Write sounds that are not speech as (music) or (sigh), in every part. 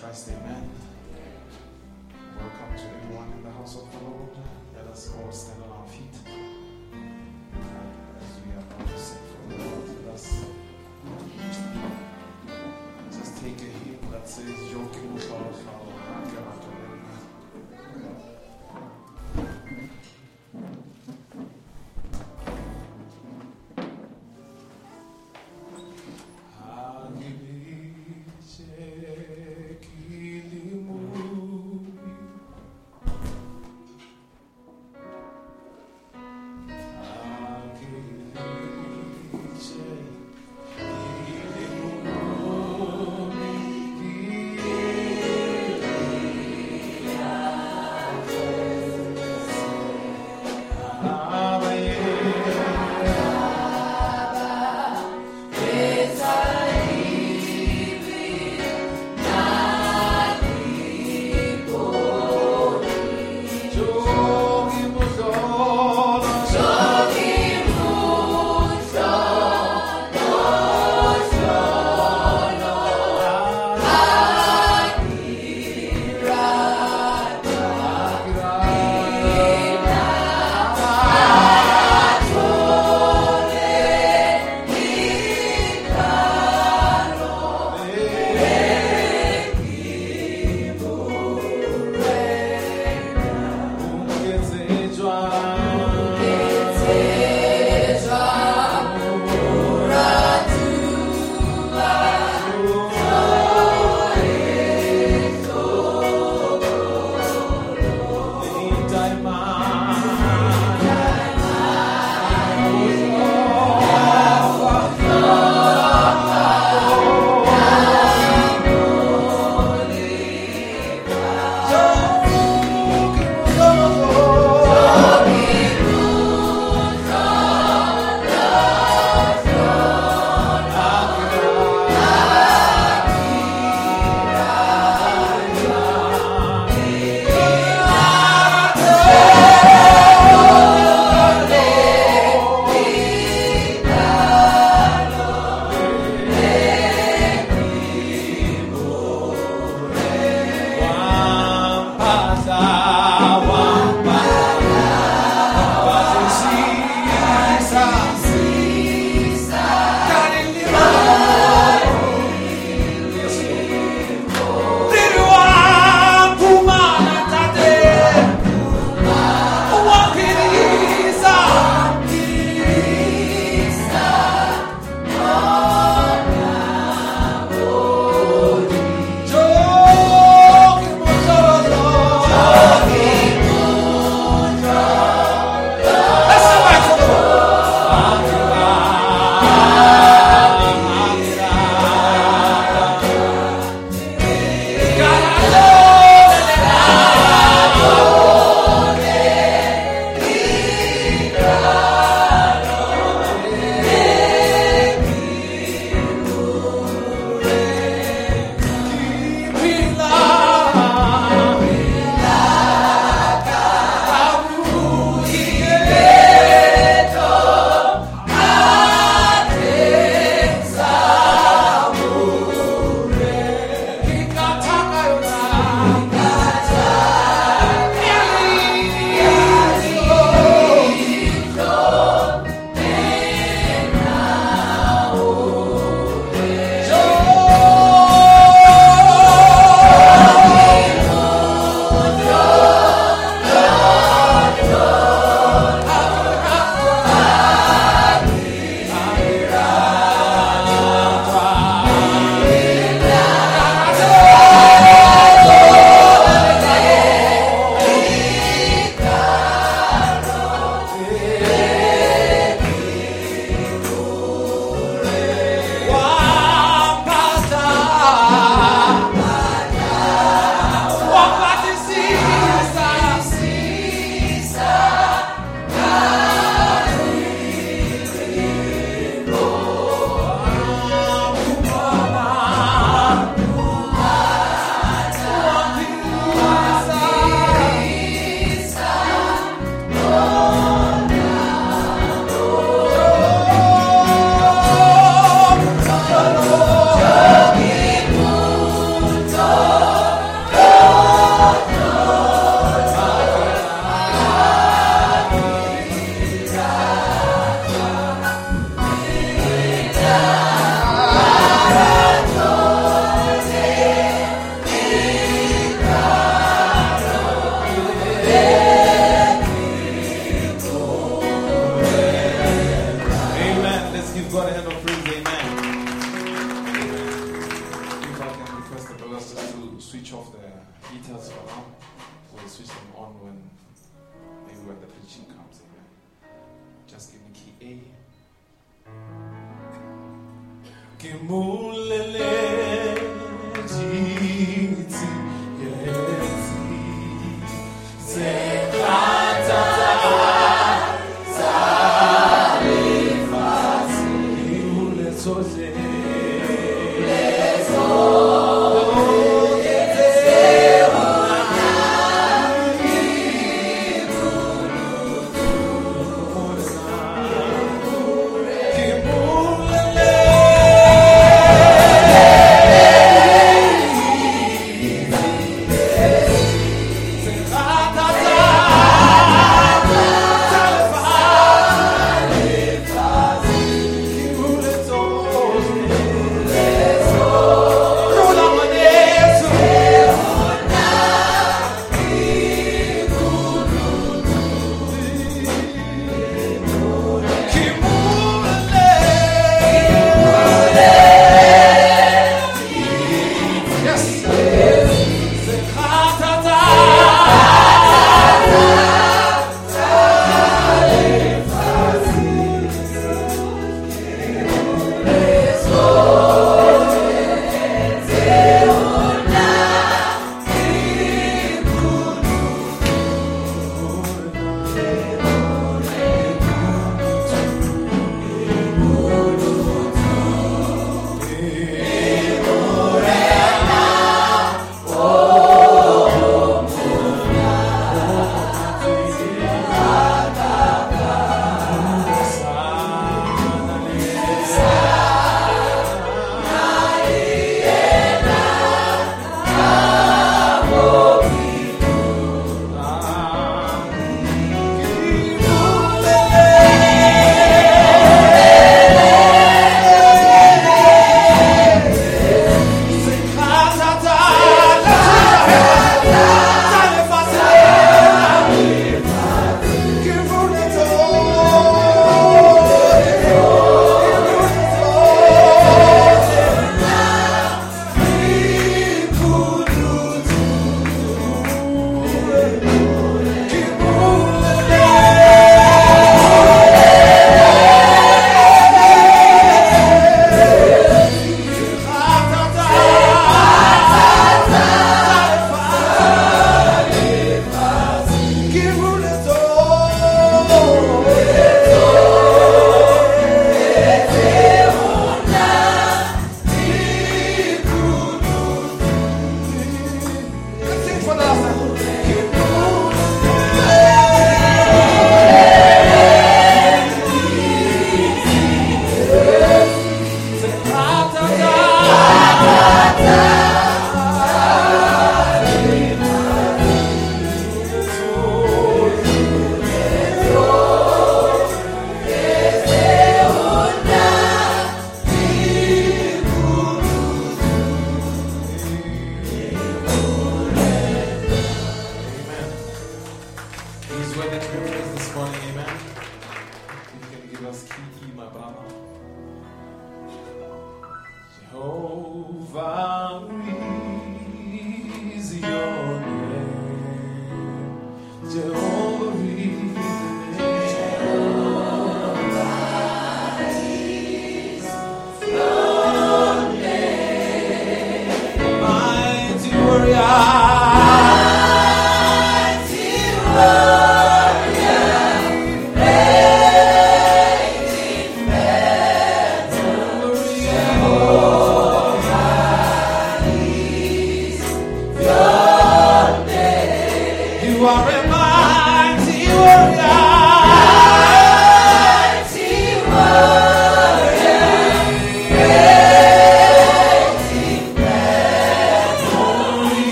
Christ, amen. Welcome to everyone in the house of the Lord. Let us all stand on our feet as we are about to sing for the Lord. Let us just take a hymn that says, Joking with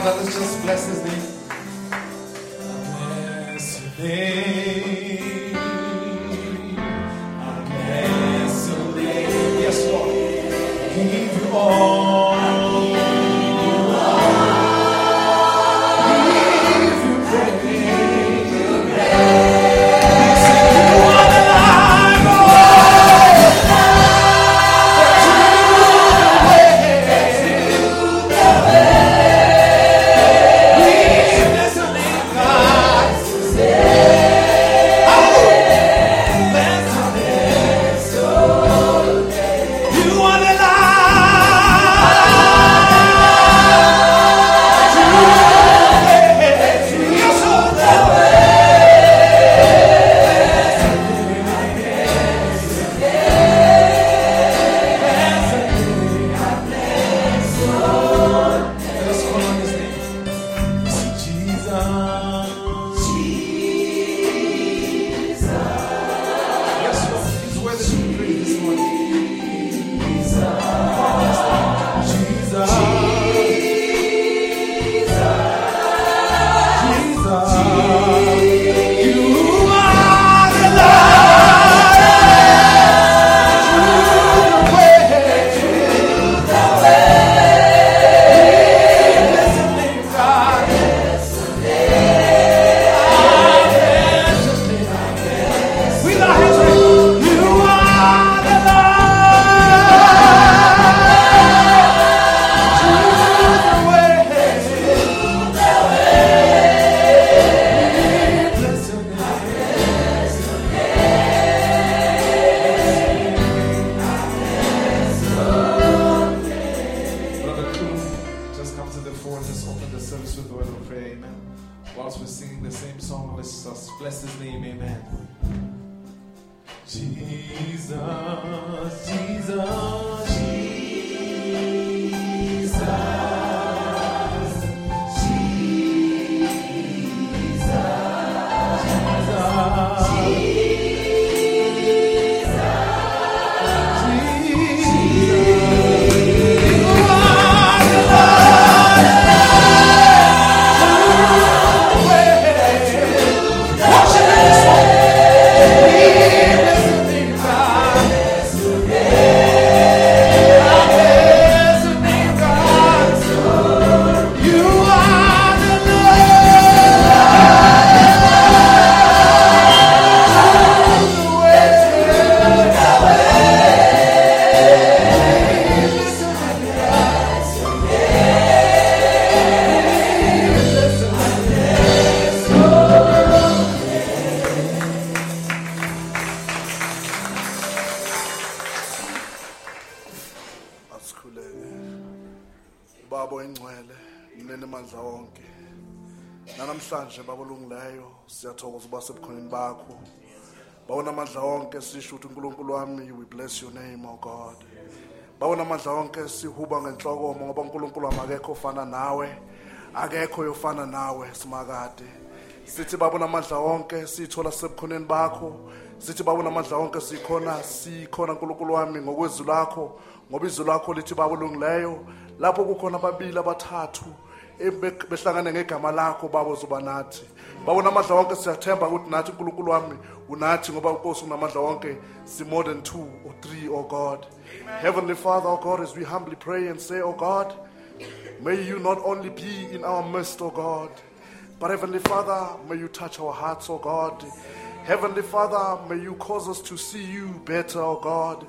brother. Let's just bless his name. Bless your name. I bless your name. Yes, Lord. Give you all. Wonke sihuba ngenhlokomo ngoba unkulunkulu wami akekho ofana nawe. Akekho yofana nawe simakade. Sithi babona amandla wonke siyithola sisebukhoneni bakho. Sithi babona amandla wonke sikhona sikhona nkulunkulu wami ngokwezwi lakho ngoba izwi lakho lithi baba olungileyo. Lapho kukhona ababili abathathu behlangane ngegama lakho baba uzoba nathi. Babona amandla wonke siyathemba ukuthi nathi unkulunkulu wami unathi ngoba unkosi unamandla wonke. Si-more than two or three oh god. Heavenly father oh god as we humbly pray and say oh god May you not only be in our midst, O God, but Heavenly Father, may you touch our hearts, O God. Heavenly Father, may you cause us to see you better, O God.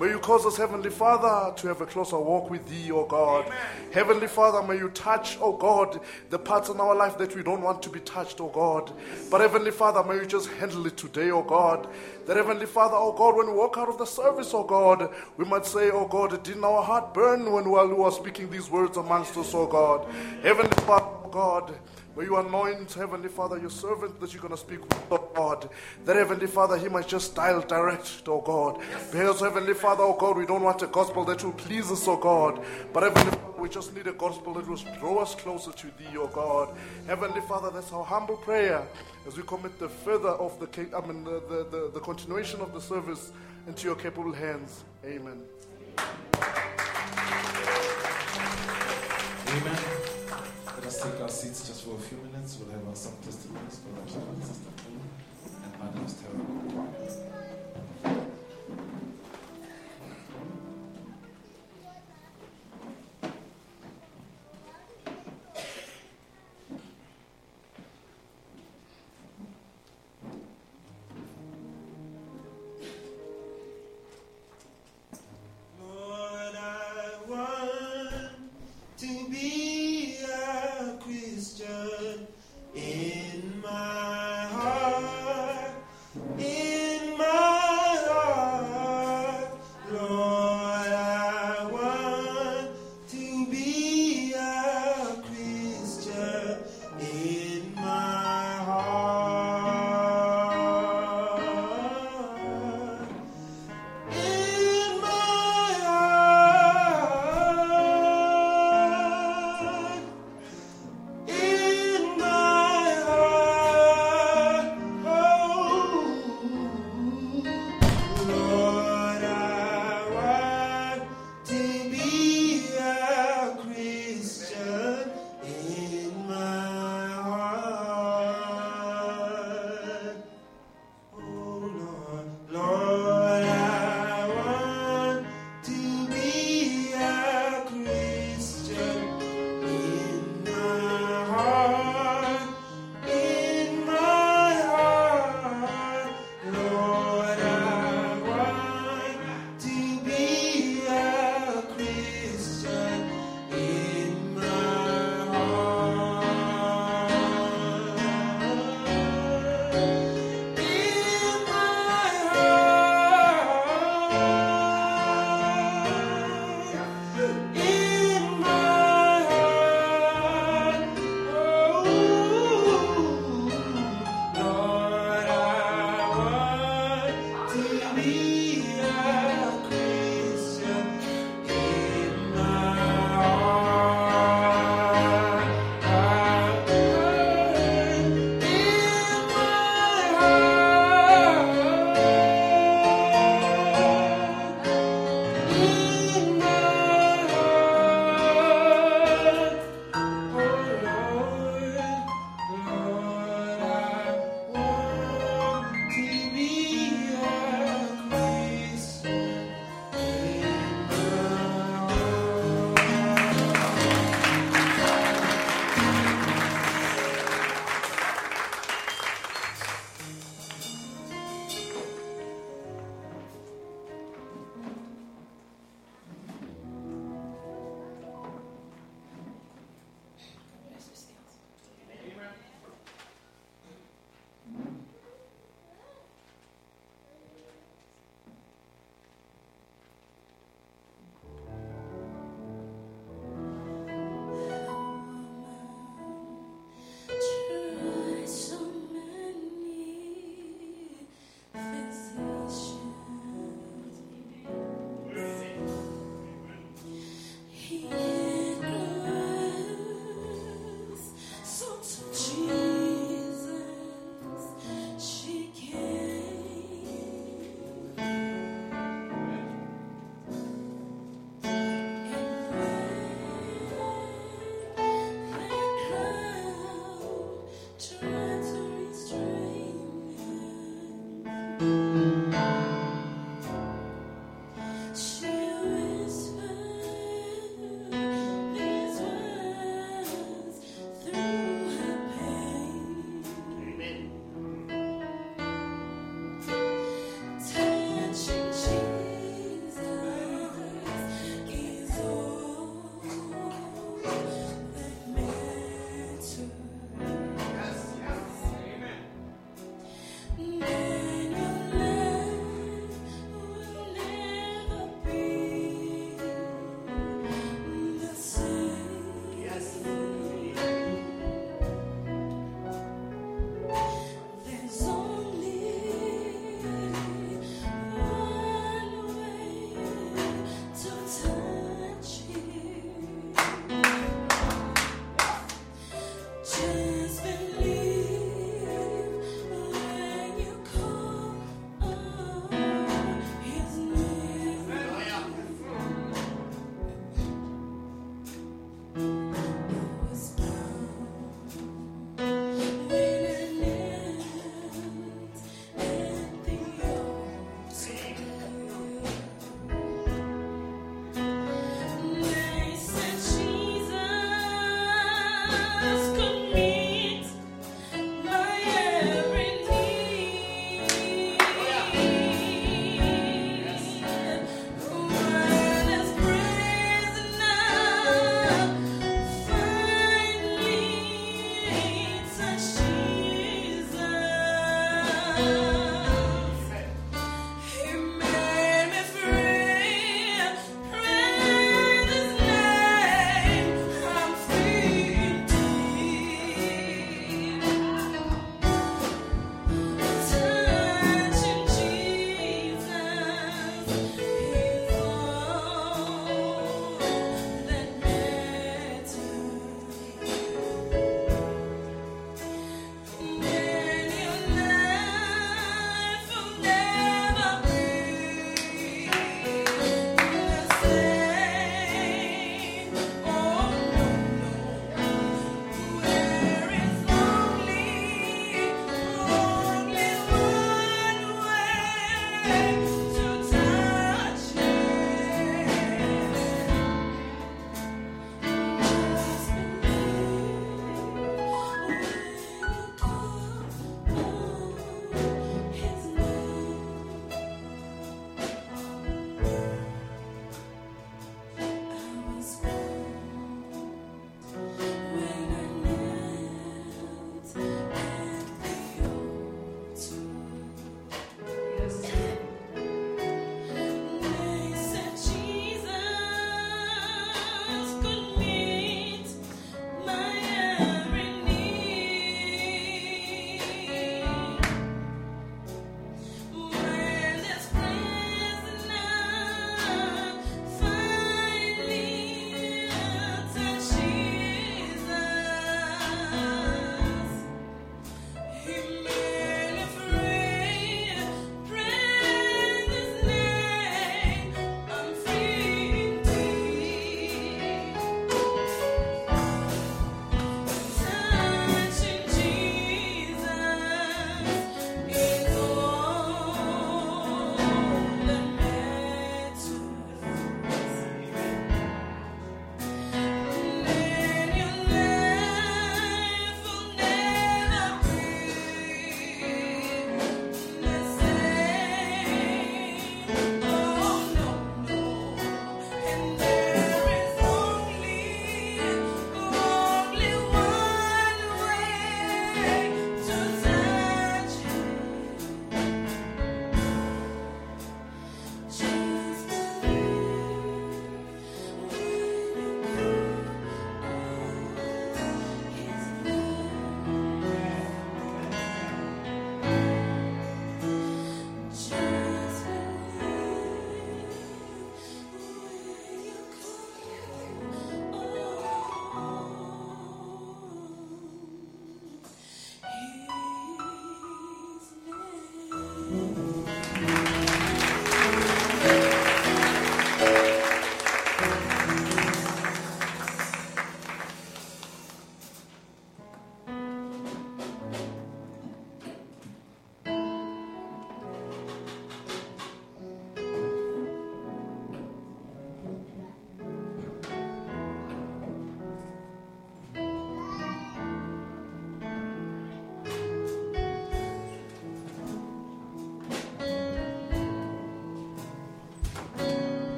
May you cause us, Heavenly Father, to have a closer walk with Thee, O God. Heavenly Father, may you touch, O God, the parts in our life that we don't want to be touched, O God. But Heavenly Father, may you just handle it today, O God. That Heavenly Father, O God, when we walk out of the service, O God, we might say, O God, didn't our heart burn when while we were speaking these words amongst us, O God? Heavenly Father, O God, May you anoint, Heavenly Father, your servant that you're going to speak with, oh God. That, Heavenly Father, he might just dial direct, oh God. Because, Heavenly Father, oh God, we don't want a gospel that will please us, oh God. But, Heavenly Father, we just need a gospel that will draw us closer to Thee, oh God. Heavenly Father, that's our humble prayer as we commit the further of the, I mean, the, the, the, the continuation of the service into your capable hands. Amen. Amen. Let's take our seats just for a few minutes. We'll have our some testimonies for and Madam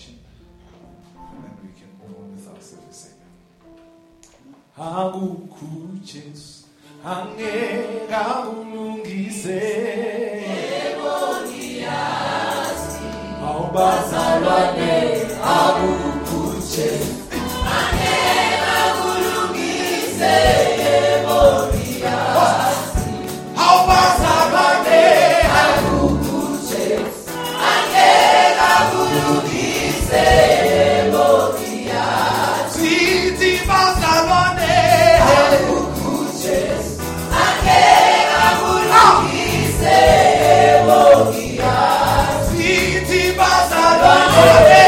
salvation. And then we can move on with our service. Akukho Jesu angeka ulungise yebo Oh, yeah.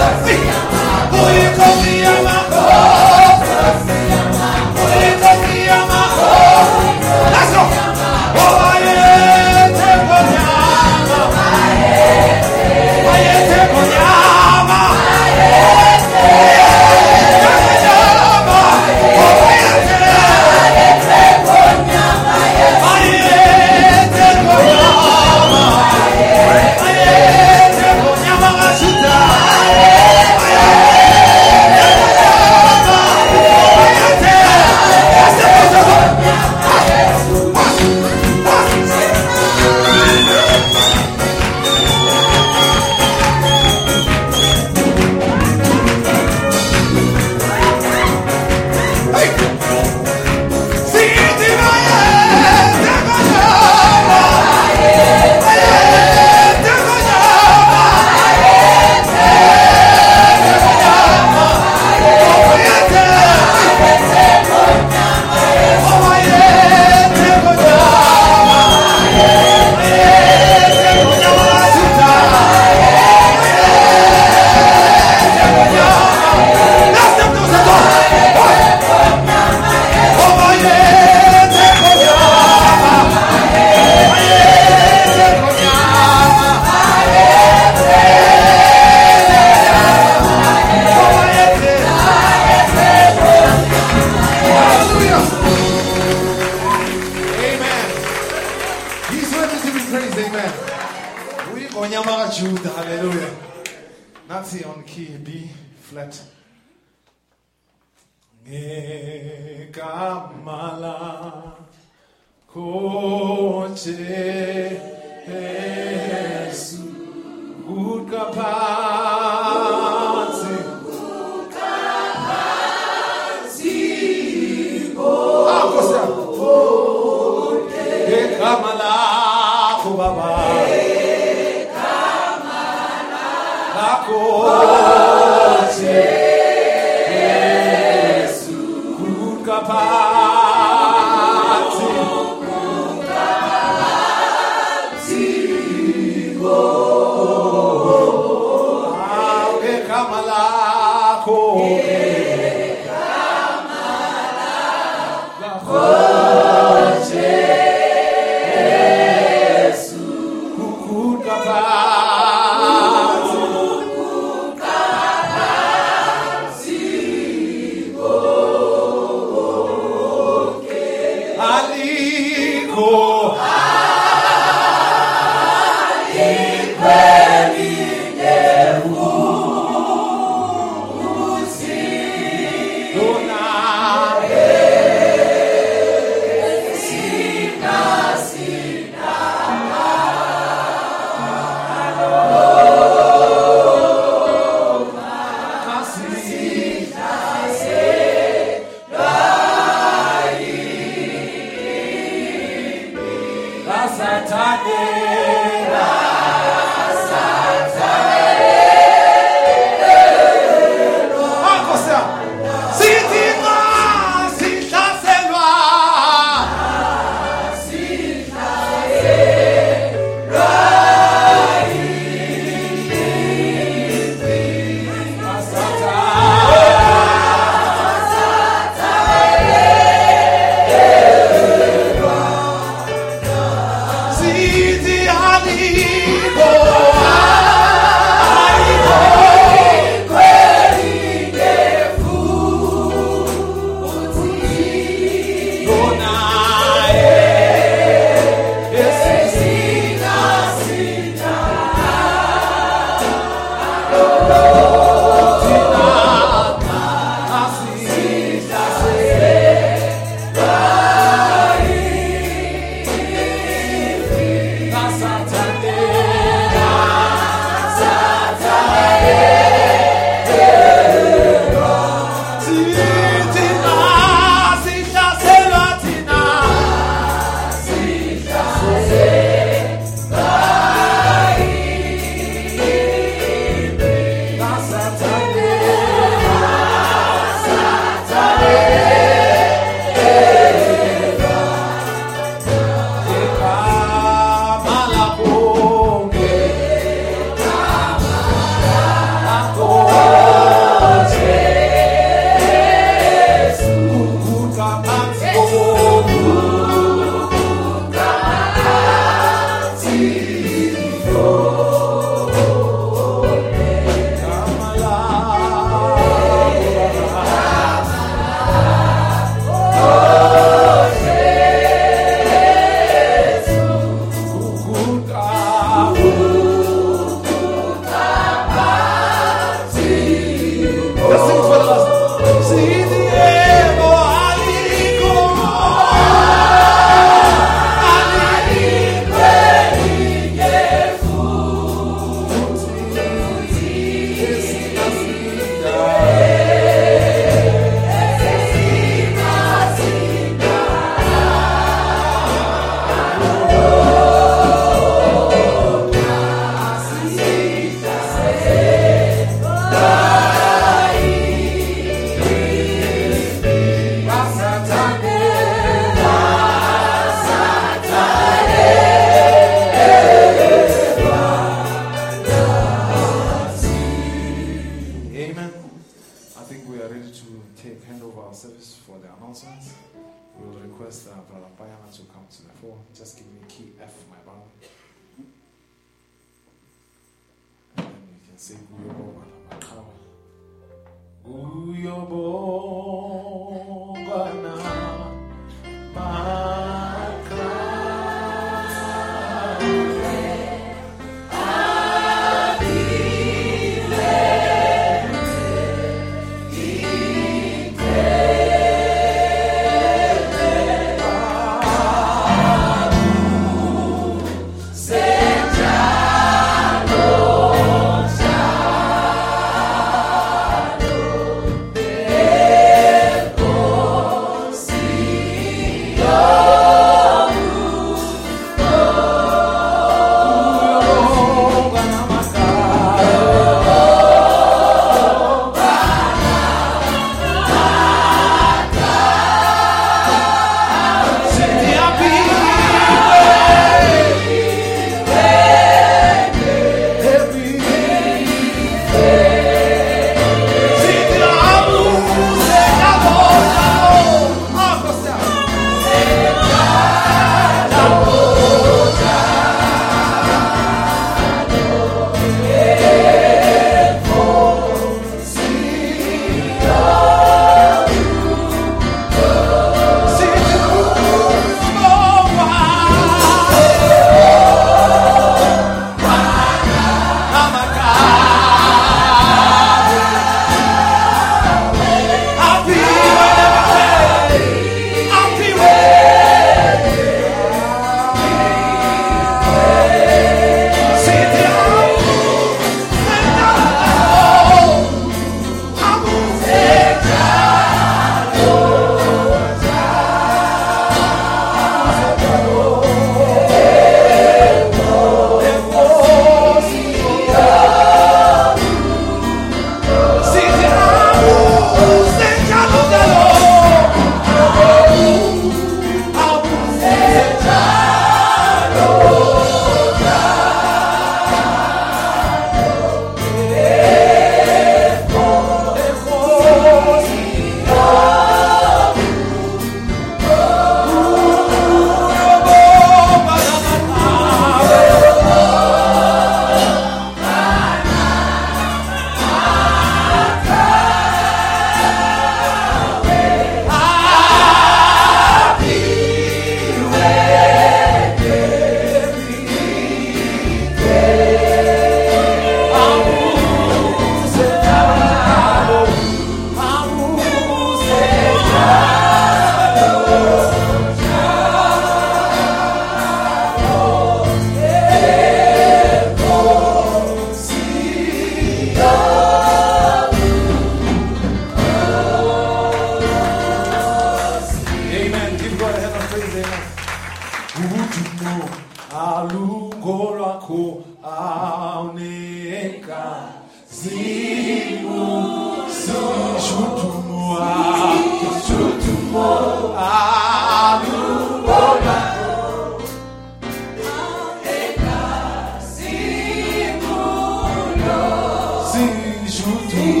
我听。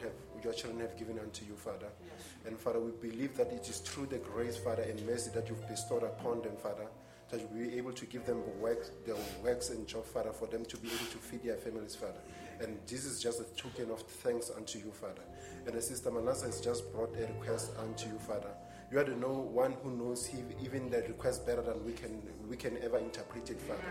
Have, your children have given unto you, Father. And Father, we believe that it is through the grace, Father, and mercy that you've bestowed upon them, Father, that you'll be able to give them work, their works and job, Father, for them to be able to feed their families, Father. And this is just a token of thanks unto you, Father. And Sister Manasseh has just brought a request unto you, Father. You are the know, one who knows even the request better than we can we can ever interpret it, Father.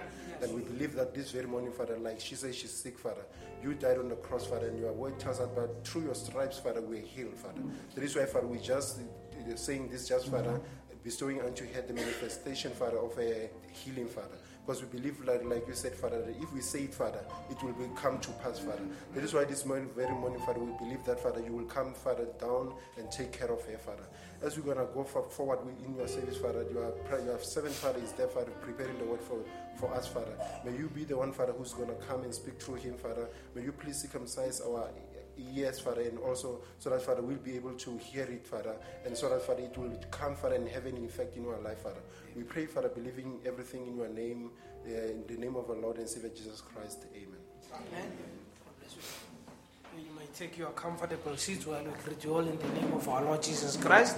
And we believe that this very morning, Father, like she says she's sick, Father, you died on the cross, Father, and your word tells us that through your stripes, Father, we're healed, Father. That is why, Father, we just uh, saying this just, Father, bestowing unto her the manifestation, Father, of a healing, Father. Because we believe, like, like you said, Father, that if we say it, Father, it will be come to pass, Father. That is why this morning, very morning, Father, we believe that, Father, you will come, Father, down and take care of her, Father. As we're going to go for, forward in your service, Father, you pra- your servant, Father, is there, Father, preparing the word for, for us, Father. May you be the one, Father, who's going to come and speak through him, Father. May you please circumcise our ears, Father, and also so that, Father, we'll be able to hear it, Father, and so that, Father, it will come, Father, and have an effect in our life, Father. We pray, Father, believing everything in your name, uh, in the name of our Lord and Savior Jesus Christ. Amen. Amen. You may take your comfortable seats while we greet you all in the name of our Lord Jesus Christ.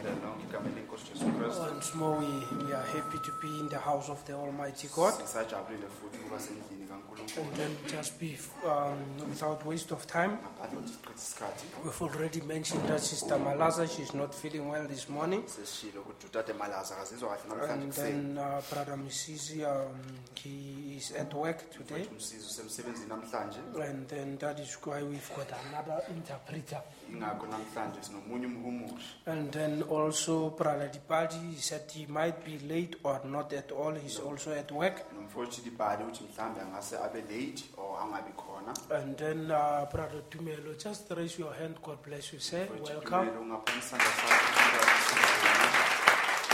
Ngahlala phasi sawunikele lonke igama lenkosi jesu kristu Once more, we, we are happy to be in the house of the Almighty God. sisajabulile futhi ukuba sendlini kankulunkulu And then just be, um, without waste of time, ngaphandle kokuthi sichithe isikhathi we've already mentioned that Sister Malaza, she's not feeling well this morning. sesishilo ukuthi utade malaza akazizwa kahle namhlanje And then uh, Brother Misisi, um, he is at work today. futhi umsizi usemsebenzini namhlanje And then that is why we've got another interpreter. Ingakho namhlanje sinomunye umhumushi And then also Brother Dipati he said he might be late or not at all. He's also at work. nomfowethu libhali ukuthi mhlawumbe angase abe late or angabi khona And then uh, Brother Tumelo, just raise your hand. God bless you, sir. Welcome. Tumelo, ungaphambi isandla sakho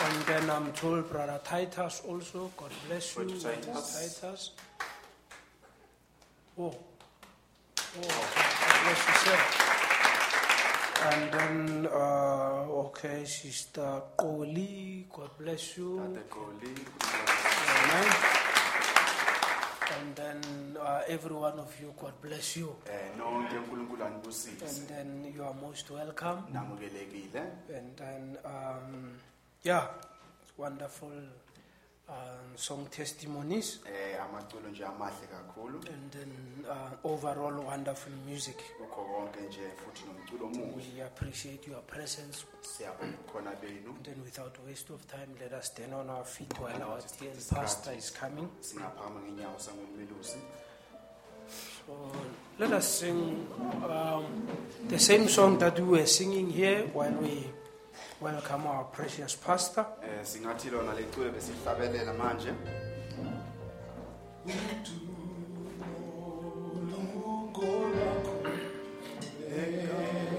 And then I'm told Brother Titus also. God bless you. Brother Titus. Titus. Oh. Oh, God bless you, sir. And then, uh, okay, Sister Koli, God bless you. Amen. And then uh, every one of you, God bless you. eh nonke uNkulunkulu anibusise And then you are most welcome. And then, um, yeah, wonderful um, song testimonies. eh amaculo nje amahle kakhulu And then uh, overall wonderful music. ukho konke nje futhi nomculo omuhle We appreciate your presence. siyabonga khona benu And then without waste of time, let us stand on our feet while our dear pastor is coming. singaphama ngenyawo sangomelusi So let us sing um, the same song that we were singing here while we welcome our precious pastor. eh singathi lona leculo besihlabelela manje. Lord,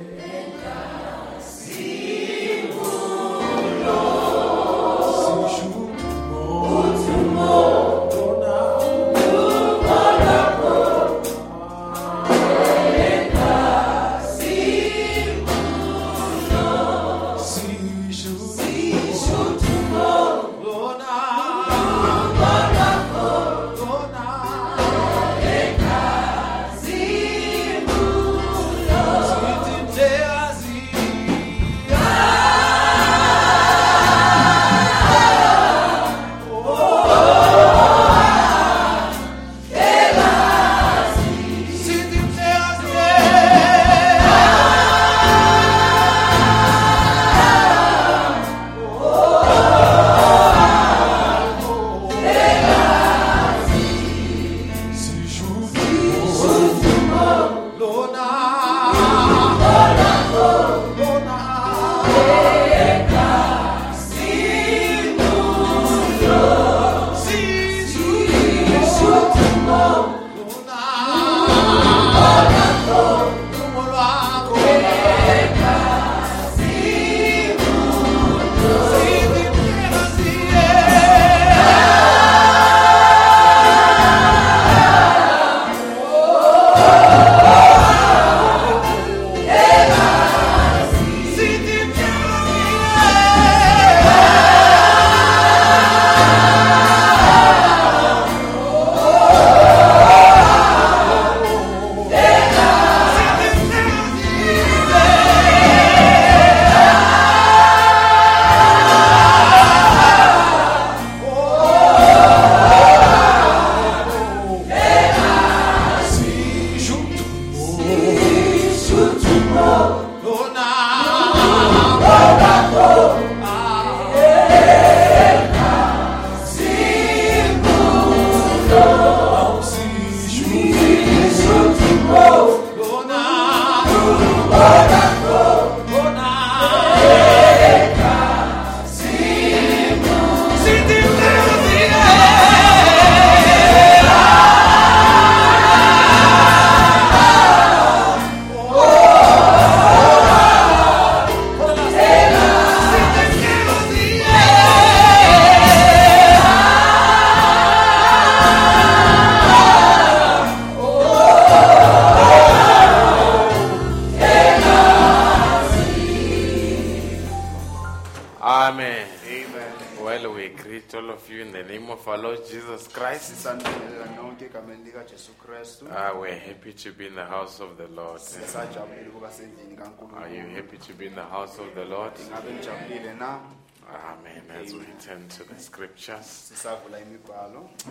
scriptures,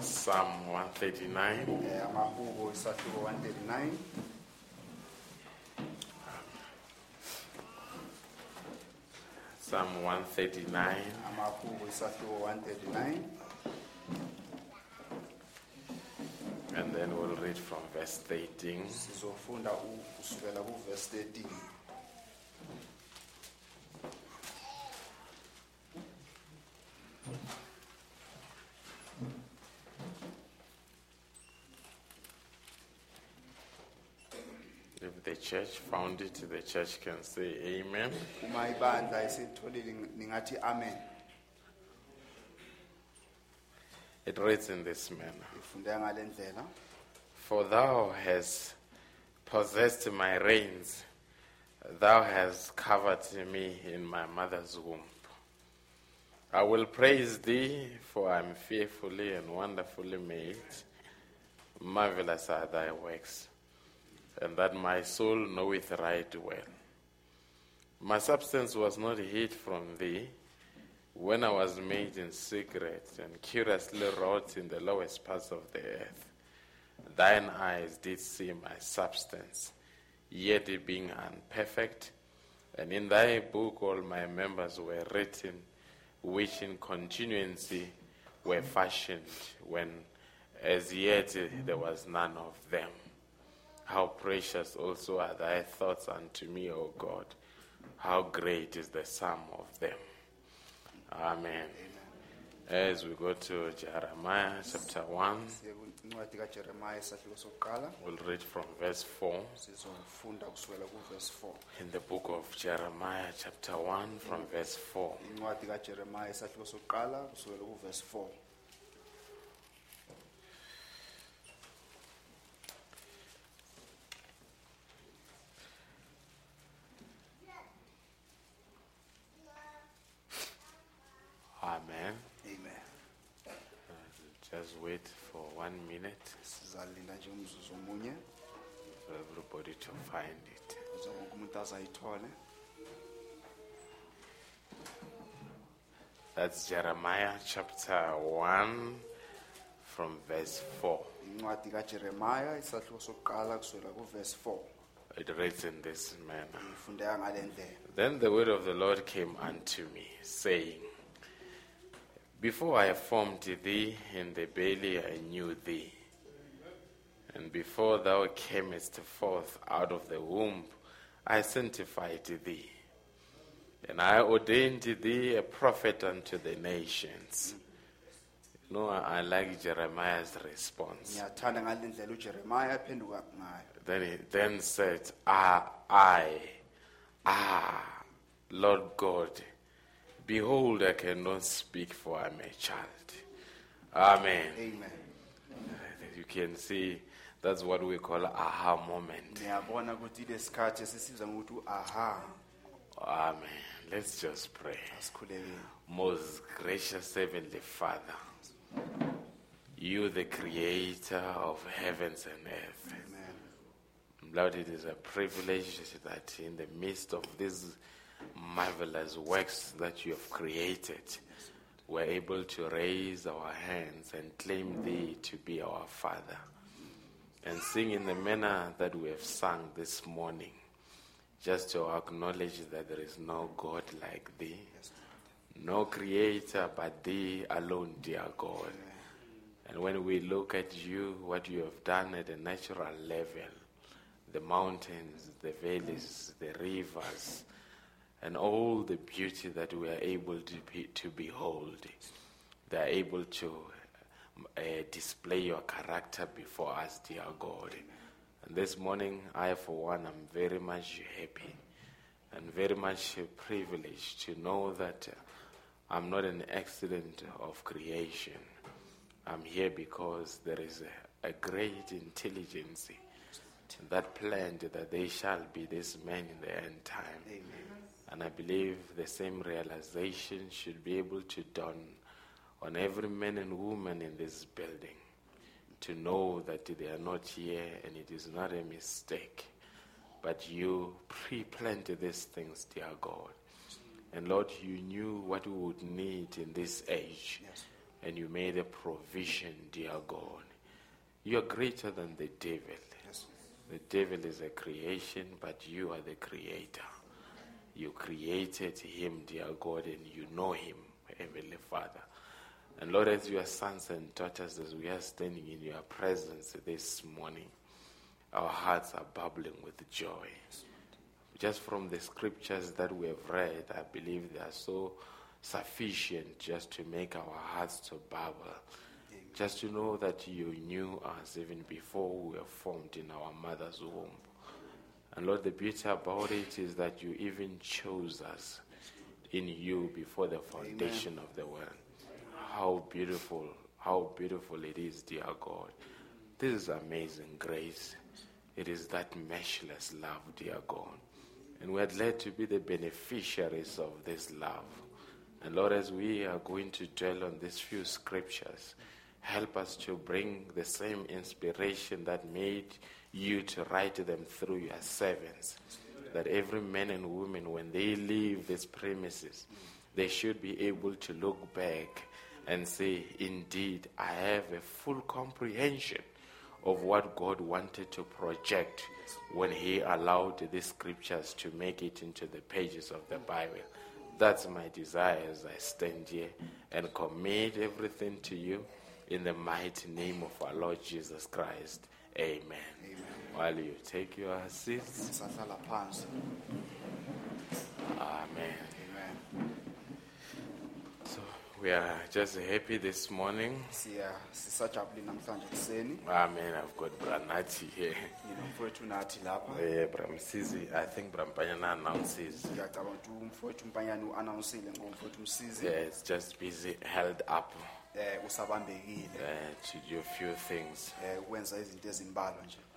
Psalm 139. um amahubo isahluko 139 Psalm 139. amahubo isahluko 139 And then we'll read from verse 13. sizofunda u- kusukela kuvesi 13 If the church found it, the church can say amen. uma ibandla iselitholile ningathi amen It reads in this manner ifundeka ngale ndlela For thou hast possessed my reins, thou hast covered me in my mother's womb. I will praise thee, for I am fearfully and wonderfully made. Marvelous are thy works, and that my soul knoweth right well. My substance was not hid from thee when I was made in secret and curiously wrought in the lowest parts of the earth. Thine eyes did see my substance, yet it being unperfect, and in thy book all my members were written, which in continuancy were fashioned, when as yet there was none of them. How precious also are thy thoughts unto me, O God! How great is the sum of them. Amen. As we go to Jeremiah chapter 1, siye kwincwadi kajeremiya isahluko sokuqala we'll read from verse 4. sizofunda kusukela kuvesi 4 In the book of Jeremiah, chapter 1, from verse 4. Incwadi kajeremiya isahluko sokuqala kusukela kuvesi 4 Amen. amen uh, Just wait for one minute sizalinda nje umzuzu omunye for everybody to find it. ukuze wonke umuntu azayithole That's Jeremiah chapter 1, from verse 4. incwadi kajeremiya isahluko sokuqala kusukela kuvesi 4 It reads in this manner. ifundeka ngale ndlela Then the word of the Lord came unto me, saying, Before I formed thee in the belly, I knew thee. And before thou camest forth out of the womb, I sanctified thee. And I ordained thee a prophet unto the nations. You know, I like Jeremiah's response. ngiyathanda ngale ndlela ujeremiya aphenduka ngayo Then he then said, Ah, I, ah, Lord God, behold, I cannot speak, for I'm a child. Amen. amen You can see that's what we call aha moment. ngiyabona ukuthi ile sikhathi esisibiza ngokuthi u-aha Amen. Let's just pray. Most gracious Heavenly Father, you, the creator of heavens and earth. amen Lord, it is a privilege that in the midst of these marvelous works that you have created, we're able to raise our hands and claim Thee to be our Father. And sing in the manner that we have sung this morning, just to acknowledge that there is no God like Thee, no Creator but Thee alone, dear God. And when we look at you, what you have done at a natural level, the mountains, the valleys, the rivers, and all the beauty that we are able to, be, to behold, they are able to uh, display your character before us, dear God. And this morning, I, for one, am very much happy and very much privileged to know that I'm not an accident of creation. I'm here because there is a, a great intelligence that planned that they shall be this man in the end time. amen And I believe the same realization should be able to dawn on every man and woman in this building to know that they are not here and it is not a mistake, but you pre planted these things, dear God. And Lord, you knew what we would need in this age, and you made a provision, dear God. You are greater than the devil. The devil is a creation, but you are the creator. You created him, dear God, and you know him, Heavenly Father. And Lord, as your sons and daughters, as we are standing in your presence this morning, our hearts are bubbling with joy. Just from the scriptures that we have read, I believe they are so sufficient just to make our hearts to bubble. Just to know that you knew us even before we were formed in our mother's womb. And Lord, the beauty about it is that you even chose us in you before the foundation of the world. How beautiful, how beautiful it is, dear God. This is amazing grace. It is that matchless love, dear God. And we are glad to be the beneficiaries of this love. And Lord, as we are going to dwell on these few scriptures, help us to bring the same inspiration that made you to write them through your servants. That every man and woman, when they leave these premises, they should be able to look back and say, Indeed, I have a full comprehension of what God wanted to project when He allowed these scriptures to make it into the pages of the Bible. That's my desire as I stand here and commit everything to you in the mighty name of our Lord Jesus Christ. Amen. While you take your seats, Amen. amen So we are just happy this morning. siya sisajabulile namhlanje kuseni Amen. I've got Branati here. nginomfowethu nathi lapha Uh, Bramsizi, I think Brampanyana announces. ngiyacabanga ukuthi umfowethu umpanyane u-anawunsile ngomfowethu umsizi Yeah, it's just busy, held up uh, to do a few things. um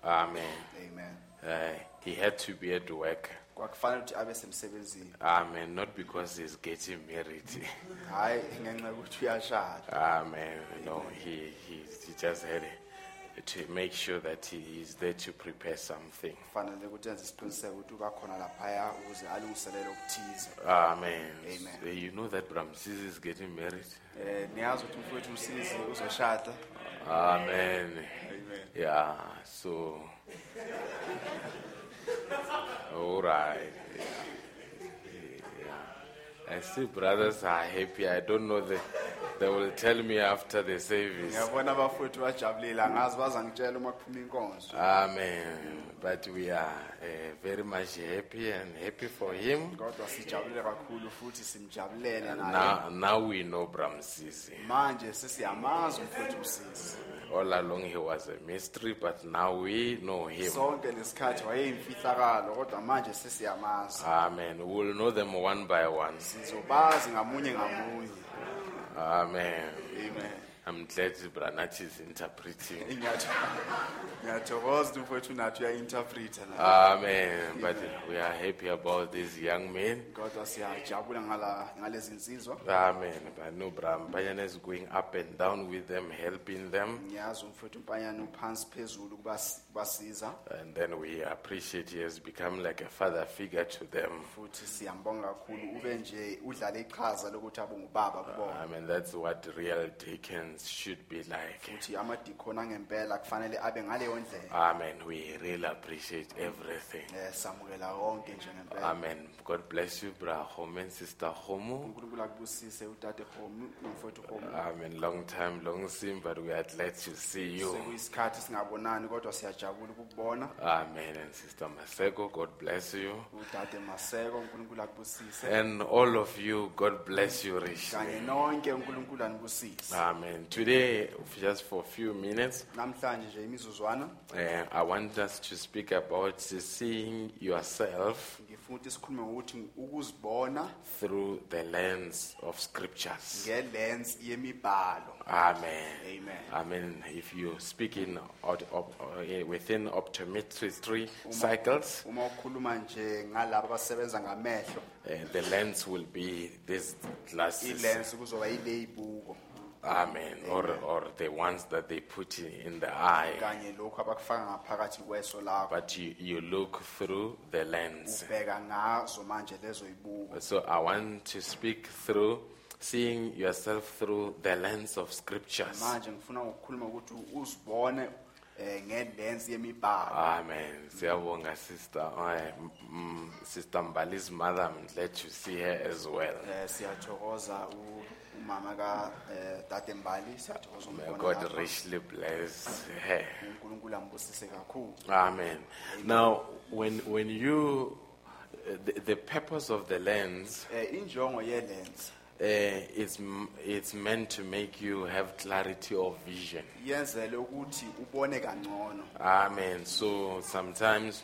ukwenza izinto ezimbalwa nje Amen. amen Uh, he had to be at work. kwakufanele ukuthi abe semsebenzini Amen. Not because he's getting married. hhayi ngenxa yokuthi uyashada Amen. No, he, he, he just had to make sure that he is there to prepare something. kufanele ukuthi enze isiqiniseko ukuthi ubakhona laphaya ukuze alungiselele okuthize Amen. Amen. You know that Bramsizi is getting married? um niyazi ukuthi umfowethu umsizi uzoshada Amen. amen Yeah, so. All right. Yeah. I see brothers are happy. I don't know. They, they will tell me after the service. ngiyabona abafowethu bajabulile angazi bazangitshela uma kuphuma inkonzo Amen. But we are uh, very much happy and happy for him. kodwa sijabule kakhulu futhi simjabulele naye Now, now we know Bramsizi. manje sesiyamazi umfowethu umsizi All along he was a mystery, but now we know him. sonke lesikhathi wayeyimfihlakalo kodwa manje sesiyamazi Amen. We will know them one by one. sizobazi ngamunye ngamunye Amen. amen I'm glad Branati is interpreting. (laughs) Ngiyatho- ngiyathokoza umfowethu nathi uya-interpreta Amen. But we are happy about these young men. kodwa siyajabula ngala- ngalezi nsizwa Amen. But no, Brampayana is going up and down with them, helping them. ngiyazi umfowethu umpanyane uphansi phezulu kubas- kubasiza And then we appreciate he has become like a father figure to them. futhi siyambonga kakhulu ube nje udlale iqhaza lokuthi abe ngubaba kubona I mean, that's what real deacons should be like. Eh. futhi amadikoni angempela kufanele abe ngaleyo ndlela Amen. We really appreciate everything. Eh, samukela konke nje ngempela Amen. God bless you, Bra Home and Sister Homo. unkulunkulu akubusise udade homu nomfowethu homu Amen. Long time, long seen, but we are glad to see you. sekuyisikhathi singabonani kodwa siyajabula ukukubona Amen. And Sister Masego, God bless you. udade maseko unkulunkulu akubusise And all of you, God bless you kanye richly. nonke unkulunkulu anibusise Amen. Today, just for a few minutes, namhlanje nje imizuzwana uh, I want us to speak about seeing yourself ngifuna ukuthi sikhulume ngokuthi ukuzibona through the lens of scriptures. ngelens yemibhalo Amen. Amen. I mean, if you speak in op- op- uh, within optometry cycles, uma ukhuluma nje ngalabo abasebenza ngamehlo uh, the lens will be these glasses. ilens kuzoba yile ibuko Amen. Or, or the ones that they put in- in the eye. kanye lokhu abakufaka ngaphakathi kweso lakho But you, you look through the lens. ubheka ngazo manje lezo yibuko So I want to speak through seeing yourself through the lens of scriptures. manje ngifuna ukukhuluma ukuthi uzibone eh ngelensi yemibhalo Amen. Siyabonga sister, eh, mm, sister Mbali's mother. I'm glad to see her as well. eh siyathokoza u- umama ka eh tate Mbali siyathokoza May umbona God lapha. richly bless her. (laughs) uNkulunkulu ambusise kakhulu Amen. Now, when when you, uh, the, the purpose of the lens eh injongo uh, is m- it's meant to make you have clarity of vision. yenzele ukuthi ubone kangcono Amen. So sometimes,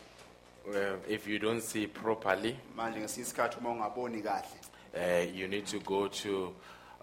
uh, if you don't see properly, manje ngesinye isikhathi uma ungaboni kahle uh, you need to go to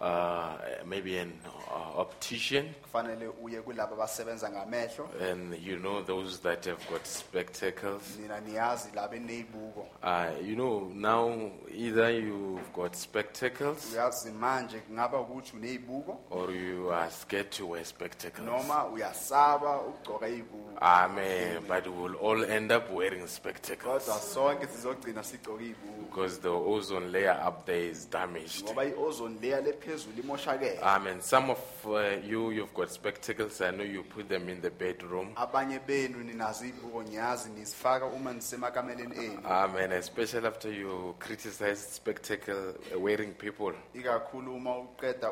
uh, maybe an uh, optician, kufanele uye kulabo abasebenza ngamehlo and you know those that have got spectacles. nina niyazi labo eneyibuko Uh, you know now either you've got spectacles uyazi manje kungaba ukuthi uneyibuko or you are scared to wear spectacles. noma uyasaba ukugcoka iyibuko Amen. But we'll all end up wearing spectacles kodwa sonke sizogcina sigcoka iyibuko because the ozone layer up there is damaged. ngoba i-ozone layer lephezulu imoshakele Amen. Some of uh, you, you've got spectacles. I know you put them in the bedroom. abanye benu ninazo iyibuko ngiyazi nizifaka uma nisemakameleni enu Amen. Especially after you criticize spectacle wearing people. ikakhulu uma uqeda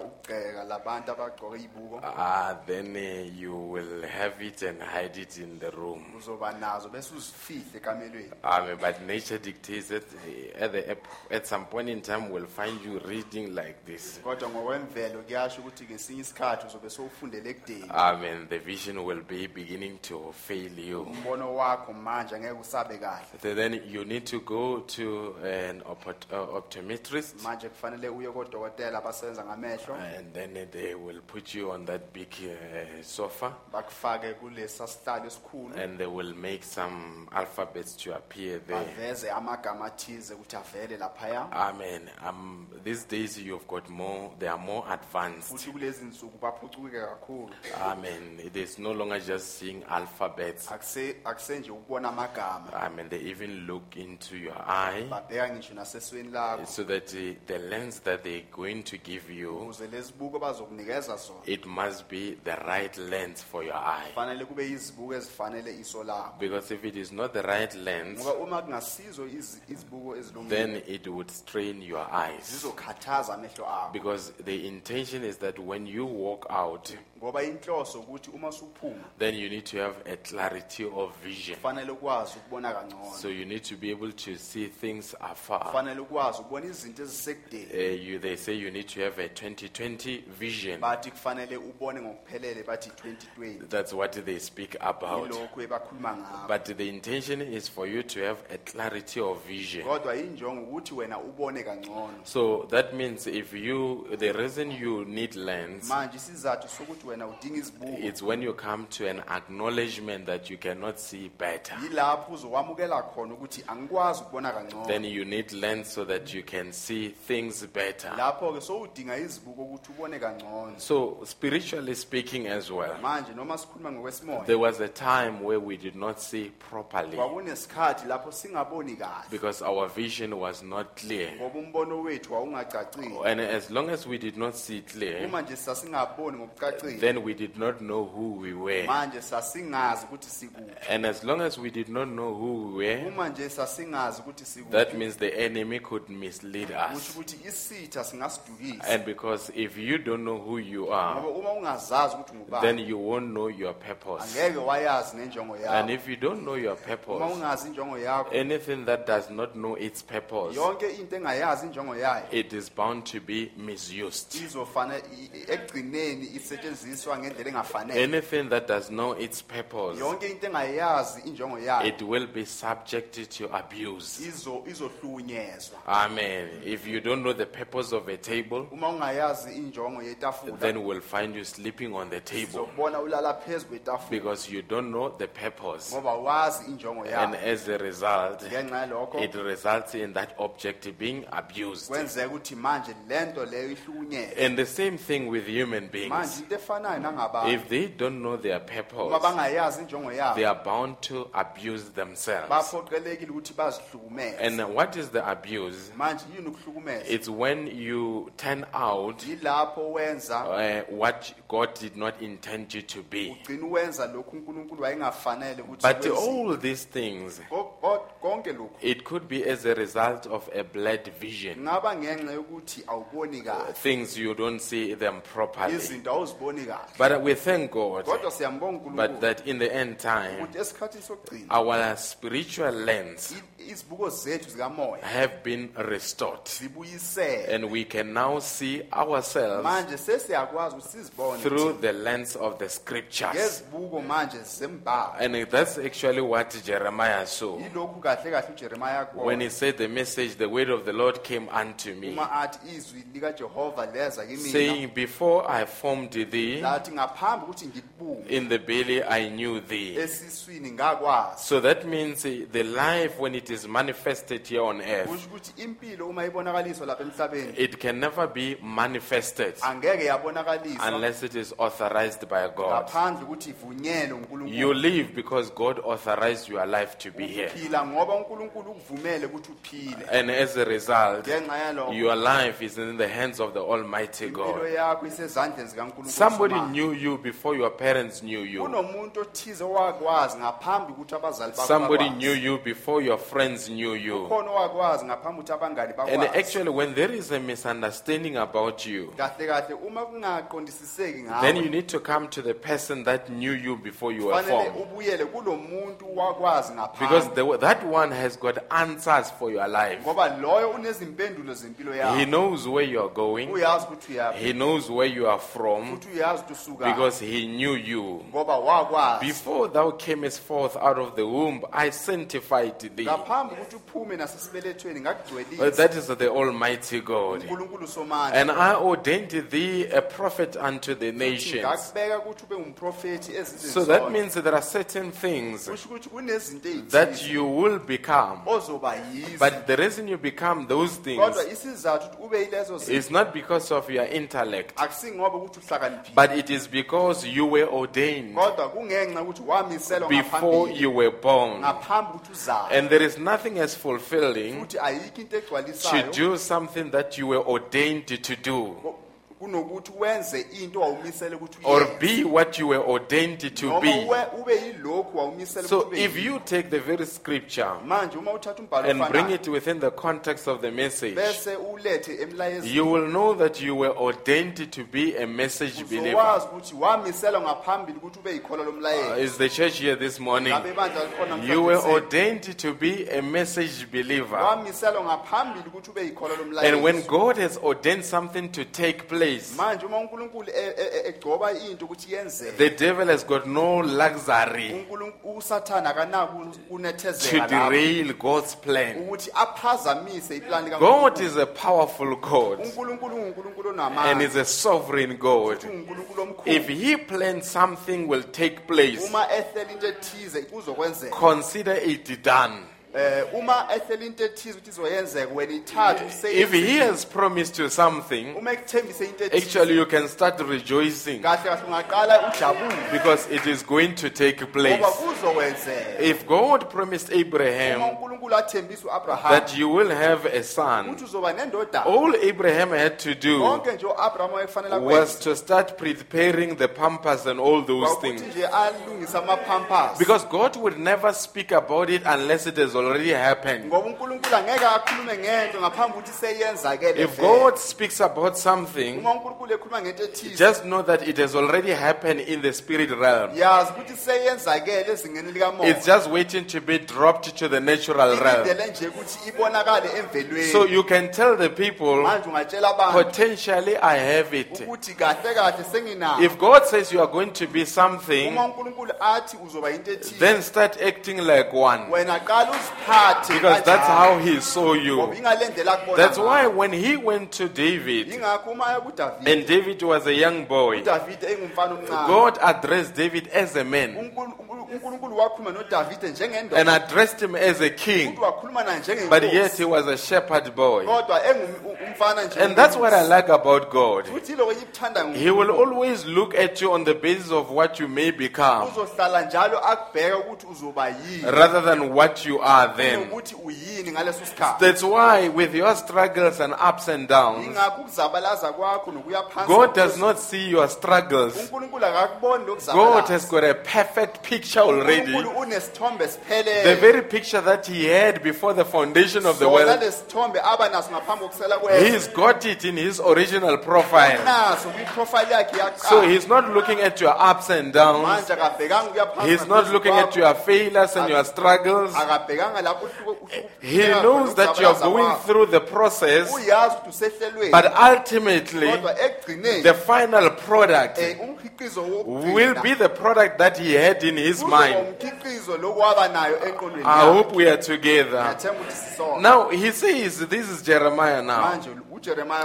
labantu abagcoka iyibuko Ah, then uh, you will have it and hide it in the room. uzoba nazo bese uzifihle ekamelweni Amen. But nature dictates that uh, at, the, at some point in time, we'll find you reading like this. kodwa ngokwemvelo kuyasho ukuthi ngesinye isikhathi uzobe sowufundele ekudeni Amen. The vision will be beginning to fail you. umbono wakho manje angeke usabe kahle So then you need to go to an uh, optometrist, manje kufanele uye kodokotela abasebenza ngamehlo and then they will put you on that big uh, sofa, bakufake kulesa sihlalo esikhulu and they will make some alphabets to appear there. baveze amagama athize ukuthi avele laphaya Amen. Um, these days you've got more. They are more advanced. futhi kulezi nsuku baphucuke kakhulu Amen. It is no longer just seeing alphabets. Akuse- akusenje ukubona amagama Amen. They even look into your eye, babheka ngisho nasesweni lakho so that the lens that they're going to give you ukuze lezibuko bazokunikeza sona it must be the right lens for your eye. fanele kube yizibuko ezifanele iso lakho Because if it is not the right lens, ngoba uma kungasizo izi- izibuko then it would strain your eyes. zizokhathaza amehlo akho Because the intention is that when you walk out, ngoba inhloso ukuthi uma usuphuma then you need to have a clarity of vision. kufanele ukwazi ukubona kangcono So you need to be able to see things afar. kufanele ukwazi ukubona izinto ezisekudeni Uh, you, they say you need to have a 2020 vision. bathi kufanele ubone ngokuphelele bathi 2020 That's what they speak about. ebakhuluma ngakho But the intention is for you to have a clarity of vision. kodwa injongo ukuthi wena ubone kangcono So that means if you, the reason you need lens, manje isizathu sokuthi wena udinga izibuko it's when you come to an acknowledgement that you cannot see better. yilapho uzokwamukela khona ukuthi angikwazi ukubona kangcono Then you need lens so that you can see things better. lapho-ke sowudinga izibuko ukuthi ubone kangcono So spiritually speaking as well, manje noma sikhuluma ngokwesimoya there was a time where we did not see properly kwakunesikhathi lapho singaboni kahle because our vision was not clear. ngoba umbono wethu wawungacacile And as long as we did not see clear, uma nje sasingaboni ngokucacile then we did not know who we were. manje sasingazi ukuthi sikuphi And as long as we did not know who we were, uma nje sasingazi ukuthi that means the enemy could mislead kusho us. ukuthi isitha singasidukisa And because if you don't know who you are, ngoba uma ungazazi ukuthi then ngubani you won't know your purpose. angeke wayazi nenjongo And yakho if you don't know your uma purpose, ungazi injongo yakho anything that does not know its purpose, yonke into engayazi injongo yayo it is bound to be misused. izofana i- i- ekugcineni isetshenziswe ngendlela engafanele anything that does know its purpose, yonke into engayazi injongo yayo it will be subjected to abuse. izo izohlukunyezwa Amen. If you don't know the purpose of a table, uma ungayazi injongo yetafula then we'll find you sleeping on the table uzobona ulala phezu kwetafula because you don't know the purpose. ngoba wazi injongo And yayo as a result, ngenxa yalokho it results in that object being abused. kwenzeka ukuthi manje lento leyo ihlukunyezwe And the same thing with human manje beings. into nangabantu If they don't know their uma purpose, bangayazi injongo they yabo are bound to abuse themselves. baphoqelekile ukuthi bazihlukumeze And what is the abuse? manje yini ukuhlukumeza It's when you turn out yilapho wenza uh, what God did not intend you to be. ugcina uwenza lokhu unkulunkulu wayengafanele ukuthi But wenziwe. all these things, Ko- ko- konke lokhu it could be as a result of a blurred vision. ngaba ngenxa yokuthi awuboni kahle Things you don't see them properly. izinto awuziboni kahle But we thank God kodwa siyambonga but unkulunkulu that in the end time, ukuthi esikhathini sokugcina our spiritual lens i- izibuko zethu zikamoya have been restored. zibuyisele And we can now see ourselves manje sesiyakwazi ukuthi sizibone through the lens of the scriptures. ngezibuko manje zembhalo And that's actually what Jeremiah saw. yilokhu kahle kahle ujeremiya When he akubona said the message, the word of the Lord came unto me, uma athi izwi likajehova leza kimina saying, Before I formed thee lathi ngaphambi ukuthi ngikubuke in the belly, I knew thee. So that means eh, the life, when it is manifested here on earth, kusho ukuthi impilo uma ibonakaliswa lapha emhlabeni it can never be manifested unless it is authorized by God. ngaphandle ukuthi ivunyelwe You live because God authorized your life to be here. phila ngoba unkulunkulu ukuvumele ukuthi uphile And as a result, your life is in the hands of the Almighty God. zikankulunkulu Somebody knew you before your parents knew you. kunomuntu othize owakwazi ngaphambi ukuthi abazali bakho Somebody bakwazi. knew you before your friends knew you. khona owakwazi ngaphambi ukuthi abangani And bakwazi actually, when there is a misunderstanding about you, kahle kahle uma kungaqondisiseki then you ngawe need to come to the person that knew you before you were formed. ubuyele kulo muntu wakwazi Because ngaphambi the, that one has got answers for your life. ngoba loyo unezimpendulo zempilo He yakho knows where you are going, uyazi ukuthi uyaphi he knows where you are from, futhi uyazi ukuthi usuka because he knew you. Before thou camest forth out of the womb, I sanctified thee. ngaphambi ukuthi uphume nasesibelethweni ngakugcwelisa That is the Almighty God. And I ordained thee a prophet unto the nations. ngakubeka ukuthi ube umprofethi ezizweni So that means that there are certain things kusho ukuthi kunezinto that you will become. But the reason you become those things isizathu ukuthi ube yilezo zinto is not because of your intellect, akusingoba ukuthi uhlakaniphile but it is because you were ordained kodwa kungenxa ukuthi wamiselwa before ngaphambili you were born. ngaphambi ukuthi uzalwe. And there is nothing as fulfilling futhi ayikho into to do something that you were ordained to do kunokuthi wenze into wawumisele ukuthi or be what you were ordained to be. ube- yilokhu wawumisele So if you take the very scripture manje uma uthatha umbhalo and bring it within the context of the message, bese ulethe emlayezini you will know that you were ordained to be a message believer. ukuthi wamiselwa ngaphambili ukuthi ube yikhola Uh, is the church here this morning? ngabe ibandla likhona You were ordained to be a message believer. wamiselwa ngaphambili ukuthi ube yikhola And when God has ordained something to take place, manje uma unkulunkulu e- e- e- egcoba into ukuthi yenzeke the devil has got no luxury uNkulunkulu- usathane akanaki to kunethezeka lapho derail God's plan. ukuthi aphazamise iplani God is a powerful God uNkulunkulu and onamandla is a sovereign God. futhi unguNkulunkulu omkhulu If He plans something will take place, uma ehlela into ethize kuzokwenzeka consider it done. Eh uma ehlela into ethize ukuthi izoyenzeka wena If He has promised you something, uma ekuthembise into ethize. actually you can start rejoicing. Kahle kahle ungaqala ujabule because it is going to take place. kuzokwenzeka If God promised Abraham uNkulunkulu athembisa uAbraham that you will have a son, ukuthi uzoba nendodana all Abraham had to do konke nje uAbraham wayefanele was to start preparing the Pampers and all those things. nje alungise amapampers. Because God would never speak about it unless it is already happened. ngoba unkulunkulu angeke akhulume ngento ngaphambi ukuthi seyenzakele If. God speaks about something, uma unkulunkulu ekhuluma ngento ethize just know that it has already happened in the spirit realm. yazi ukuthi seyenzakele ezingeni likamoya It's just waiting to be dropped to the natural realm. ilindele nje ukuthi ibonakale emvelweni So you can tell the people, manje ungatshela abantu potentially I have it. ukuthi kahle kahle senginako If God says you are going to be something, unkulunkulu athi uzoba into ethize then start acting like one. wena qala uziphathe Because that's how he saw you. That's why when he went to David, yingakho uma aya kudavid. and David was a young boy, udavid engumfana omncane. God addressed David as a man. Unkulu- unkulu- unkulunkulu wakhuluma nodavide and addressed him as a king, futhi wakhuluma naye but yet he was a shepherd boy. kodwa engumfana nje And that's what I like about God. futhi iloko engikuthanda He will always look at you on the basis of what you may become. Uzohlala njalo akubheka ukuthi uzoba yini. Rather than what you are then. ukuthi uyini ngaleso sikhathi That's why, with your struggles and ups and downs, ingakho ukuzabalaza kwakho nokuya phansi God does not see your struggles. unkulunkulu akakuboni God lokuzabalaza has got a perfect picture already. unkulunkulu unesithombe The siphelele very picture that He had before the foundation of the world, lesithombe aba naso ngaphambi kokusela He's got it in His original profile. naso kwiprofile yakhe So yaqala He's not looking at your ups and downs. manje akabhekanga ukuya phansi He's not looking at your failures and your struggles. akabhekanga lapho uhluko- uhluko- He knows that you are going through the process, uyazi ukuthi usehlelweni but ultimately, the final product eh, will be the product that He had in His mind. umkhiqizo lokwaba nayo enqondweni I hope we are together. Ngiyathemba ukuthi sisonke. Now, He says, this is Jeremiah now.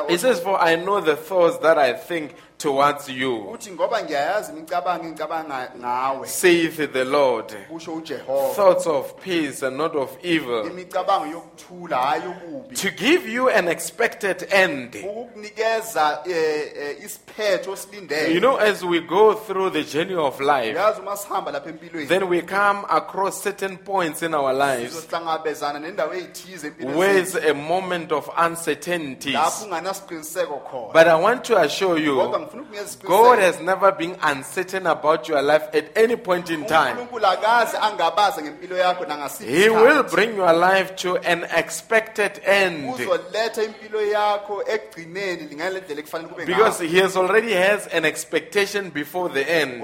He says, For I know the thoughts that I think towards you, uthi ngoba ngiyayazi imicabango engicabanga ngawe. Saith the Lord. kusho ujehova. Thoughts of peace and not of evil, imicabango yokuthula hayi yokubi. To give you an expected end. ukukunikeza eh, eh, isiphetho osilindele. You know, as we go through the journey of life, yazi uma sihamba lapha empilweni. then we come across certain points in our lives sizohlangabezana nendawo ey'thize empilweni where zethu, a moment of uncertainties. lapho unganasiqiniseko khona. But I want to assure you, God has never been uncertain about your life at any point in time. unkulunkulu akaze angabaza ngempilo yakho nangasiphi He will bring your life to an expected end uzoletha impilo yakho ekugcineni lingale ndlela ekufanele kube because He has already has an expectation before the end.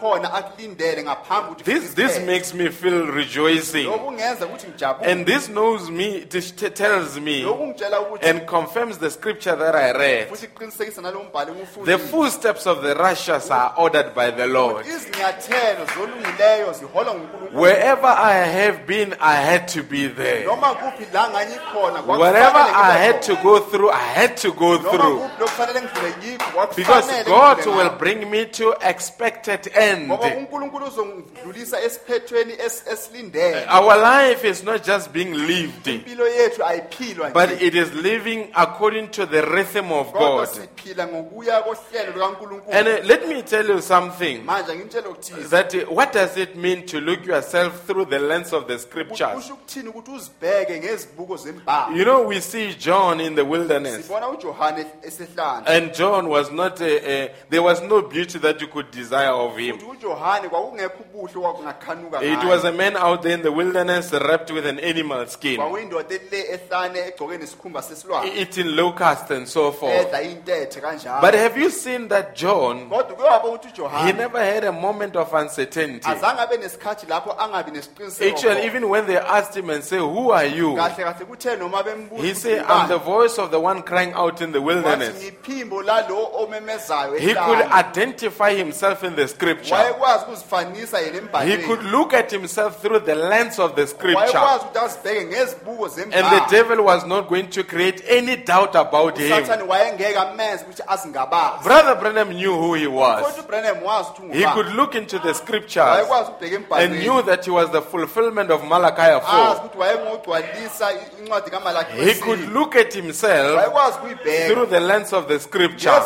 Ngoba akulindele ngaphambi ukuthi This this makes me feel rejoicing, kungenza ukuthi ngijabule and this knows me. It t- tells me lokhu ngitshela ukuthi and confirms the scripture that I read. futhi kuqinisekisa nalowo mbhalo The engufundile footsteps of the righteous are ordered by the Lord. izinyathelo zolungileyo ziholwa ngunkulunkulu Wherever I have been, I had to be there. noma kuphi la ngangikhona Wherever I had to go through, I had to go through. kuphi lokufanele ngidlule yikho Because God will bring me to expected end. ngoba unkulunkulu uzongidlulisa esiphethweni es- esilindele Our life is not just being lived, impilo yethu ayiphilwa but it is living according to the rhythm of God. siphila ngokuya kohlelo lukankulunkulu And uh, let me tell you something manje ngimtshele ukuthize that uh, what does it mean to look yourself through the lens of the scriptures? kusho ukuthini ukuthi uzibheke ngezibuko zembhalo You know, we see John in the wilderness. sibona ujohane esehlane And John was not, a, a, there was no beauty that you could desire of him. Futhi ujohane kwakungekho ubuhle okwakungakhanuka It was a man out there in the wilderness wrapped with an animal skin, kwakuyindoda elile ehlane egcoke nesikhumba sesilwane eating locusts and so forth. edla intethe kanjalo But have you seen that John, kodwa kuyaba ukuthi he never had a moment of uncertainty. azange abe nesikhathi lapho angabi nesiqiniseko Actually, even when they asked him and say, who are you? kahle kahle kuthe noma bembuza He said, I'm the voice of the one crying out in the wilderness. ngiphimbo lalo omemezayo He could identify himself in the scripture. Yena He could look at himself through the lens of the scripture. wayekwazi ukuthi azibheke ngezibuko And the devil was not going to create any doubt about him. usathane wayengeke amenze ukuthi azingabazi Brother Branham knew who he was. kodwa ubrenham wazi ukuthi He could look into the scriptures and knew that he was the fulfillment of Malachi 4. ukuthi wayengogcwalisa incwadi kamalaki He could look at himself through the lens of the scripture.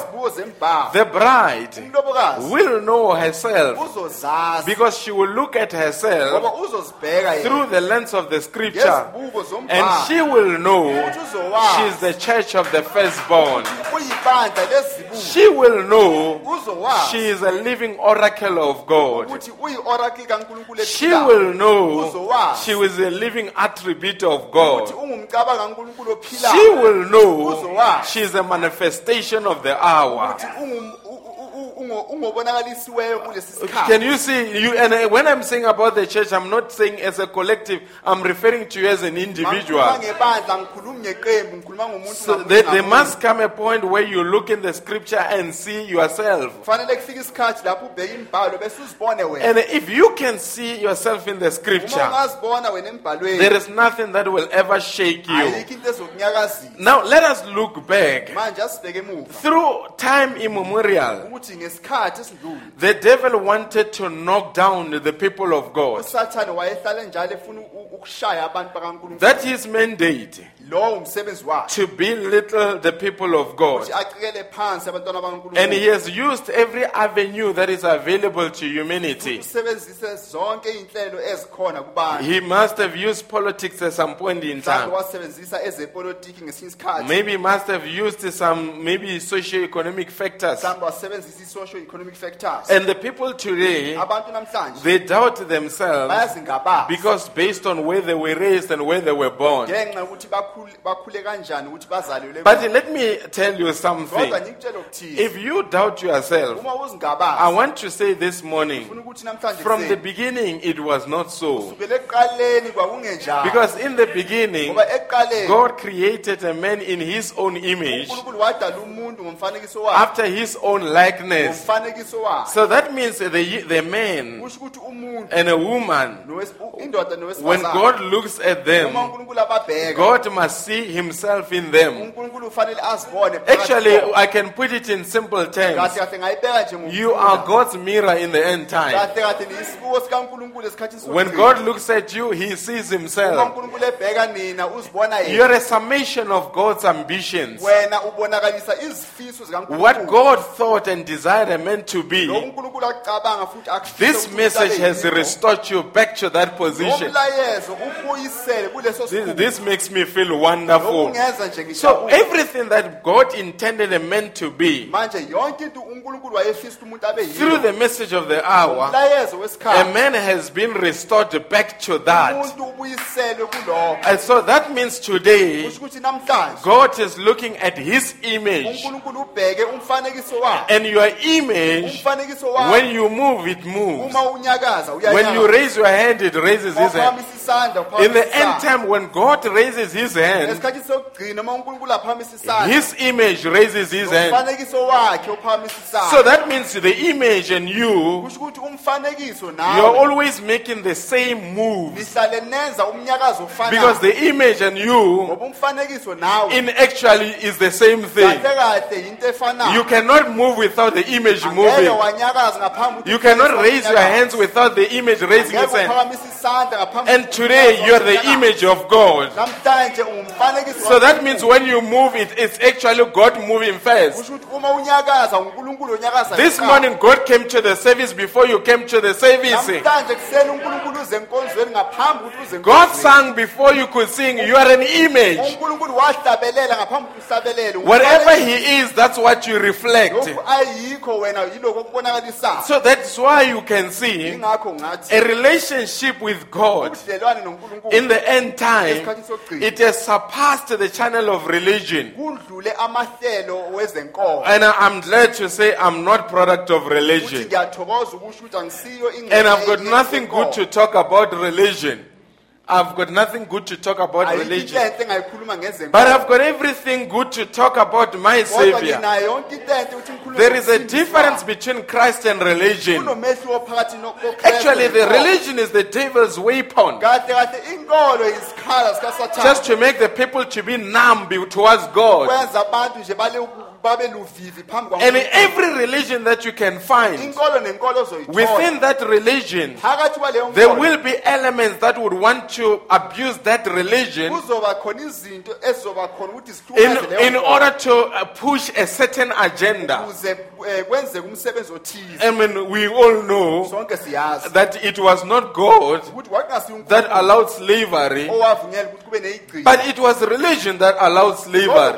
The bride will know her, herself because she will look at herself through the lens of the scripture. And she will know she is the church of the firstborn. She will know she is a living oracle of God. ukuthi uyi-oracle kankulunkulu She will know she is a living attribute of God. She will know she is a manifestation of the hour. Can you see? You and uh, when I'm saying about the church, I'm not saying as a collective. I'm referring to you as an individual. ngebandla ngikhuluma ngeqembu ngikhuluma ngomuntu So there, there must come a point where you look in the scripture and see yourself. kufanele kufike isikhathi lapho ubheka imibhalo bese uzibone wena And if you can see yourself in the scripture, there is nothing that will ever shake you. ayikho into ezokunyakazisa Now let us look back. manje asibheke emuva Through time immemorial, ngesikhathi esidlule the devil wanted to knock down the people of God. usathane wayehlale njalo efuna ukushaya abantu bakankulunkulu. That mandate lowo umsebenzi wakhe to belittle the people of God. ukuthi acikele phansi abantwana And he has used every avenue that is available to humanity. usebenzise zonke iy'nhlelo ezikhona kubantu He must have used politics at some point in mhlawumbe time. wasebenzisa ezepolitiki ngesinye isikhathi Maybe he must have used some maybe socio-economic factors. mhlawumbe wasebenzisa i-social economic factors And the people today, abantu namhlanje they doubt themselves because based on where they were raised and where they were born. ngenxa yokuthi bakhule- bakhule kanjani ukuthi bazalelwe But let me tell you kodwa something. ngikutshela If you doubt yourself, uma I uzingabazi want to say this morning, ukuthi namhlanje from the beginning, it was not so. kusukela ekuqaleni kwakungenjalo Because in the beginning, ngoba ekuqaleni God created a man in his own image, unkulunkulu wadala umuntu ngomfanekiso wakhe after his own likeness. ngomfanekiso wakhe So that means the, the man kusho ukuthi umuntu and a woman, nowes- u- indoda when nowesifazane God looks at uma them, unkulunkulu ababheka God must see himself in them. Actually. I can put it in simple terms. You are God's mirror in the end time. When. God looks at you, he sees himself. You are a summation of God's ambitions. What God thought and desired a man to be. This message has restored you back to that position. This, makes me feel wonderful. So everything that God intended a man to be manje yonke into unkulunkulu wayefisa ukuthi umuntu abe through the message of the hour, a man has been restored back to that. umuntu ubuyiselwe kulokho And so that means today, kusho ukuthi namhlanje God is looking at his image. unkulunkulu ubheke umfanekiso wakhe And your image, when you move, it moves. When you raise your hand, it raises his hand. In the end time, when God raises his hand, ngesikhathi sokugcina uma unkulunkulu aphakamisa his image raises his hand. umfanekiso wakhe uphakamisa So that means the image and you, kusho ukuthi umfanekiso you're nawe always making the same moves. nihlale nenza umnyakazo Because the image and you, ngoba umfanekiso nawe in actually, is the same thing. kahle kahle yinto You efanayo cannot move without the image moving. wanyakaza ngaphambi ukuthi You cannot raise your hands without the image raising its hand. uphakamisa isandla ngaphambi And ukuthi today, you are the image of God. namhlanje So that means when you move, it, it's actually God moving first. kusho ukuthi uma unyakaza unkulunkulu onyakaza This morning, God came to the service before you came to the service. namhlanje kuseni unkulunkulu uze enkonzweni ngaphambi ukuthi uze God sang before you could sing. You are an image. unkulunkulu wahlabelela ngaphambi ukuthi uhlabelele Wherever He is, that's what you reflect. lokhu ayikho wena yilokho okubonakalisayo So that's why you can see a relationship with God in the end time. It has surpassed the channel of religion. kudlule amahlelo wezenkolo And I- I'm glad to say I'm not product of religion. ngiyathokoza ukusho ukuthi angisiyo And I've got nothing good to talk about religion. I've got nothing good to talk about religion. into enhle engayikhuluma But I've got everything good to talk about my Savior. nginayo yonke into enhle ukuthi ngikhulume There is a difference between Christ and religion. kunomehluko phakathi no- koKristu Actually, the religion is the devil's weapon. kahle kahle inkolo yisikhala Just to make the people to be numb towards God. Kwenza abantu nje bale uku- babe luvivi phambi And every religion that you can find, inkolo nenkolo ozoyithola. within that religion, there will be elements that would want to abuse that religion kuzoba khona izinto ezizoba khona ukuthi in, in order to uh, push a certain agenda. eh, kwenzeke umsebenzi othize. I mean, we all know that it was not God that allowed slavery, owavunyela ukuthi kube neyigcina. but it was religion that allowed slavery.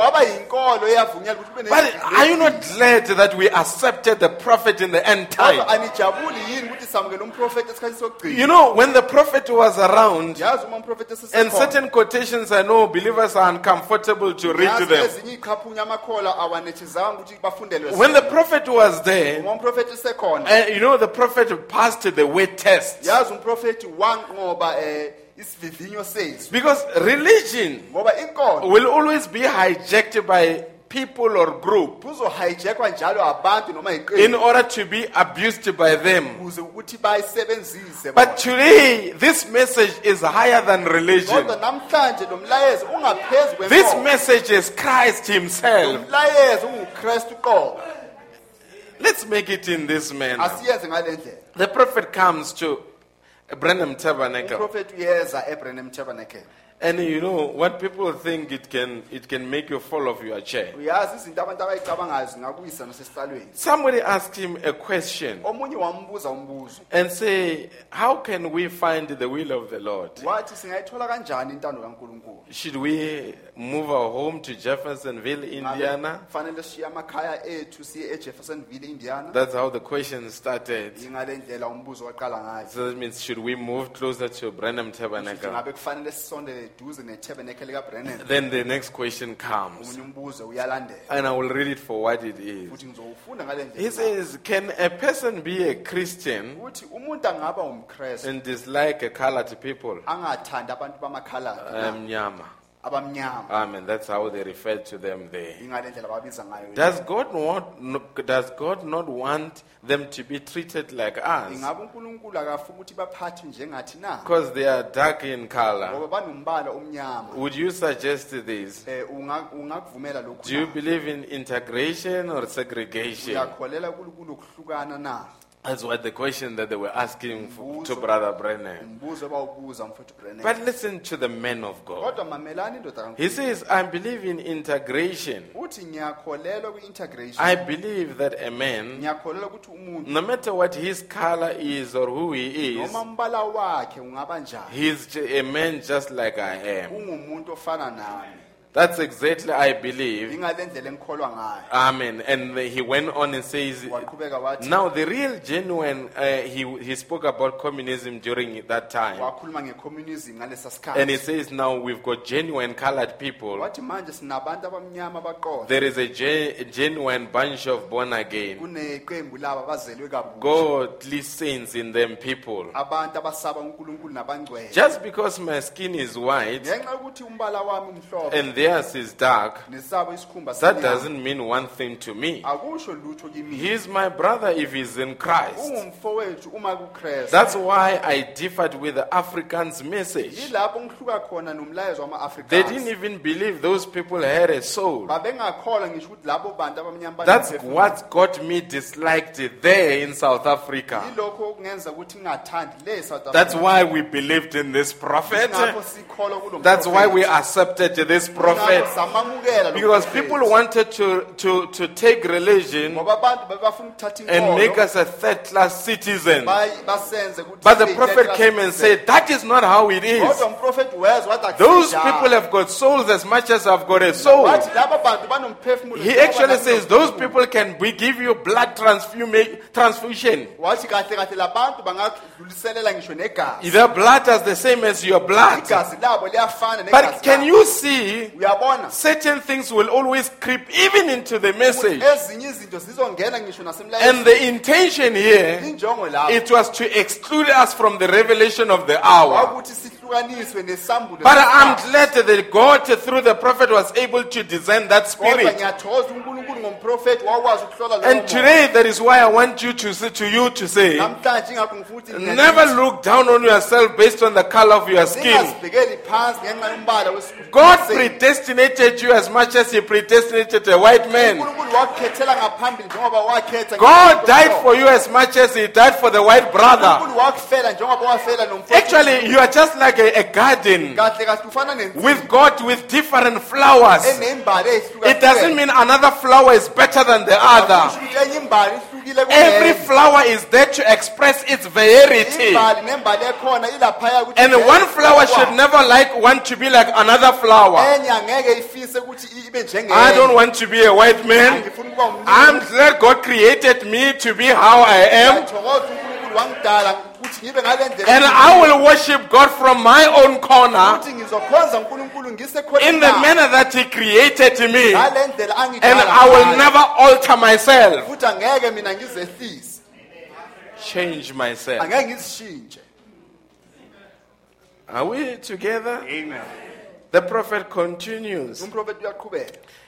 Kwaba yinkolo eyavunyela ukuthi kube But are you not glad that we accepted the prophet in the end time? anijabuli yini ukuthi samukele umprofeti esikhathi You know, when the prophet was around, yazi uma umprofeti and certain quotations I know believers are uncomfortable to read yazi them. ezinye iqhaphunya amakhola awanethezanga ukuthi bafundelwe When the prophet was there, uma umprofeti esekhona and you know, the prophet passed the weight test. yazi umprofeti wanqoba eh Because religion will always be hijacked by people or group kuzohijackwa njalo abantu noma in order to be abused by them. ukuze ukuthi bayisebenzise But today, this message is higher than religion. kodwa namhlanje lo mlayezo ungaphezu This message is Christ Himself. mlayezo ungukristu qobo Let's make it in this manner. asiyenze ngale ndlela The prophet comes to Branham Tabernacle. uyeza ebrenem tabernacle And you know what people think it can it can make you fall off your chair. uyazi izinto abantu abayicabangayo zingakuyisa nasesihlalweni Somebody asked him a question omunye wambuza umbuzo and say, How can we find the will of the Lord? wathi singayithola kanjani intando kankulunkulu Should we move our home to Jeffersonville, Indiana? kufanele siye amakhaya ethu siye ejeffersonville indiana That's how the question started. ingale ndlela umbuzo waqala ngayo So that means should we move closer to Branham Sithi Tabernacle? ngabe kufanele sisondele duze netabernacle likabrennan Then the next question comes. omunye umbuzo uyalandela And I will read it for what it is. futhi ngizowufunda ngale He ndlela says, Can a person be a Christian ukuthi umuntu angaba umkristu and dislike a colored people? angathandi abantu bamakhaladi Um, Nyama. Abamnyama Amen. That's how they refer to them there. ingale ndlela babiza ngayo Does God want? Does God not want them to be treated like us? ingabe unkulunkulu akafuna ukuthi baphathwe njengathi na Because they are dark in color. ngoba banombala omnyama Would you suggest this? eh unga- ungakuvumela Do you believe in integration or segregation? uyakholela kulukulu na That's what the question that they were asking for, to Brother Branham. umbuzo bawubuza mfowethu Brennan But listen to the man of God. kodwa mamelani indoda He says, I believe in integration. uthi ngiyakholelwa kwi-integration I believe that a man, ngiyakholelwa ukuthi umuntu no matter what his color is or who he is, noma mbala wakhe ungaba njani he's a man just like I am. Ungumuntu ofana nami That's exactly I believe. ingale ndlela engikholwa ngayo Amen. And he went on and says, waqhubeka wathi now the real genuine, uh, he, he spoke about communism during that time. wakhuluma ngecommunism ngalesa And he sikhathi says now we've got genuine colored people. wathi manje sinabantu abamnyama baqola There is a, ge- genuine bunch of born again, kuneqembu laba abazelwe kabusha godly saints in them people. abantu abasaba unkulunkulu nabangcwele Just because my skin is white ngenxa yokuthi umbala wami umhlophe and theirs is dark, nesabo isikhumba that doesn't mean one thing to me. akusho lutho kimi He's my brother if he's in Christ. ungumfowethu uma kukristu That's why I differed with the Africans' message. yilapho ngihluka khona nomlayezo They didn't even believe those people had a soul. babengakholwa ngisho ukuthi labo bantu abamnyama That's what got me disliked there in South Africa. yilokho okungenza ukuthi ngingathandi le South That's Africa. why we believed in this prophet. Ngakho sikholwa kulo That's why we accepted this Ngakho prophet. Because people wanted to, to, to take religion ngoba abantu bebafuna ukuthatha and make us a third class citizen. bay- basenze ukuthi But the prophet came and said, That is not how it is. kodwa umprofethi weza wathi Those people have got souls as much as I've got a soul. wathi laba bantu banomphefumulo He actually says those people can we give you blood transfusion. wathi kahle kahle labantu bangadluliselela ngisho negazi Their blood is the same as your blood. igazi labo liyafana But can you see uyabona certain things will always creep even into the message? ezinye izinto zizongena ngisho And the intention here injongo lapho it was to exclude us from the revelation of the hour. Ihlukaniswe nesambulo But I'm glad that God, through the prophet, was able to design that kodwa spirit. ngiyathokoza unkulunkulu ngomprofethi wakwazi ukuhlola lowo And moya. today, that is why I want you to say, to you to say, namhlanje ingakho ngifuna never look down on yourself based on the color of your skin. ningazibhekeli phansi ngenxa yombala wesikhumba God predestinated you as much as He predestinated a white man. unkulunkulu wakukhethela ngaphambili njengoba wakhetha God died for you as much as He died for the white brother. unkulunkulu wakufela njengoba wafela nomfowethu. Actually, you are just like a, a garden kahle kahle ufana nensimu with God with different flowers. It doesn't mean another flower is better than the other. ukuthi enye imbali ihlukile Every flower is there to express its variety. imbali nembali ekhona ilaphaya ukuthi And one flower should never like want to be like another flower. enye angeke ifise ukuthi i- ibe njengenye I don't want to be a white man. ngifuna ukuba umlimi. I'm glad God created me to be how I am. Ngiyathokoza unkulunkulu wangidala ukuthi ngibe ngale ndlela And I will worship God from my own corner ukuthi ngizokhonza unkulunkulu in the manner that He created me. And I will never alter myself, futhi angeke mina ngizehlise change myself. Are we together? amen The prophet continues.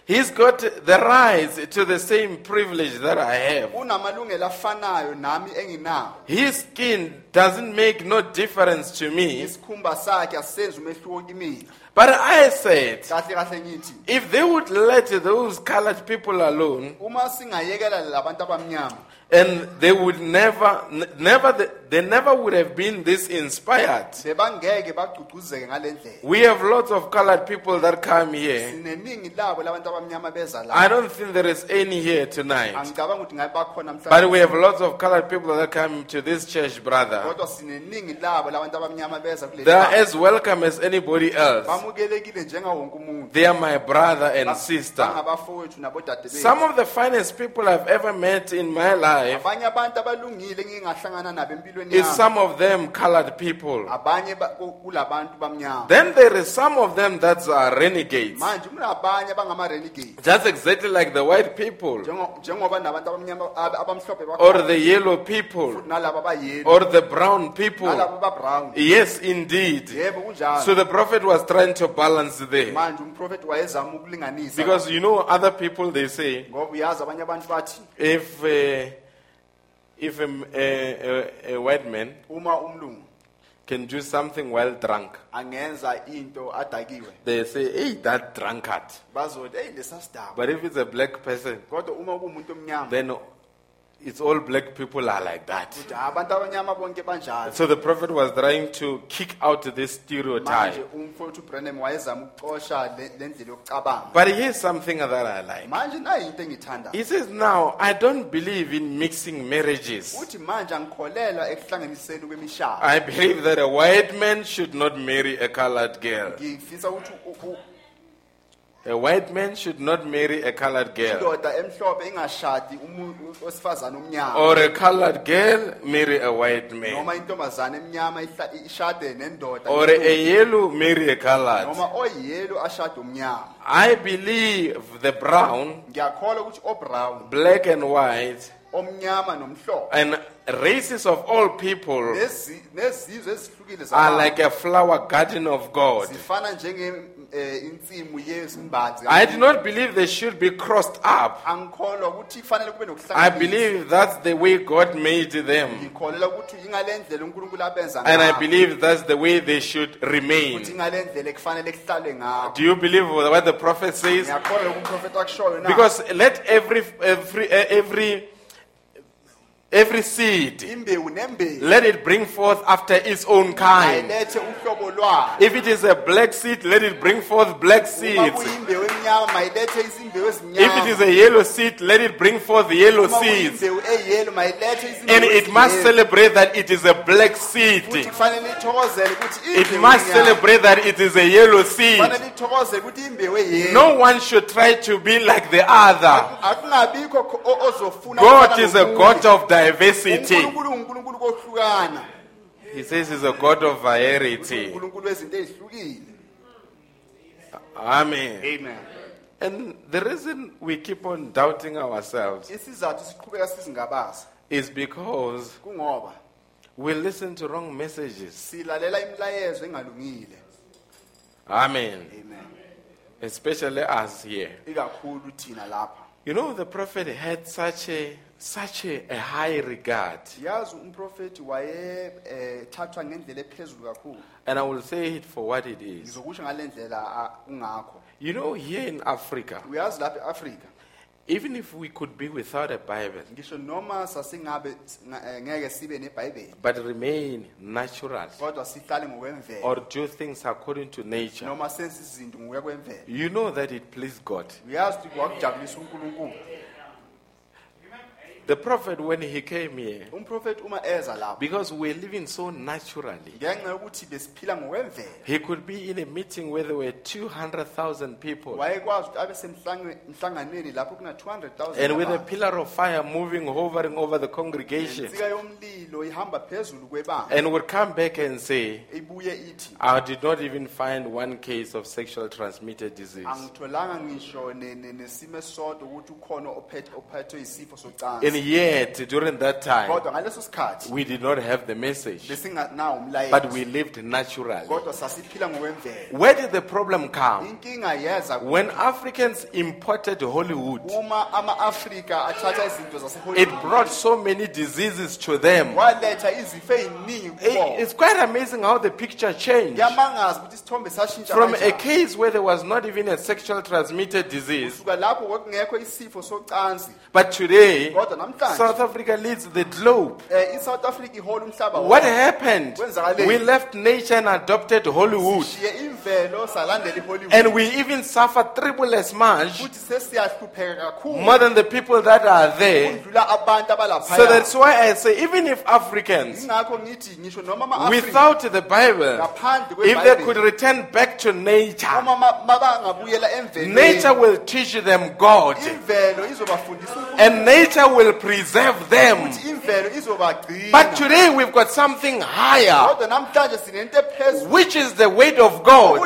He's got the right to the same privilege that I have. unamalungelo afanayo nami enginawo His skin doesn't make no difference to me. isikhumba sakhe asenzi umehluko kimina But I said, kahle kahle ngithi if they would let those colored people alone, uma singayekela labantu abamnyama and they would never, never, they never would have been this inspired. bebangeke bagcugcuzeke ngale ndlela We have lots of colored people that come here. sineningi labo labantu abamnyama beza I don't think there is any here tonight. angicabanga ukuthi ngabe bakhona But we have lots of colored people that come to this church, brother. kodwa sineningi labo labantu abamnyama beza kuleli They are as welcome as anybody else. bamukelekile njengawo wonke umuntu They are my brother and sister. bangabafowethu Some of the finest people I've ever met in my life abanye abantu abalungile engingahlangana nabo empilweni is yami some of them colored people. abanye ba- ku- kulabantu bamnyama Then there is some of them that are renegades. manje kunabanye abangama-renegade Just exactly like the white people Njengo- njengoba nabantu abamnyama ab- abamhlophe or the yellow people or the brown people. ababrown Yes, indeed. yebo kunjalo So the prophet was trying to balance there. manje umprofethi wayezama ukulinganisa Because you know, other people they say, ngoba uyazi abanye abantu bathi if uh, if a, a, a, a white man uma umlungu can do something while drunk, angenza into adakiwe they say, hey, that drunkard. bazothi eyi lesasidaba But if it's a black person, kodwa uma kuwumuntu omnyama then it's all black people are like that. ukuthi "Ah, abantu abanyama bonke banjalo So the prophet was trying to kick out this manje stereotype. umfowethu ubrenham wayezama ukuxosha le le ndlela yokucabanga But here's something that I like. manje nayi into engiyithandayo He says, now, I don't believe in mixing marriages. uthi manje angikholelwa ekuhlanganiseni kwemishado I believe that a white man should not marry a colored girl. ngifisa ukuthi u- u- A white man should not marry a colored girl. indoda emhlophe ingashadi umuntu wesifazane omnyama Or a colored girl marry a white man. noma intombazane emnyama ihla- ishade nendoda Or a yellow marry a colored. noma oyiyelo ashade umnyama I believe the brown, ngiyakholwa ukuthi obrown black and white, omnyama nomhlophe and races of all people Nezi- nezizwe ezihlukile are zabantu like a flower garden of God. zifana njenge Eh, insimu yesimbazi I do not believe they should be crossed up. angikholwa ukuthi kufanele kube I believe that's the way God made them. ngikholelwa ukuthi ingale unkulunkulu abenza And I ngayo, believe that's the way they should remain. ingale ndlela ekufanele kuhlalwe ngayo Do you believe what the prophet says? ngiyakholwa lokhu umprofeti akushoyo na Because let every every eh, every every seed let it bring forth after its own kind. ayilethe uhlobo lwayo If it is a black seed, let it bring forth black seeds. kuyimbewu emnyama mayilethe izimbewu If it is a yellow seed, let it bring forth yellow seeds. kuyimbewu eyelo mayilethe izimbewu And it must celebrate that it is a black seed. kufanele ithokozele ukuthi It must celebrate that it is a yellow seed. kufanele ithokozele ukuthi imbewu eyelo No one should try to be like the other. akungabikho kho- o- ozofuna God is a. God of diversity. Unkulunkulu kohlukana He says he's a God of variety. unkulunkulu wezinto ezihlukile Amen. amen And the reason we keep on doubting ourselves isizathu siqhubeka sizingabaza is because kungoba we listen to wrong messages. silalela imilayezo engalungile Amen. amen Especially us here. ikakhulu thina lapha You know, the prophet had such a such a, a high regard, yazi umprofethi waye eh, ngendlela ephezulu kakhulu. And I will say it for what it is. ngizokusho ngale ndlela ah, kungakho. You know, here in Africa, uyazi lapha e-afrika? even if we could be without a Bible, ngisho noma sasingabe nga- eh, ngeke sibe nebhayibheli but remain natural. Kodwa sihlale ngokwemvelo. Or do things according to nature, noma senze izinto ngokuya kwemvelo. You know that it pleased God. uyazi ukuthi wakujabulisa unkulunkulu The prophet, when he came here, uma eza because we're living so naturally, ngenxa yokuthi besiphila ngokwemvelo. he could be in a meeting where there were 200,000 people. Wayekwazi ukuthi abe semhlanganweni lapho kuna-200 and with a 000 pillar of fire moving, hovering over the congregation, insika yomlilo ihamba phezulu kwebanga. And would come back and say, ibuye ithi I did not even find one case of sexual transmitted disease. angitholanga ngisho ne- ne- nesimo esisodwa ukuthi ukhona ophethe- ophethwe yisifo socansi And yet, during that time, kodwa ngaleso sikhathi we did not have the message, besinganawo but we lived naturally. kodwa sasiphila ngokwemvelo Where did the problem come? inkinga yeza When Africans imported Hollywood, uma ama-afrika athatha izinto it zasehollywood brought so many diseases to them. waletha izifo ey'ningi It- kubo It's quite amazing how the picture changed. kuyamangaza ukuthi isithombe sashintsha From a kanjani. case where there was not even a sexual transmitted disease, kusuka lapho kwakungekho isifo socansi but today, kodwa namhlanje South Africa leads the globe. Eh, isouth africa ihola umhlaba What wonke. happened? We left nature and adopted Hollywood. sishiye imvelo salandela ihollywood And we even suffered triple as much futhi sesiyahlupheka kakhulu more than the people that are there. abantu So abalaphaya that's why I say, even if Africans, ingakho ngithi ngisho noma ama-afrika without the Bible, ngaphandle if they could return back to nature, uma ma- mabangabuyela emvelweni nature will teach them God. imvelo izobafundisa uNkulunkulu, And nature will preserve them. ukuthi imvelo izobagcina But today we've got something higher, kodwa namhlanje sinento ephezulu which is the word of God.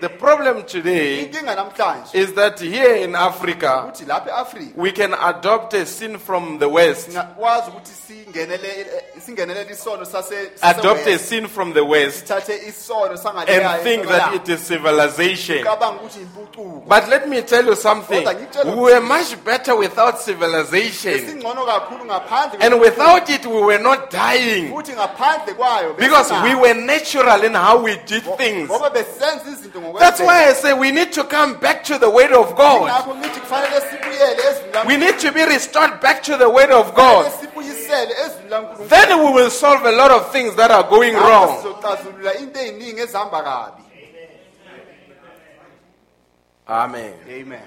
The problem today inkinga namhlanje is that here in Africa, ukuthi lapha e-afrika we can adopt a sin from the West, singakwazi ukuthi singenele eh, singenelele isono sase adopt a sin from the West, sithathe isono and think that it is civilization. cabanga ukuthi impucuko But let me tell you something. We were much better without civilization. singcono kakhulu ngaphandle And without it, we were not dying. futhi ngaphandle kwayo Because we were natural in how we did things. ngoba besenza izinto ngokwemvelo. That's why I say we need to come back to the Word of God. Ingakho ngithi kufanele sibuyele ezwini lam- We need to be restored back to the Word of God. sibuyisele ezwini lankulunkulu Then we will solve a lot of things that are going wrong. sizoxazulula into ey'ningi ezihamba kabi Amen. amen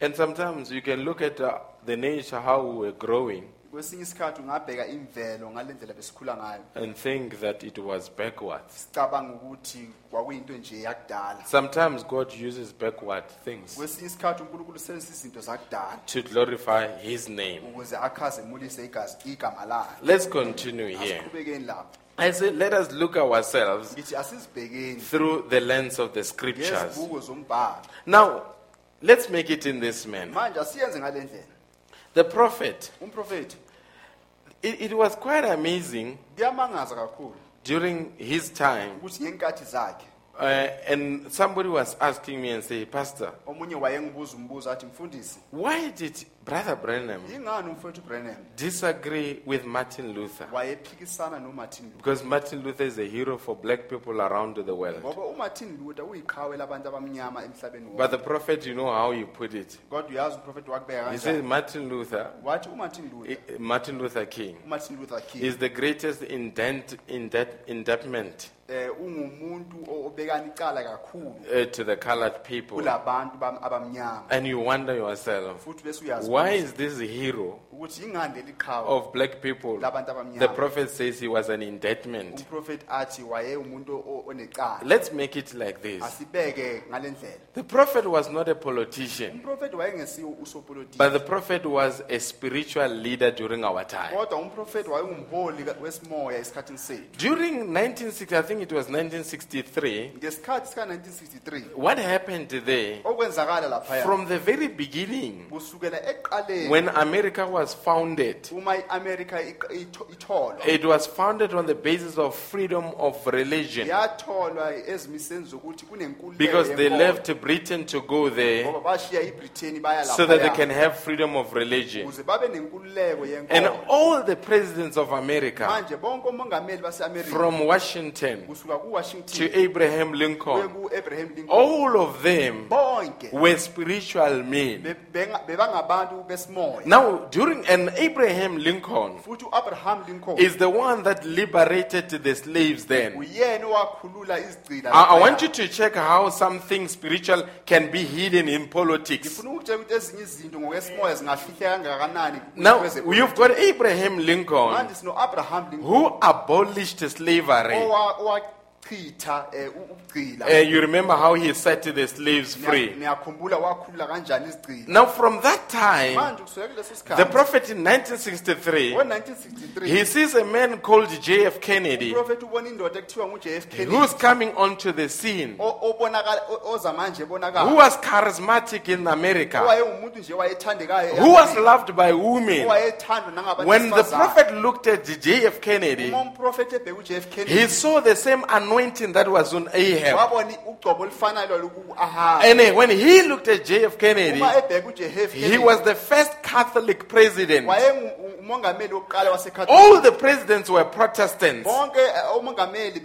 And sometimes you can look at uh, the nature, how we were growing, kwesinye isikhathi ungabheka imvelo ngale besikhula ngayo and think that it was backwards. sicabanga ukuthi kwakuyinto nje yakudala Sometimes God uses backward things kwesinye isikhathi unkulunkulu usebenzisa izinto zakudala to glorify His name. ukuze akhazemulise igazi igama lakhe Let's continue here. asiqhubekeni lapho I say, let us look ourselves ngithi asizibhekeni through the lens of the scriptures. ngezibuko zombhalo Now, let's make it in this manner. manje asiyenze ngale ndlela The prophet, umprofethi it, it was quite amazing kuyamangaza kakhulu during his time. ukuthi ngenkathi zakhe Uh, and somebody was asking me and say, Pastor, omunye wayengibuza umbuzo athi mfundisi why did Brother Branham yingani umfowethu ubrenham disagree with Martin Luther? wayephikisana nomartin luther Because Martin Luther is a hero for black people around the world. ngoba umartin luther uyiqhawe labantu abamnyama emhlabeni But the prophet, you know how he put it. kodwa uyazi umprofethi wakubeka He says kanjani Martin Luther, wathi umartin luther Martin Luther King, umartin luther king is the greatest indent, indent, indictment eh ungumuntu o- obekana icala kakhulu uh, to the colored people. kulabantu bam- abamnyama And you wonder yourself, futhi bese uyazi why is this a hero ukuthi yingani leli qhawe of black people? The prophet says he was an indictment. umprofethi athi waye umuntu o- onecala Let's make it like this. asibeke ngale ndlela The prophet was not a politician, umprofethi wayengesiwo usopolitiki but the prophet was a spiritual leader during our time. kodwa umprofethi wayengumholi ka- wesimoya esikhathini sethu During 1960, I think it was 1963, what happened there? From the very beginning, when America was was founded, uma i-amerika iq- itho- itholwa it was founded on the basis of freedom of religion yatholwa ezimiseni zokuthi kunenkululeko because they yenkolo. left Britain to go there ngoba bashiya ibrithani baya so that they laphaya can have freedom of religion. ukuze babe nenkululeko And yenkolo all the presidents of America, manje bonke omongameli baseamerika from Washington kusuka kuwashington to Abraham kuye Lincoln, ku-abraham lincoln all of them bonke were spiritual men. be- benga- bebangabantu besimoya Now, during and Abraham Lincoln futhi u-abraham lincoln is the one that liberated the slaves then. uyena owakhulula izigcila I, want you to check how something spiritual can be hidden in politics. ngifuna ukutshela ukuthi ezinye izinto ngokwesimoya zingafihleka kangakanani Now, you've got Abraham lincoln who abolished slavery. Ukugcila Uh, you remember how he set the slaves free. niyakhumbula wakhulula kanjani izigcila Now, from that time, manje kusukela kuleso the sikhathi prophet in 1963, ngo-1963 he sees a man called J.F. Kennedy uprofethi ubona indoda ekuthiwa ngu-j f who's coming onto the scene, o- obonakala- o- oza manje who ebonakala was charismatic in America, owayewumuntu nje owayethandekayo who was loved by women. owayethandwa When the prophet looked at J.F. Kennedy, umprofethi ebheke u-j f he kennedy saw the same anointing that was on Ahab. wabona ugcobo olufanayo And when he looked at J.F. Kennedy, uma ebheke u-j f he was the first Catholic president. wokuqala All the presidents were Protestants. bonke eh, omongameli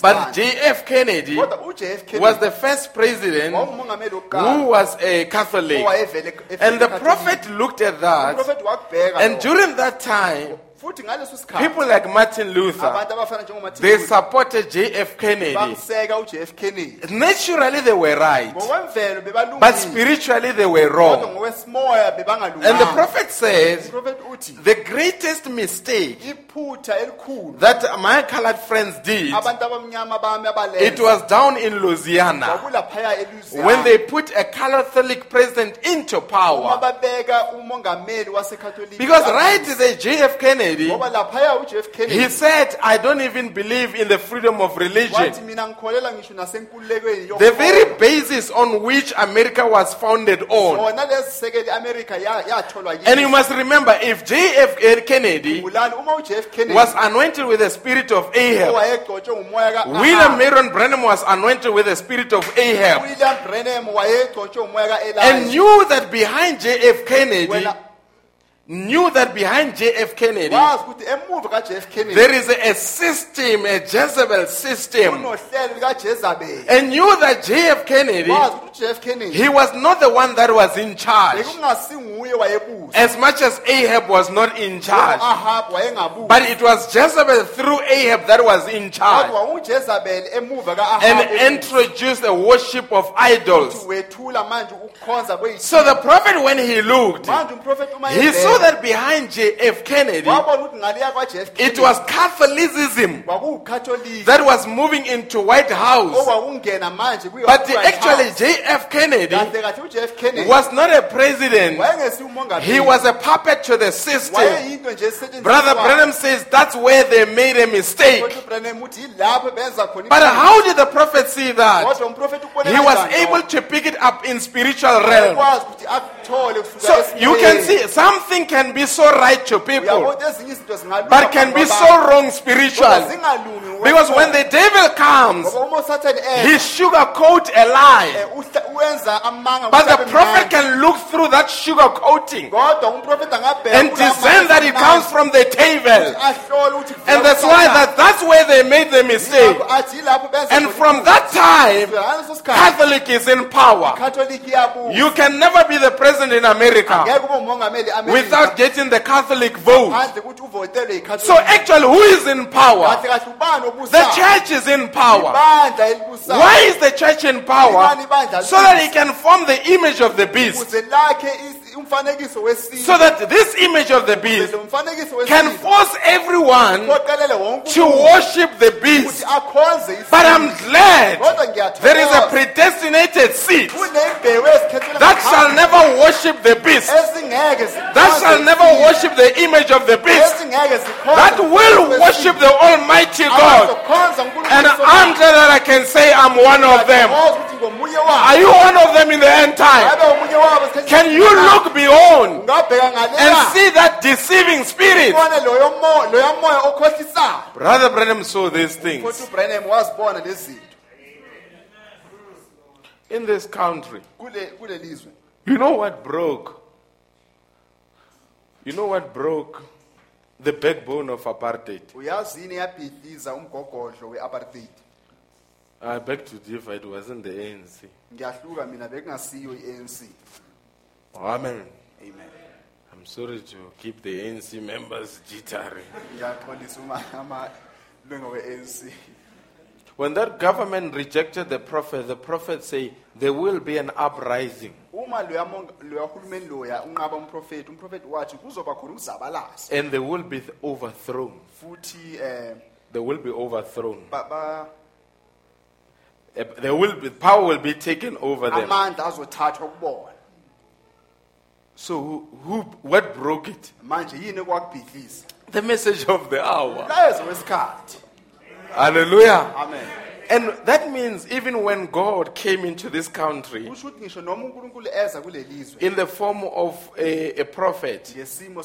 But J.F. Kennedy kodwa u-j f was the first president who wokuqala was a Catholic. owayevele And the prophet looked at that, wakubheka and lokho. during that time, futhi ngaleso sikhathi people like Martin Luther, abantu abafana njengomartin they Luther supported J.F. Kennedy. bamseka u-j f kennedy Naturally, they were right, ngokwemvelo but bebalungile spiritually, they were kodwa wrong. And the bebangalunganga prophet says, uthi the greatest mistake iphutha elikhulu that my colored friends did, abantu abamnyama bami it abalenza was down in Louisiana kwakulaphaya when they put a Catholic president into power. babeka umongameli wasekhatholika Because right there, J.F. Kennedy, ngoba laphaya u-j f he said, I don't even believe in the freedom of religion. mina ngikholela ngisho nasenkululekweni The very basis on which America was founded on. zona lezi sekeli i-amerika ya- yatholwa And you must remember, if J.F. Kennedy ngulani uma u-j f kennedy was anointed with the spirit of Ahab, owayegcotshwe ngumoya ka William Marion Branham was anointed with the spirit of Ahab, william branham wayegcotshwe ngumoya ka and knew that behind J.F. Kennedy, knew that behind J.F. Kennedy, wazi ukuthi emuva ka-j f kennedy there is a, a system, a Jezebel system, and knew that J.F. Kennedy, wazi ukuthi u-j f kennedy he was not the one that was in charge, as much as Ahab was not in charge. But it was Jezebel through Ahab that was in charge kodwa ujezabeli emuva and introduced the worship of idols. wethula manje ukukhonza kweyithixo. So the prophet, when he looked, manje umprofethi uma he ebheka, that behind J.F. Kennedy, wabona ukuthi ngaleya kwa-j f it was Catholicism that was moving into White House. okwakungena manje kuyo But actually. J.F. Kennedy kahle kahle u-j f kennedy was not a president. He was a puppet to the system. wayeyinto nje esetshenziswayo. Brother Branham says that's where they made a mistake. Kodwa uBranham uthi yilapho benza khona But how did the prophet see that? kodwa umprofethi ukubone He was able to pick it up in spiritual realm. Ekwazi ukuthi akuthole kusuka So you can see something can be so right to people, uyabona ezinye izinto zingalunga but can be so kwabantu, wrong kodwa spiritually. zingalungi Because when the devil comes, ngoba uma usathane he sugarcoat a lie. Eh, uwenza amanga But ukuthi the abe prophet mnandi. can look through that kodwa umprofeti angabheka and kula discern amanga that it comes from the ahlole ukuthi And that's why that, that's where they made the mistake. athi yilapho benza And khona from iphutha. that time, ngaleso sikhathi Catholic is in power. iyabusa You can never be the president in America ngeke ube umongameli e-America without getting the Catholic vote. ngaphandle ukuthi uvotelwe So actually, who is in power? kahle kahle ubani The church is in power. Why is the church in power? So that it can form the image of the beast. Ukuze lakhe is- umfanekiso wesizwe So that this image of the beast can force everyone to worship the beast. But I'm glad there is a predestinated seed that shall never worship the beast, that shall never worship the image of the beast, that will worship the Almighty God. And I'm glad that I can say I'm one of them. ukuthi ngomunye wabo Are you one of them in the end time? ngabe omunye wabo esikhathini Can you sakudala? Look beyond and see that deceiving spirit? ubone loyo moya loya moya okhohlisayo Brother Branham saw these things futhi ubrenham wazibona lezi in this country. kule kule lizwe You know what broke? You know what broke the backbone of apartheid? uyazini yabhidliza umgogodlo we-apartheid I beg to differ, it wasn't the ANC. Amen. amen I'm sorry to keep the ANC members jittering. ngiyaxolisa uma amalunga we-anc When that government rejected the prophet, the prophet said there will be an uprising uma loya monga- loya hulumeni loya unqaba umprofethi umprofethi wathi kuzoba khona ukuzabalaza and they will be overthrown. um They will be overthrown. There will be power will be taken over them. Amandla azothathwa kubona So who, who what broke it? manje yini okwakubhidliza The message of the hour. mlayezo wesikhathi Hallelujah. amen And that means even when God came into this country kusho ukuthi ngisho noma unkulunkulu eza kule in the form of a, a prophet, ngesimo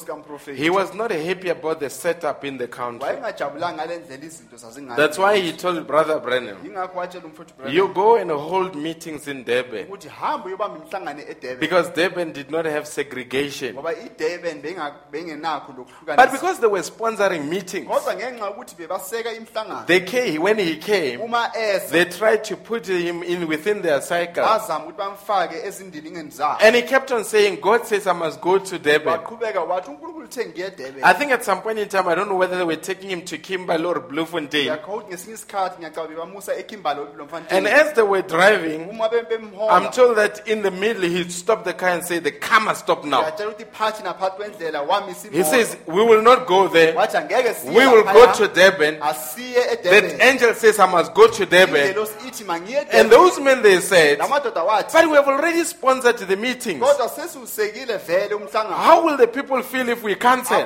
he was not happy about the setup in the country. wayengajabulanga ngale ndlela izinto That's why he told Brother Branham, yingakho watshela umfowethu Branham you go and hold meetings in Durban. ukuthi hamba uyobamba imihlangano edurban Because Durban did not have segregation. ngoba idurban benga- bengenakho But because they were sponsoring meetings, kodwa ngenxa yokuthi bebaseka imihlangano they came, when he came, uma they tried to put him in within their cycle. bazama ukuthi bamfake ezindilingeni zabo And he kept on saying, God says I must go to Durban. baqhubeka wathi unkulunkulu uthe ngiye edurban I think at some point in time, I don't know whether they were taking him to Kimberley or Bloemfontein. ngiyakho ukuthi ngesinye isikhathi ngiyacaba bebamusa ekhimbali And lomfantini as they were driving, uma be- I'm bemhola told that in the middle he stopped the car and said, The car must stop now. ngiyatshela ukuthi phakathi naphakathi kwendlela wamisa He says, We will not go there. wathi angeke siye We will go laphaya, to Durban. asiye The angel says, I must go to Durban. ithi mangiye And those men, they said, la madoda wathi But we have already sponsored the meetings. kodwa sesiwusekile vele umhlangano How will the people feel if we cancel?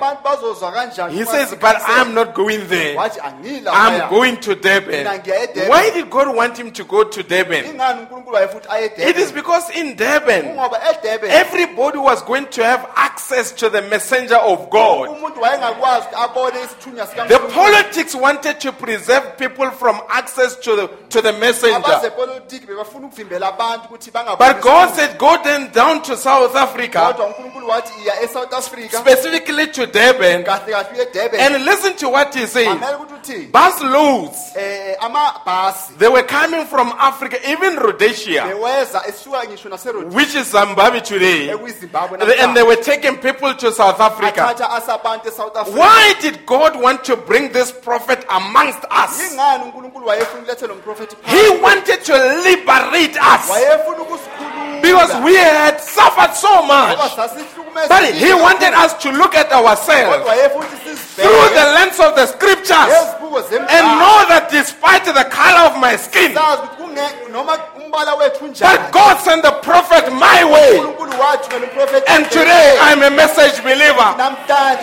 He says. But I'm not going there. I'm going to Durban. Mina ngiya eDurban. Why did God want him to go to Durban? ingani unkulunkulu wayefuthi aye It is because in Durban, everybody was going to have access to the messenger of God. umuntu wayengakwazi ukuthi abone isithunywa The politics wanted to preserve people from access to the, to the messenger. abazepolitiki bebafuna ukuvimbela abantu ukuthi But God said, Go then down to South Africa, unkulunkulu wathi iya esouth africa. specifically to Durban, kahle kahle uye edurban and listen to what he says. amele ukuthi uthini Bus loads, um amabhasi. They were coming from Africa, even Rhodesia, beweza esuka ngisho naserodi which is Zimbabwe today, ekwizimbabwe and they were taking people to South Africa. athatha asabantu esouth africa. Why did God want to bring this prophet amongst us? yingani unkulunkulu wayefuna ulethe lo mprofethi He wanted to liberate us. Because we had suffered so much. But He wanted us to look at ourselves through the lens of the scriptures and know that despite the color of my skin, sazi ukuthi kunge- noma umbala wethu but God sent the prophet my way. unkulunkulu wathumela umprofethi And today I'm a message believer.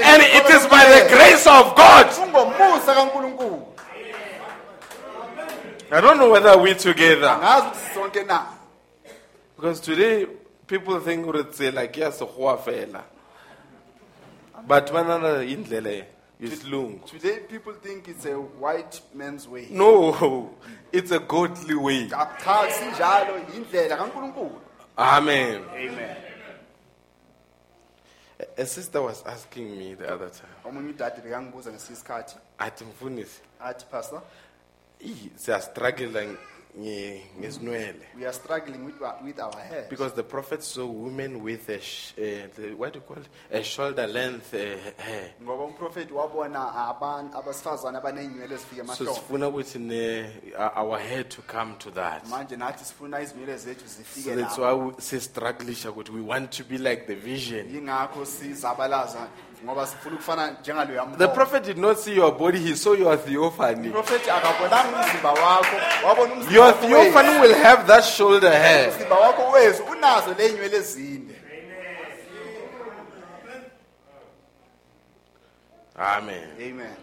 And it is by the grace of God. I don't know whether we're together. ngazi ukuthi sisonke na Because today people think it's like yes, fela. But manana indlele long. today people think it's a white man's way No, (laughs) it's a godly way. cha sinjalo yindlela kankulunkulu Amen. amen A- A sister was asking me the other time. omunye udade bekangibuza ngesinye isikhathi Athi mfundisi, athi pastor "Ih, siyastruggle nge- we are struggling with, our- with our hair Because the prophet saw women with a, sh- uh, the, what do you call it? A shoulder length uh, hair. ngoba umprofethi wabona abantu abesifazane abaney'nywele ezifike So emahlombe sifuna ukuthi ne- our hair to come to that. manje nathi sifuna izinywele zethu So zifike that's lapho why we say strugglisha ukuthi we want to be like the vision. yingakho sizabalaza ngoba sifuna ukufana njengaloya The prophet did not see your body, he saw your theophany. umprofethi akabonanga umzimba wakho wabona umzimba Your theophany will have that shoulder hair. umzimba wakho wezi unazo ley'nywele ezinde Amen. amen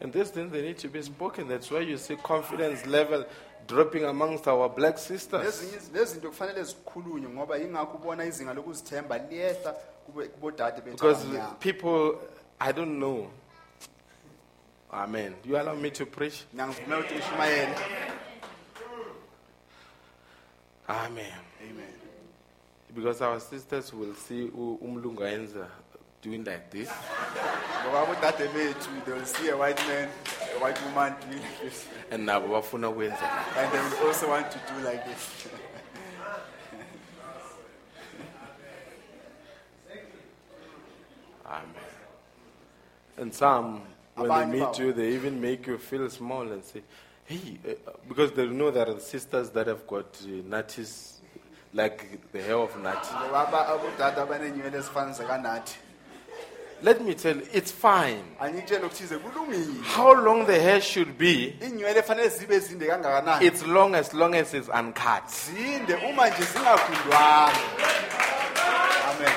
And these things they need to be spoken. That's why you see confidence level dropping amongst our black sisters. Lezinye iz- lezinto kufanele zikhulunywe ngoba yingakho ubona izinga lokuzithemba liyehla kube- kubodade bethu Because people, I don't know. Amen. You allow me to preach? ngishumayele Amen. amen Because our sisters will see Umlunga Enza doing like this. ngoba abodade bethu they will see a white man a white woman doing this And nabo bafuna ukwenza and they will also want to do like this Amen. And some, when they meet you, they even make you feel small and say, hey, uh, because they know there are sisters that have got uh, natties, like the hair of Nati. ngoba aba- abodade abanenywele ezifana zekanathi Let me tell you, it's fine. angikutshela okuthize kulungile How long the hair should be, inywele fanele zibe zinde kangakanani it's long as long as it's uncut. zinde uma nje zingagundwanga amen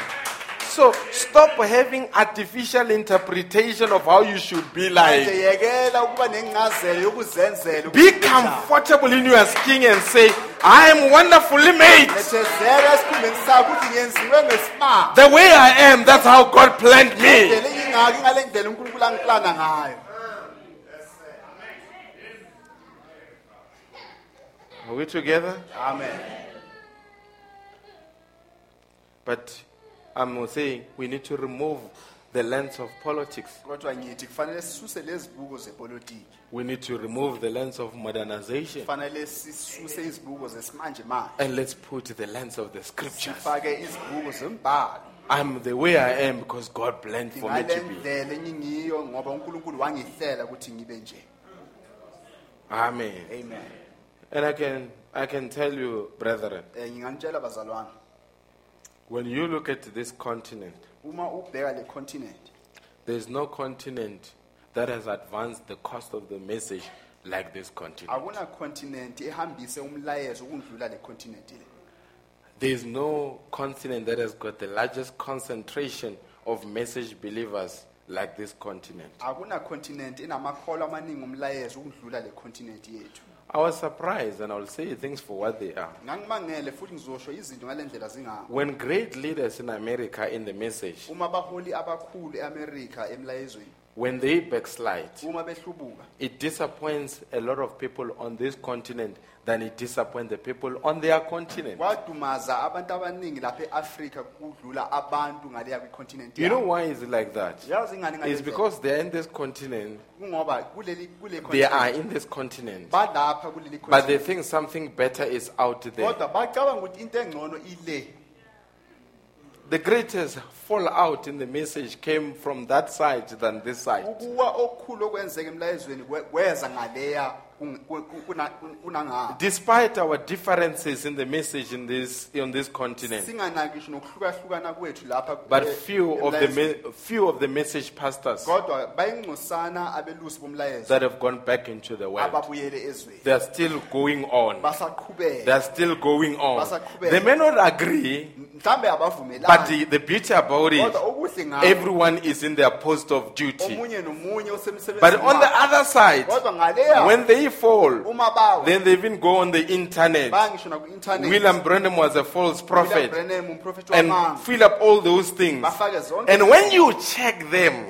So stop having artificial interpretation of how you should be like. yekela ukuba nencazelo yokuzenzela Be comfortable in your skin and say, I am wonderfully made. nethezeka esikhumbeni sakho ukuthi ngenziwe ngesimanga The way I am, that's how God planned me. indlela engingaki ngale ndlela unkulunkulu angiplana ngayo Are we together? amen But I'm saying we need to remove the lens of politics. kodwa ngithi kufanele sisuse lezi zepolitiki We need to remove the lens of modernization. kufanele sisuse izibuko zesimanje manje And let's put the lens of the scriptures. sifake izibuko zembhalo I'm the way I am because God planned for me to be. ndlela engingiyo ngoba unkulunkulu wangihlela ukuthi ngibe nje Amen. amen And I can I can tell you, brethren, eh, nginganitshela bazalwane when you look at this continent, uma ubheka le continent there's no continent that has advanced the cost of the message like this continent. akuna continent ehambise umlayezo ukundlula le continent le There's no continent that has got the largest concentration of message believers like this continent. akuna continent enamakholwa amaningi umlayezo ukundlula le continent yethu I was surprised, and I will say things for what they are. ngangimangele futhi ngizosho izinto ngale ndlela zingako When great leaders in America in the message, uma abaholi abakhulu eAmerica emlayezweni when they backslide, uma behlubuka it disappoints a lot of people on this continent than it disappoints the people on their continent. kwadumaza abantu abaningi lapha eAfrica kudlula abantu ngaleya kwicontinent You know why is it like that? yazi ngani ngale It's ndlela? because they're in this continent, kungoba kuleli kule they are in this continent, balapha kuleli but they continent think something better is out there. kodwa bacabanga ukuthi into engcono ile The greatest fallout in the message came from that side than this side. ukuwa okukhulu okwenzeka emlayezweni kwe- kweza ngaleya kun- kun- kuna- kunangapha Despite our differences in the message in this, on this continent, singanaki nokuhlukahlukana kwethu lapha but few of the, emlayezweni. me- few of the message pastors kodwa bayingcosana abelusi bomlayezo that have gone back into the world, ababuyele ezweni they are still going on. They basaqhubeka are still going on. They may not agree, mhlambe but abavumelani the, the beauty about it, kodwa okuhle ngabo everyone is in their post of duty. omunye nomunye But on the other side, kodwa ngaleya when they fall, then they even go on the internet. William Branham was a false prophet. And fill up all those things. And when you check them,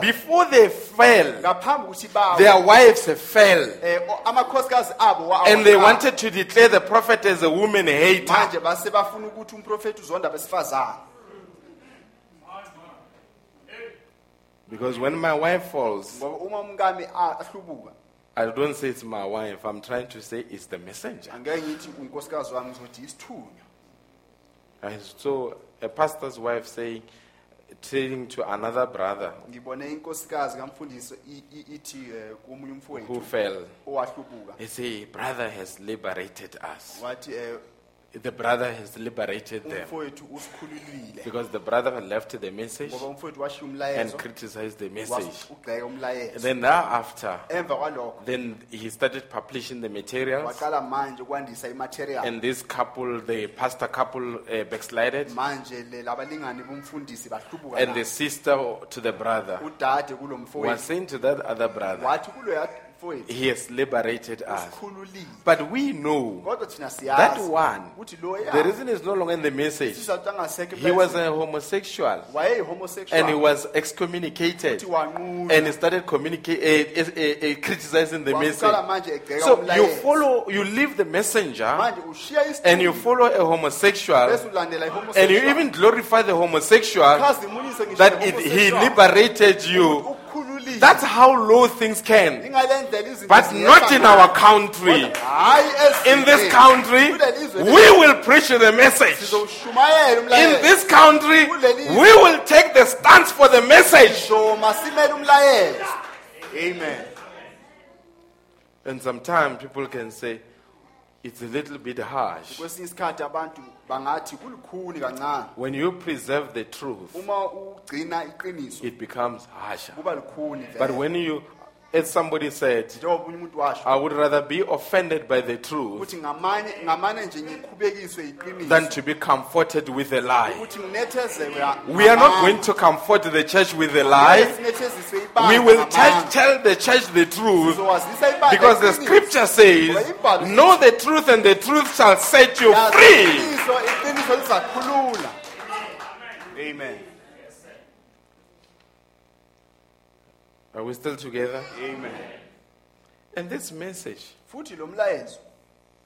before they fell, ngaphambi ukuthi bawe. their wives fell. eh, o- amakhosikazi abo wa- And they wanted to declare the prophet as a woman hater. manje base bafuna ukuthi umprofethi uzonda abesifazane. Because when my wife falls, ngoba uma umkami a- ahlubuka I don't say it's my wife, I'm trying to say it's the messenger. angeke ngithi unkosikazi wami ngizothi isithunywa I saw a pastor's wife saying, telling to another brother ngibone inkosikazi kamfundisi i- i- ithi eh, komunye who umfowethu fell, owahlubuka he say, brother has liberated us. wathi eh, The brother has liberated them. umfowethu usikhululile Because the brother left the message ngoba umfowethu washiya and umlayezo criticized the message. umlayezo Then thereafter, emva kwalokho then he started publishing the materials. waqala manje ukwandisa imaterial And this couple, the pastor couple, uh, backslided. manje le labalingani bomfundisi bahlubuka And the sister to the brother udade kulo was mfowethu saying to that other brother, wathi kulo mfowethu He has liberated us. But we know that one, the reason is no longer in the message. He was a homosexual. And he was excommunicated. And he started communicating, uh, uh, uh, criticizing the message. wasuqala manje egceka So you follow, you leave the messenger and you follow a homosexual. And you even glorify the homosexual that it, he liberated you. That's how low things can. ingale ndlela izinto But not in our country. In this country, we will preach the message. In this country, we will take the stance for the message. so masimele umlayezo amen And sometimes people can say, it's a little bit harsh. kwesinye isikhathi abantu bangathi kulukhuni kancane When you preserve the truth, uma ugcina iqiniso it becomes harsher. kuba lukhuni But vele when you, as somebody said, njengoba unye umuntu washo. I would rather be offended by the truth ukuthi ngamanye ngamane nje ngikhubekiswe iqiniso. than to be comforted with a lie. We are not going to comfort the church with a lie. We will tell, tell the church the truth because the scripture says, Know the truth and the truth shall set you free. iqiniso iqiniso lizakhulula. Amen Are we still together? amen And this message futhi lo mlayezo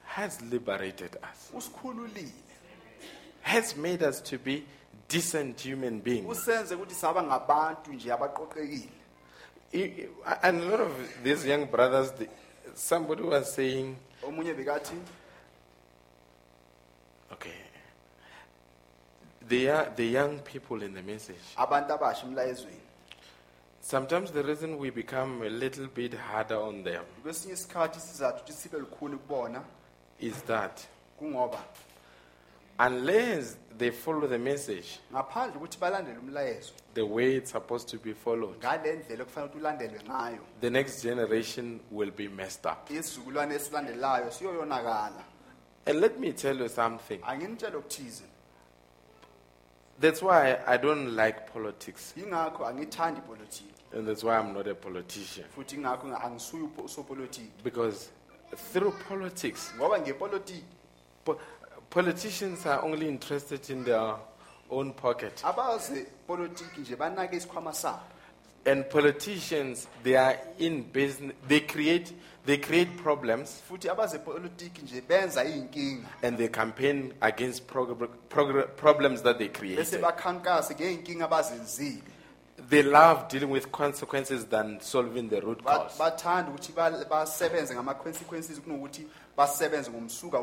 has liberated us, usikhululile has made us to be decent human beings. usenze ukuthi saba ngabantu nje abaqoqekile I- I- And a lot of these young brothers, they- somebody was saying, omunye bekathi okay, the, young- the young people in the message. abantu abasha emlayezweni Sometimes the reason we become a little bit harder on them kwesinye isikhathi isizathu ukuthi sibe lukhuni kubona is that kungoba unless they follow the message ngaphandle ukuthi balandele umlayezo the way it's supposed to be followed, ngale ndlela okufanele ukuthi ulandelwe ngayo the next generation will be messed up. isizukulwane esilandelayo siyoyonakala And let me tell you something. anginitshela okuthize That's why I don't like politics. yingakho angithandi ipolitiki And that's why I'm not a politician. futhi ingakho nga- upo- usopolitiki Because through politics, ngoba ngepolitiki po- politicians are only interested in their own pocket. abaze politiki nje banake isikhwama sabo And politicians, they are in business, they create, they create problems futhi abaze politiki nje benza iy'nkinga and they campaign against progr- progr- problems that they bese create. bakhankase ngey'nkinga abazenzile They love dealing with consequences than solving the root cause. bathanda ukuthi basebenze ngama-consequences kunokuthi basebenze ngomsuka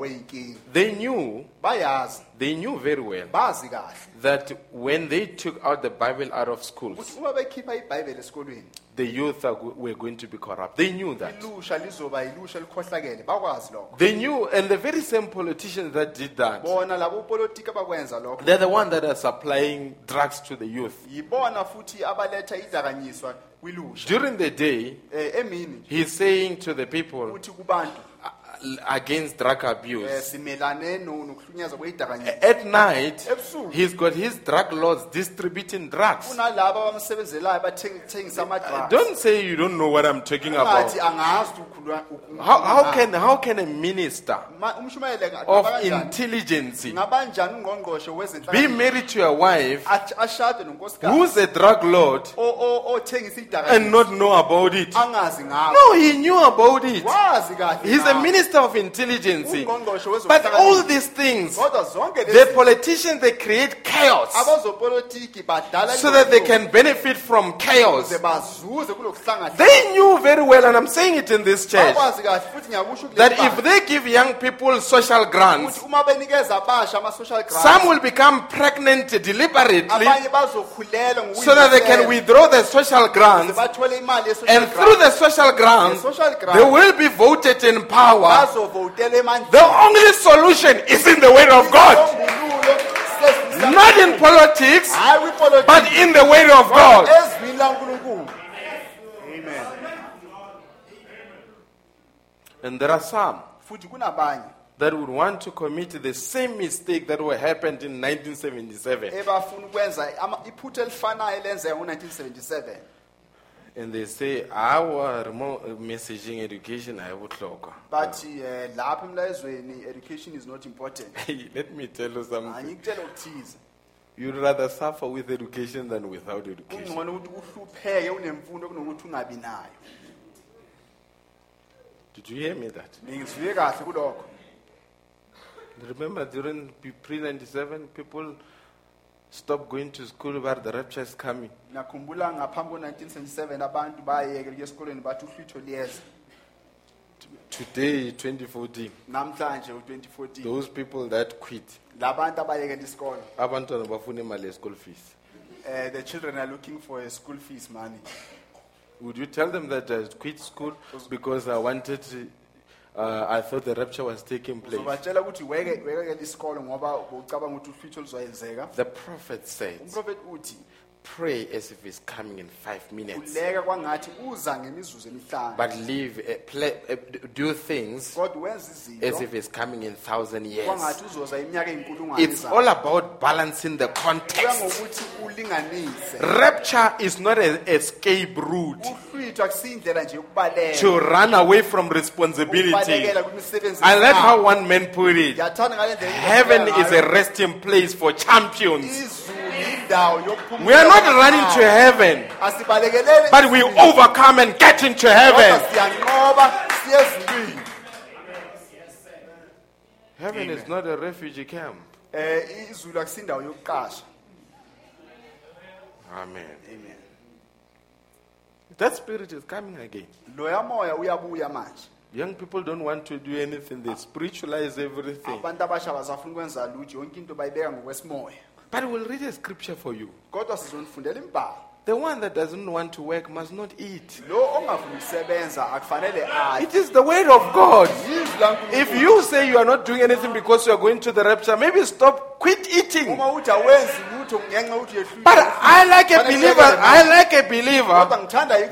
They knew, bayazi. they knew very well bazi kahle. that when they took out the Bible out of schools, uma bekhipha ibhayibheli esikolweni the youth are, go- were going to be corrupt. They knew that. ilusha lizoba ilusha elikhohlakele bakwazi lokho. They knew, and the very same politicians that did that, bona labo politiki abakwenza lokho. they're the one that are supplying drugs to the youth. yibona futhi abaletha idakanyiswa kwilusha. During the day, eh, emini he's saying to the people kubantu against drug abuse. Eh, simelane no- nokuhlunyezwa kweyidakanyiswa At night, Ebusuku. he's got his drug lords distributing drugs. abamsebenzelayo bathengisa amadrugs eh, eh, Don't say you don't know what I'm talking about. ngathi angazi ukuthi ukhuluma- ukhuluma How, how, can, how can a minister umshumayele of intelligence ngabanjani ungqongqoshe be married to a wife ashade nonkosikazi who's a drug lord o- o- othengisa and not know about it? angazi No, he knew about it. wazi kahle He's a minister of intelligence. But all these things, the politicians, they create chaos so that they can benefit from chaos. ukuze bazuze kulokuhlangana They knew very well, and I'm saying it in this church, bakwazi kahle futhi ngiyakusho kuleli that if they give young people social grants, ukuthi uma benikeza abasha ama-social grants some will become pregnant deliberately so that they can withdraw the social grants, bathole imali ye-social and through the social grants, The social grant. they will be voted in power. The only solution is in the Word of God, not in politics, but in the Word of God. amen And there are some that would want to commit the same mistake that were happened in 1977. And they say our messaging education I would bathi um lapha emlayezweni education is not important (laughs) Hey, let me tell you something. angikutshela You'd rather suffer with education than without education. kungcono ukuthi uhlupheke unemfundo kunokuthi ungabi nayo Did you hear me that? ngizwiye kahle kulokho Remember during pre 97, people stopped going to school where the rapture is coming. nakhumbula ngaphambi ko-1977 abantu bayekela kuye esikolweni bathi uhlwitho liyeza. Today, 2014, namhlanje u-2014 those people that quit, la bantu abayekela isikolo. Abantwana bafuna imali school fees. uh, the children are looking for a school fees money Would you tell them that I quit school because I wanted, uh, I thought the rapture was taking place? uzobatshela ukuthi weke- wekekela isikolo ngoba ucabanga ukuthi uhlwitho luzoyenzeka The prophet said, uthi pray as if it's coming in five minutes, uleka kwangathi uza ngemizuzu emihlanu but live, uh, play, uh, do things kodwa wenza as izinto if it's coming in thousand years. kwangathi uzoza iminyaka eyinkulungwane It's all about balancing the kuya context. ngokuthi ulinganise Rapture is not an escape route uhlwitho akusiyindlela nje yokubaleka to run away from responsibility. ukubalekela kwimisebenzi I like how one man put it. ngiyathanda ngale ndlela Heaven is a resting place for champions. izulu yindawo yokuphumula We are not running to heaven, but we overcome and get into heaven. siyanqoba siye ezulwini Heaven is not a refugee camp. Eh, izulu akusindawo yokuqasha Amen. amen That spirit is coming again. loya moya uyabuya manje Young people don't want to do anything, they spiritualize everything. But we'll read a scripture for you. God kodwa sizonifundela imbhalo The one that doesn't want to work must not eat. lo ongafuni ukusebenza akufanele aye It is the word of God. If you say you are not doing anything because you are going to the rapture, maybe stop, quit eating. uma uthi awenzi lutho ngenxa yokuthi uyehluleka But I like a believer, I like a believer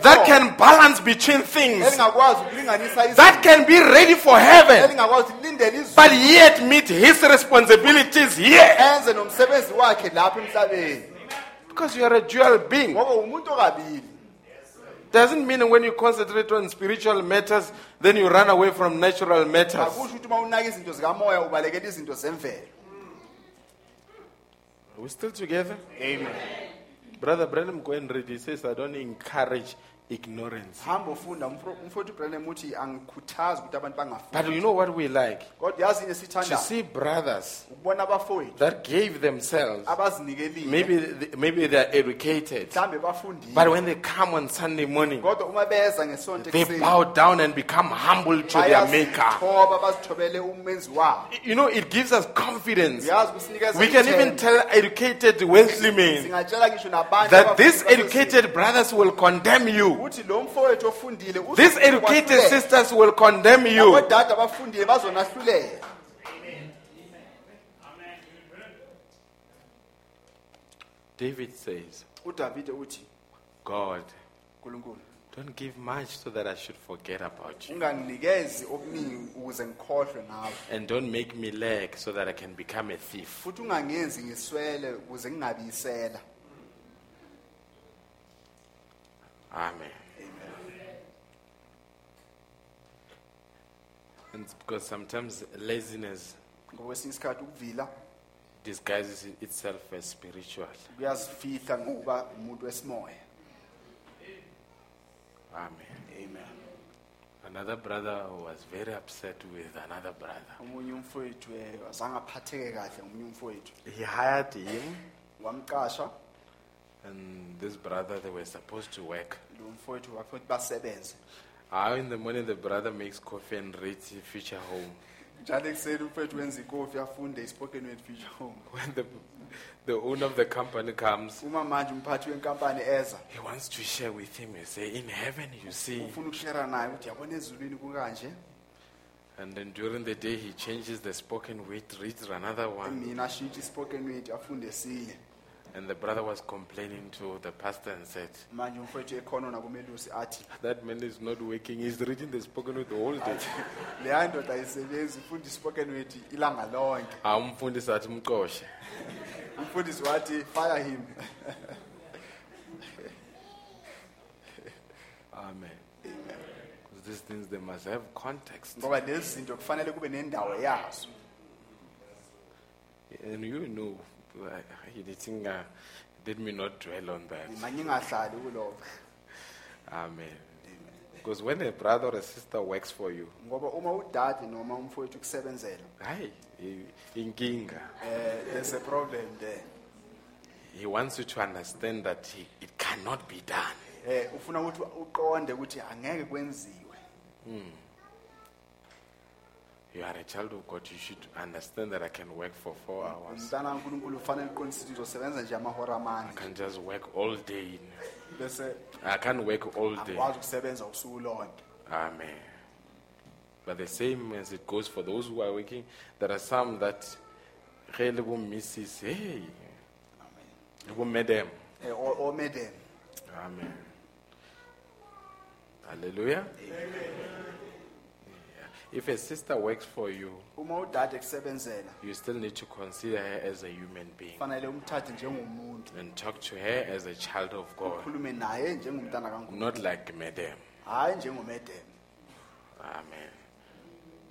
that can balance between things, elingakwazi ukulinganisa izinto. That can be ready for heaven, elingakwazi ukulindela izulu but yet meet his responsibilities here. Because you are a dual being. ngoba umuntu okabili Doesn't mean when you concentrate on spiritual matters, then you run away from natural matters. akusho ukuthi uma unaka izinto zikamoya ubalekela izinto zemvelo Are we still together? amen Brother Branham, go and read. He says, I don't encourage ignorance. hamba ufunda umfowethu ubrenham uthi angikhuthazi ukuthi abantu But you know what we like? kodwa yazi into To see brothers ukubona abafowethu that gave themselves. Maybe, maybe they are educated. mhlawumbe bafundile But when they come on Sunday morning, kodwa uma beza ngesonto they ekuseni, bow down and become humble to their maker. bayazithoba bazithobele umenzi wabo You know, it gives us confidence. kusinikeza We can even ithemba. tell educated, wealthy men singatshela ngisho nabantu that these educated brothers will condemn you. Ukuthi lo mfowethu ofundile These educated sisters will condemn you. abodade abafundile bazonahlulela David says, God, don't give much so that I should forget about you. unganginikezi okuningi ukuze ngikhohlwe ngawe And don't make me lack so that I can become a thief. Futhi ungangenzi ngiswele ukuze ngingabiyisela Amen. And it's because sometimes laziness ngokwesinye isikhathi ukuvila disguises itself as spiritual. kuyazifihla ngokuba umuntu wesimoya Amen. amen Another brother was very upset with another brother. omunye umfowethu eh, azange aphatheke kahle ngomunye umfowethu He hired him, wamqasha and this brother, they were supposed to work. lo mfowethu wakuthi basebenze How in the morning the brother makes coffee and reads Future Home. njalo ekuseni umfowethu wenza ikofi afunde ispoken word future home (laughs) When the, the owner of the company comes, uma manje umphathi wenkampani eza he wants to share with him. He say, in heaven you see. ufuna ukushera naye ukuthi yabona ezulwini kukanje And then during the day he changes the spoken word, reads another one. mina ashintshe ispoken word afunde esinye And the brother was complaining to the pastor and said, manje umfowethu ekhona nakumelusi athi that man is not working. He's reading the spoken word the whole day. leya ndoda ayisebenzi ifunda ispoken word ilanga lonke Amfundisi athi mqoshe. umfundisi wathi fire him these things they must have context. ngoba lezi zinto kufanele kube nendawo yazo And you know, like, I think, uh, let me not dwell on that. kulokho Amen. Because when a brother or a sister works for you, ngoba uma udade noma umfowethu kusebenzela hi, inkinga. eh there's a problem there He wants you to understand that he, it cannot be done. eh ufuna ukuthi uqonde ukuthi angeke kwenziwe You are a child of God. You should understand that I can work for four hours. umntana kaNkuluNkulu ufanele uqondisise uzosebenza nje amahora I amane can just work all day. bese I can't work all day. akwazi ukusebenza usuku lonke Amen. But the same as it goes for those who are working, there are some that ge le bo Mrs. Hey, le bo madam. eh o o madam Amen. Hallelujah. Yeah. If a sister works for you, uma udade kusebenzela you still need to consider her as a human being kufanele umthathe njengomuntu and talk to her as a child of God, ukhulume naye njengomntana kaNkulunkulu not like madam. hayi Amen.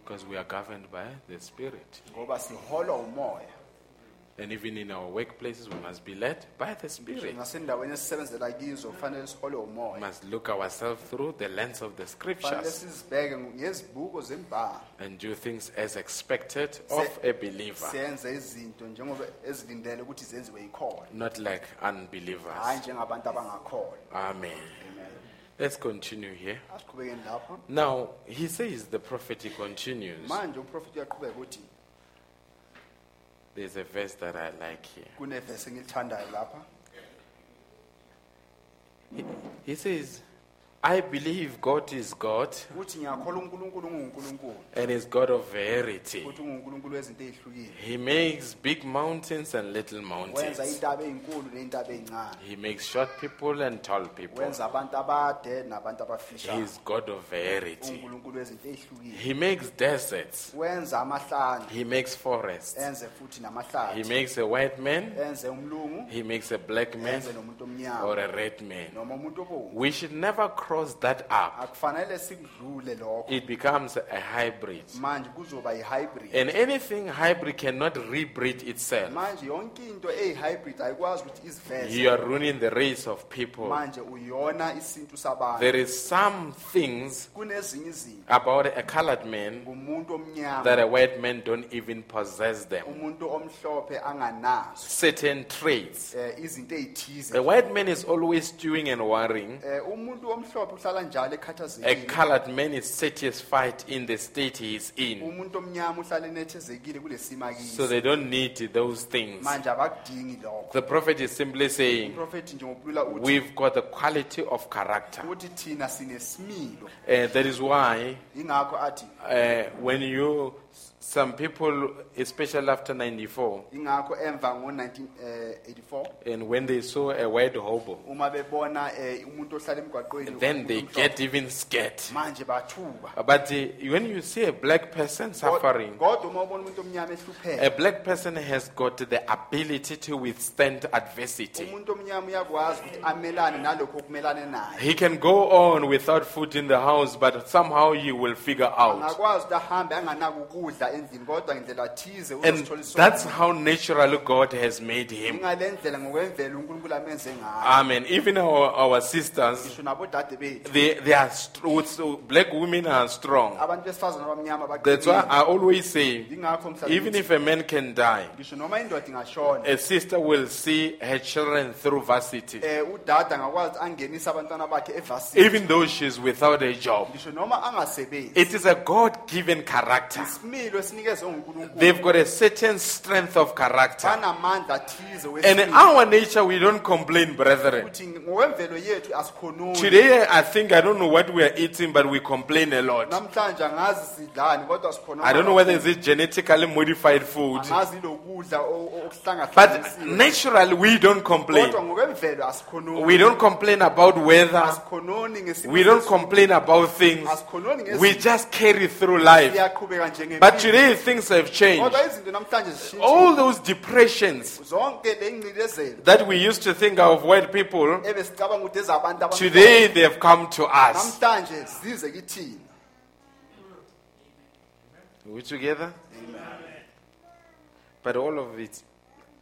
Because we are governed by the Spirit. ngoba siholwa umoya And even in our workplaces, we must be led by the Spirit. nasendaweni esisebenzela kizo kufanele siholwe We umoya must look ourselves through the lens of the scriptures sizibheke ngezibuko zembhalo and do things as expected of a believer, siyenze izinto njengoba ezilindele ukuthi zenziwe yikhona not like hayi unbelievers. njengabantu abangakholwa Amen. Let's continue here. Now, he says, the prophet he continues. manje umprofeti uyaqhubeka uthi There's a verse that I like here. kunevesi engilithandayo lapha He, he says, I believe God is God uthi ngiyakholwa unkulunkulu ungunkulunkulu and is God of verity. futhi ungunkulunkulu wezinto ey'hlukile He makes big mountains and little wenza mountains. iy'ntaba ey'nkulu ney'ntaba ey'ncane He makes short people and tall people. wenza abantu abade nabantu abafishayo He's God of verity. unkulunkulu wezinto ey'hlukile He makes deserts. wenza He makes forests. enze futhi He namahlathi makes a white man. enze umlungu He makes a black man enze nomuntu omnyama or a red man. noma umuntu obomvu We should never cross that up. akufanele sikudlule lokho It becomes a hybrid. manje kuzoba yi-hybrid And anything hybrid cannot rebreed itself. manje yonke into eyi-hybrid ayikwazi ukuthi iziveze You are ruining the race of people. manje uyona isintu sabantu There is some things kunezinye izinto about a colored man ngumuntu omnyama that a white man don't even possess them. umuntu omhlophe anganazo Certain traits. um izinto A ey'thize white man is always stewing and worrying. um umuntu omhlophe uhlala njalo A ekhathazekile colored man is satisfied in the state he is in. umuntu omnyama uhlala enethezekile kule So they don't need those things. manje abakudingi lokho The prophet is simply saying, umprofethi njengobulula uthi We've got the quality of character. uthi thina sinesimilo Uh, that is why ingakho athi uh, when you, some people, especially after 94, ingakho emva ngo-1984 eh, and when they saw a white hobo, uma bebona eh, umuntu ohlala emgwaqweni then they umuntu get even scared. manje bathuka uh, But uh, when you see a black person suffering, kodwa uma ubona umuntu omnyama ehlupheka a black person has got the ability to withstand adversity. umuntu omnyama uyakwazi ukuthi amelane nalokho okumelane naye He can go on without food in the house, but somehow he will figure out. angakwazi ukuthi ahambe anganaki ukudla endlini kodwa ngendlela And that's how naturally God has made him. ingale ngokwemvelo unkulunkulu amenze ngayo Amen. Even our, our sisters, ngisho nabodade bethu they, they are str- so black women are strong. abantu besifazane abamnyama That's why baqinile I always say, even if a man can die, ngisho noma indoda ingashona a sister will see her children through varsity, eh, udada angakwazi ukuthi angenise abantwana bakhe evasini even though she's without a job. ngisho noma angasebenzi It is a God-given character. isimilo esinikezwe ngunkulunkulu They've got a certain strength of character. banamandla athize And in our nature, we don't complain, brethren. ukuthi ngokwemvelo yethu asikhononi Today, I think I don't know what we are eating, but we complain a lot. namhlanje angazi sidlani kodwa I don't know whether it's genetically modified food, angazi but naturally we don't complain. kodwa ngokwemvelo asikhononi We don't complain about weather. asikhononi ngesimo We don't sezulu. complain about things. asikhononi We just carry through life. siyaqhubeka njengempilo But today things have changed. kodwa izinto namhlanje zishintshile All those depressions zonke le ngcindezelo that we used to think of white people, ebesicabanga ukuthi ezabantu abamhlophe, today they have come to us. Are we together? But all of it,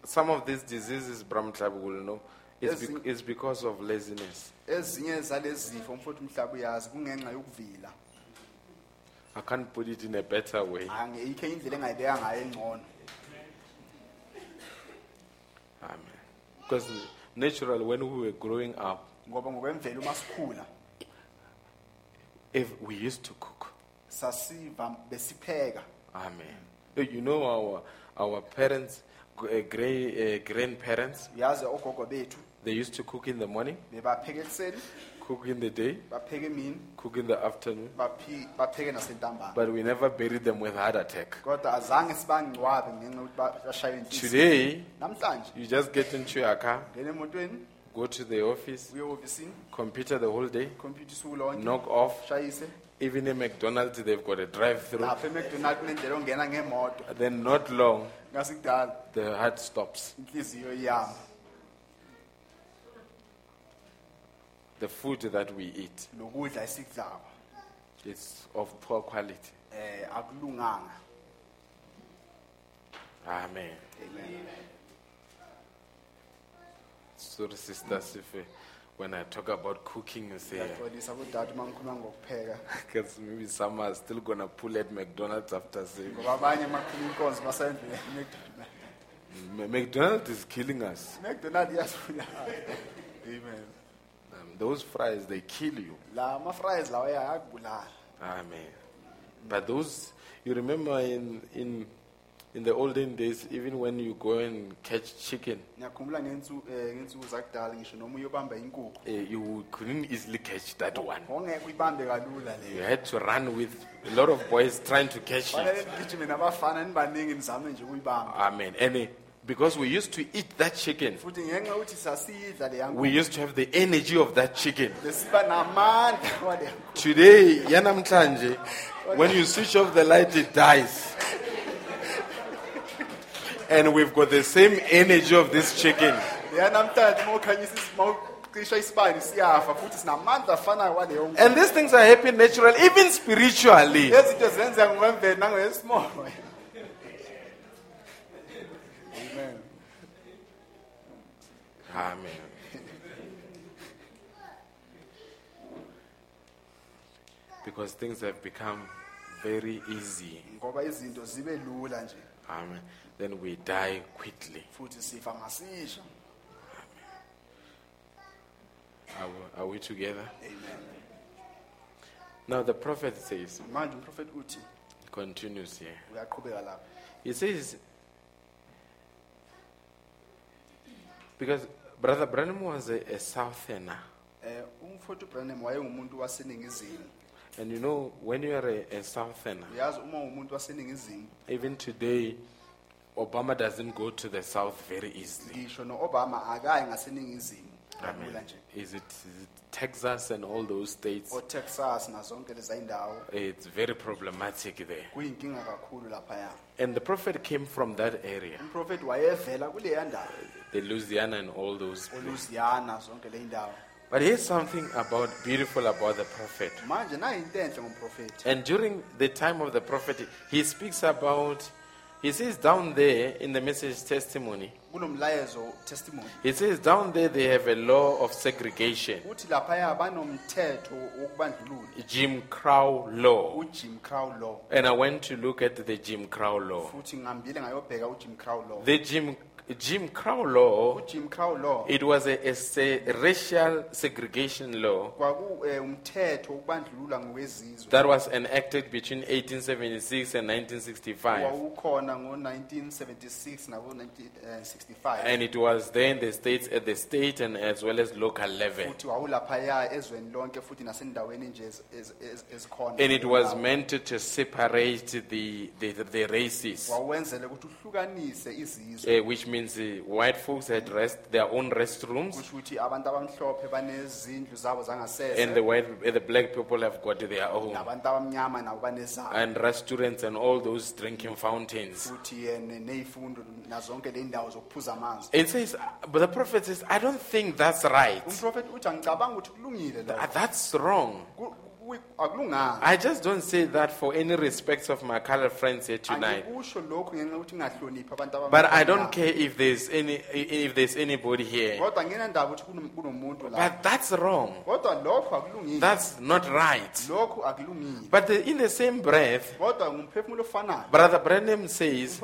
some of these diseases, Bram Club will know, is, bec- is because of laziness. ezinye zalezi zifo mfowethu umhlaba uyazi kungenxa yokuvila I can't put it in a better way. angeyikho enye indlela engayibeka ngayo engcono Amen. Because naturally, when we were growing up, ngoba ngokwemvelo uma sikhula if we used to cook. sasiva besipheka Amen. You know our our parents, uh, uh, grandparents, uyazi ogogo bethu they used to cook in the morning, bebapheka ekuseni cook in the day, bapheke emini cook in the afternoon. baphi- bapheke nasentambama But we never buried them with heart attack. kodwa azange sibangcwabe ngenxa yokuthi ba- bashaywe inhliziyo Today, namhlanje you just get into your car, ngena emotweni go to the office, uye computer the whole day, ikhompyutha usuku lonke knock off. shayise Even in McDonald's, they've got a drive-through. lapha emcdonald kunendlela ongena ngemoto Then not long, ngasikudala the heart stops. iyama The food that we eat. Lokudla esikudlako. Is of poor quality. eh akulunganga. Amen. amen. Sorry, Sister Sife, when I talk about cooking, you say, ngiyaxolisa kudade uma ngikhuluma ngokupheka. (laughs) Because maybe some are still going to pull at McDonald's after saying, ngoba abanye makhuluma inkonzo basendlele (laughs) emcdonald "M- McDonald's is killing us. imcdonald iyasibulala (laughs) amen those fries, they kill you. la ma-fries lawa ayakubulala Amen. But those, you remember in, in, in the olden days, even when you go and catch chicken, ngiyakhumbula eh, ngey'nsuku zakudala ngisho noma uyobamba inkukhu eh, you couldn't easily catch that one. ngongeke uyibambe kalula You had to run with a lot of boys trying to catch fanele it. nigijime nabafana nibaningi nizame nje ukuyibamba Amen. And eh, because we used to eat that chicken, futhi ngenxa yokuthi sasiyidla leya we used to have the energy of that chicken. besiba namandla waleya Today, yanamhlanje, when you switch off the light, it dies. And we've got the same energy of this chicken. leya namhlanje uma ukhanyisa isi- uma ucisha isibani siyafa futhi sinamandla afanayo waleyo. And these things are happening naturally, even spiritually. lezi zenzeka ngokwemvelo nangoyesimoya Amen. Because things have become very easy. ngoba izinto zibe lula nje Amen. Then we die quickly. futhi sifa ngasisha Are we, are we together? Now the prophet says, manje umprofethi uthi he continues here. uyaqhubeka lapha He says, because Brother Branham was a, a southerner. eh umfowethu uBranham wayengumuntu waseningizimu And you know, when you are a, a southerner, uyazi uma umuntu waseningizimu even today, Obama doesn't go to the south very easily. ngisho no-obama akayi ngaseningizimu Amen. kalula nje Is it, is it Texas and all those states? otexas nazonke leza indawo It's very problematic there. kuyinkinga kakhulu laphaya And the prophet came from that area, umprofethi wayevela kuleya ndawo the Louisiana and all those. oluziana zonke le indawo But here's something about beautiful about the prophet. manje nayinto enhle ngomprofethi And during the time of the prophet, he speaks about, he says down there in the message testimony, he says down there they have a law of segregation, uthi laphaya banomthetho wokubandlulula Jim Crow law. ujim crow law And I went to look at the Jim Crow law. futhi ngihambile ngayobheka ujim crow law The Jim, Jim Crow law, ujim crow law. it was a, a se- racial segregation law kwaku eh, umthetho wokubandlulula ngokwezizwe. that was enacted between 1876 and 1965. wawukhona ngo-1976 nako-1965 And it was then the states at the state and as well as local level. futhi wawulaphaya ezweni lonke futhi nasendaweni nje ez- ez- ez- ezikhona And it was meant to separate the, the, the races, wawenzele ukuthi uhlukanise izizwe. Uh, which means uh, white folks had rest, their own restrooms, kusho ukuthi abantu abamhlophe banezindlu zabo and the zangasese white, the black people have got their own, nabantu abamnyama nabo banezabo and restaurants and all those drinking fountains. futhi eh, ne- ney'fundo nazonke le ndawo zokuphuza amanzi It says, but the prophet says, I don't think that's right. umprofethi uthi angicabanga ukuthi kulungile Th- lokho. That's wrong. Ku- ku- akulunganga I just don't say that for any respect of my colored friends here tonight. angikusho lokhu ngenxa yokuthi ngingahloniphi abantu But I don't care if there's any if there's anybody here. kodwa nginendaba ukuthi kunom- kunomuntu la But that's wrong. kodwa lokhu akulungile That's not right. But the, in the same breath, kodwa ngumphefumulo ofanayo Brother Branham says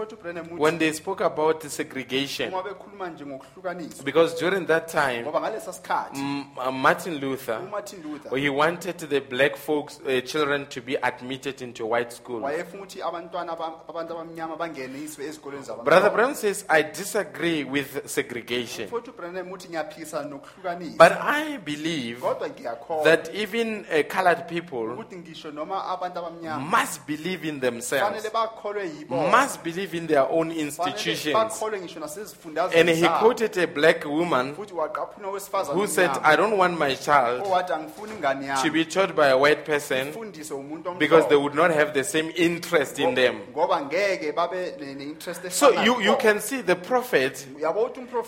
when they spoke about the segregation, uma bekhuluma nje ngokuhlukaniswa because during that time, ngoba ngalesa sikhathi uh, Martin luther he wanted the black folks, uh, children, to be admitted into white schools. wayefuna ukuthi abantwana aba- abantu abamnyama bangeniswe ezikolweni Brother Branham says, I disagree with segregation. umfowethu ubrenham uthi ngiyaphikisana nokuhlukanisa But I believe kodwa that even uh, colored people ukuthi ngisho noma abantu abamnyama must believe in themselves, fanele bakholwe yibo must believe in their own Fanele institutions. bakholwe ngisho And nasezifundazweni he zabo. quoted a black woman futhi waqaphuna owesifazane who said, omnyama, I don't want my child owathi angifuni ingane to yami be taught by a white person because they would not have the same interest in them. ngoba ngeke babe ne- ne-interest So you, you can see the prophet,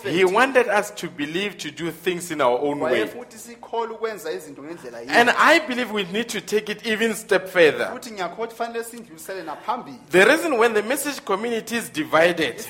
he wanted us to believe to do things in our own way. wayefuna ukuthi sikholwe ukwenza izinto ngendlela And I believe we need to take it even step further. futhi ngiyakholwa ukuthi fanele sindlulisele naphambili The reason when the message community is divided,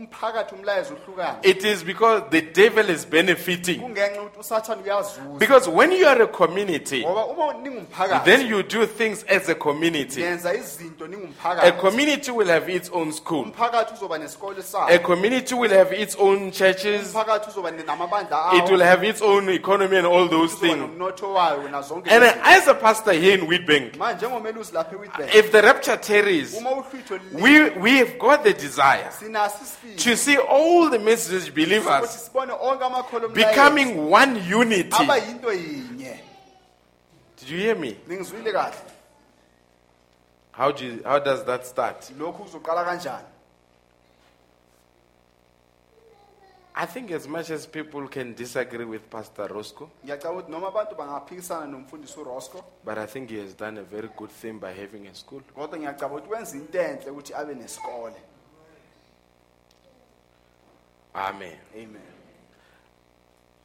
umphakathi umlayezo uhlukane it is because the devil is benefiting. kungenxa yokuthi usathane uyazuza Because when you are a community, ngoba uma ningumphakathi then you do things as a community. yenza izinto A ningumphakathi community will have its own school. umphakathi uzoba nesikole A sawo community will have its own churches. umphakathi uzoba ne- namabandla It will awo have its own economy and all those uzoba things. nomnotho wayo nazonke And as a pastor here in Witbank, manje njengomelusi lapha ewitbank if the rapture tarries, uma uhlwitho we, we have got the desire sinaso to see all the message believers sibone onke amakholo omlayezo becoming one unity. Did you hear me? How, do you, how does that start? lokhu kuzoqala kanjani I think as much as people can disagree with Pastor Roscoe, ngiyacaba ukuthi noma abantu bangaphikisana nomfundisi urosco but I think he has done a very good thing by having a school. kodwa ngiyacaba ukuthi wenza into enhle ukuthi abe nesikole Amen. amen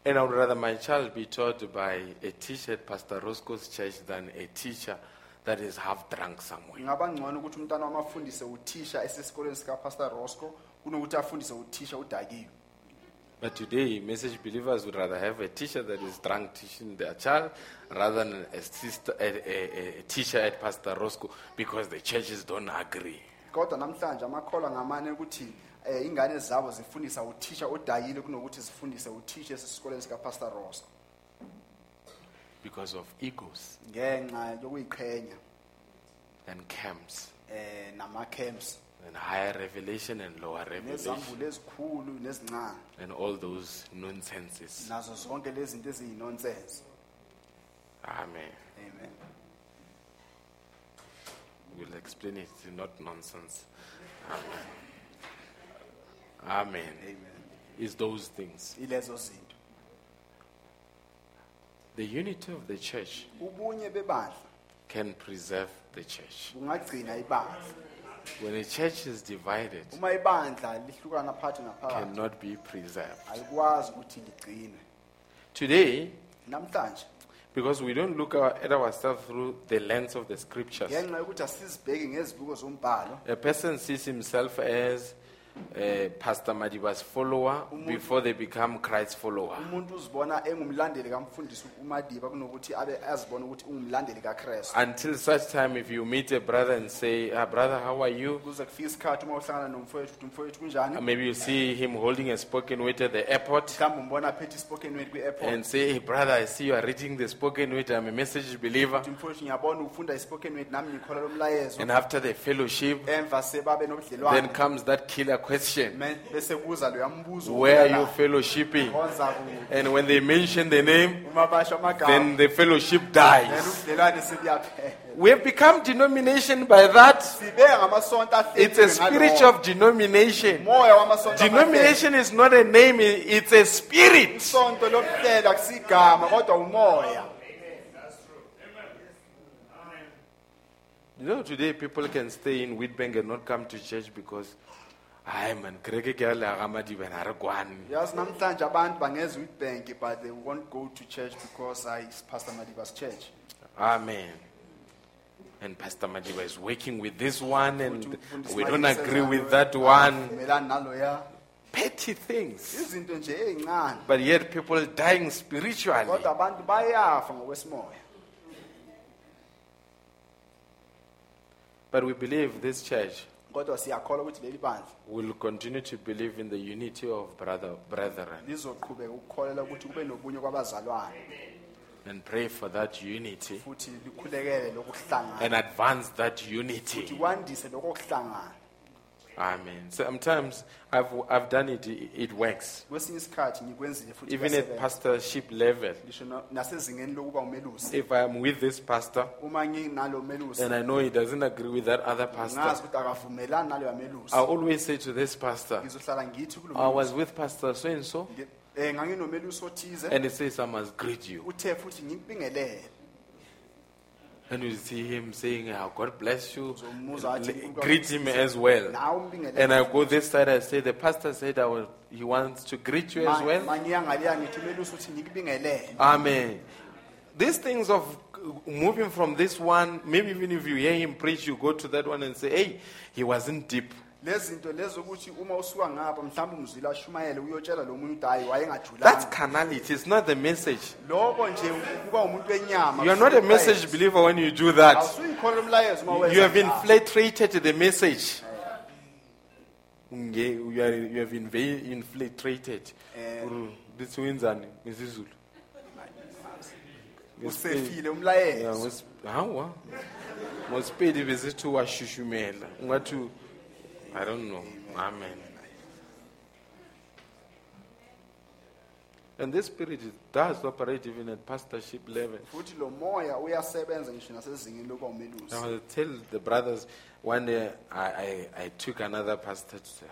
And I would rather my child be taught by a teacher at Pastor Roscoe's church than a teacher that is half drunk somewhere. ngingaba ngcono ukuthi umntwana wami afundise uthisha esesikoleni sikapastor rosco kunokuthi afundise uthisha udakiwe But today, message believers would rather have a teacher that is drunk teaching their child rather than a, sister, a, a, a teacher at Pastor Roscoe because the churches don't agree. kodwa namhlanje amakholwa ngamane ukuthi um ingane zabo zifundisa uthisha odakile kunokuthi zifundise uthisha esesikoleni sikapastor Because of egos ngenxa yokuyiqhenya and camps um nama-camps and higher revelation and lower revelation nezambulo ezikhulu nezincane and all those nonsenses. nazo zonke lezi zinto eziyinonsense Amen. amen We'll explain it, not nonsense. Amen. Amen. amen It's those things. ilezo zinto The unity of the church ubunye bebandla can preserve the church. bungagcina ibandla When a church is divided, uma ibandla lihlukana phakathi naphakathi cannot be preserved. alikwazi ukuthi ligcinwe Today, namhlanje because we don't look our- at ourselves through the lens of the scriptures, ngenxa yokuthi asizibheki ngezibuko zombhalo a person sees himself as uh, Pastor Madiba's follower before they become Christ's follower. umuntu uzibona engumlandeli kamfundisi umadiba kunokuthi abe azibone ukuthi ungumlandeli kakrestu Until such time, if you meet a brother and say, ah, Brother, how are you? kuze kufika isikhathi uma uhlangana nomfowethu ukuthi mfowethu Uh, kunjani Maybe you see him holding a spoken word at the airport mhlawumbe umbona aphethe ispoken word kwi-airport and say, Hey, brother, I see you are reading the spoken word. I'm a message believer. ukuthi mfowethu ngiyabona ufunda ispoken word nami ngikhola lo mlayezo And after the fellowship, emva sebabe then nobudlelwane comes that killer question. Me- bese kuza loya mbuzo Where are you fellowshipping? And when they mention the name, uma basho amagama then the fellowship then dies. ubudlelwane sebuyaphela We have become denomination by that. sibe ngamasonto It's a spirit of denomination. moya wamasonto. Denomination is not a name, i- it's a spirit. isonto lokuhlela kusigama kodwa umoya You know, today people can stay in Witbank and not come to church because, hi man, kreke ke a le aga Madibe, na re kwano." yazi namhlanje abantu bangeza uyibhenki but they won't go to church because i pastor madiba's church Amen. And Pastor Madiba is working with this one, and we don't agree with that ah, one. "Avumelani naloya Petty things. izinto nje But yet people dying spiritually. kodwa abantu bayafa ngokwesimoya But we believe this church kodwa siyakholwa ukuthi leli bandla will continue to believe in the unity of brother, brethren. Lizoqhubeka ukukholela ukuthi kube nobunye kwabazalwane. And pray for that unity. Futhi likhulekele lokuhlangana. And advance that unity. kwandise lokho kuhlangana Amen. Sometimes I've, I've done it, it it works. kwesinye isikhathi ngikwenzile futhi Even at pastorship level. ngisho na- nasezingeni lokuba umelusi If I'm with this pastor uma nginalo melusi and I know he doesn't agree with that other pastor, ukuthi akavumelani naloya melusi I always say to this pastor, ngizohlala ngithi kulo I was with Pastor so and so, eh, and he says, I must greet you. Uthe futhi ngikubingelele And you see him saying, oh, God bless you. Greet him as well. And I go this side, I say, the pastor said I will, he wants to greet you as well. mangiya ngaliya ngithi umelusi uthi ngikubingelele Amen. These things of moving from this one, maybe even if you hear him preach, you go to that one and say, hey, he wasn't deep. Lezi zinto lezi ukuthi uma usuka ngapha mhlawumbe umzwile ashumayele uyotshela lo ukuthi hayi That's wayengajulanga carnality. It's not the message. lokho nje umuntu wenyama You are not a message believer when you do that. awusuyikholwa umlayezo uma wenza You have njalo. infiltrated the message. Nge- You, are, you have inva- infiltrated. Eh. Uru, This wenzani ngesizulu. usefile Yeah, umlayezo ngos- hawa. Ngosipedi besithi washushumela. Ungathi I don't know. Amen. And this spirit does operate even at pastorship level. futhi lo moya uyasebenza ngisho nasezingeni lokuba umelusi I will tell the brothers one day I, I, I took another pastor to,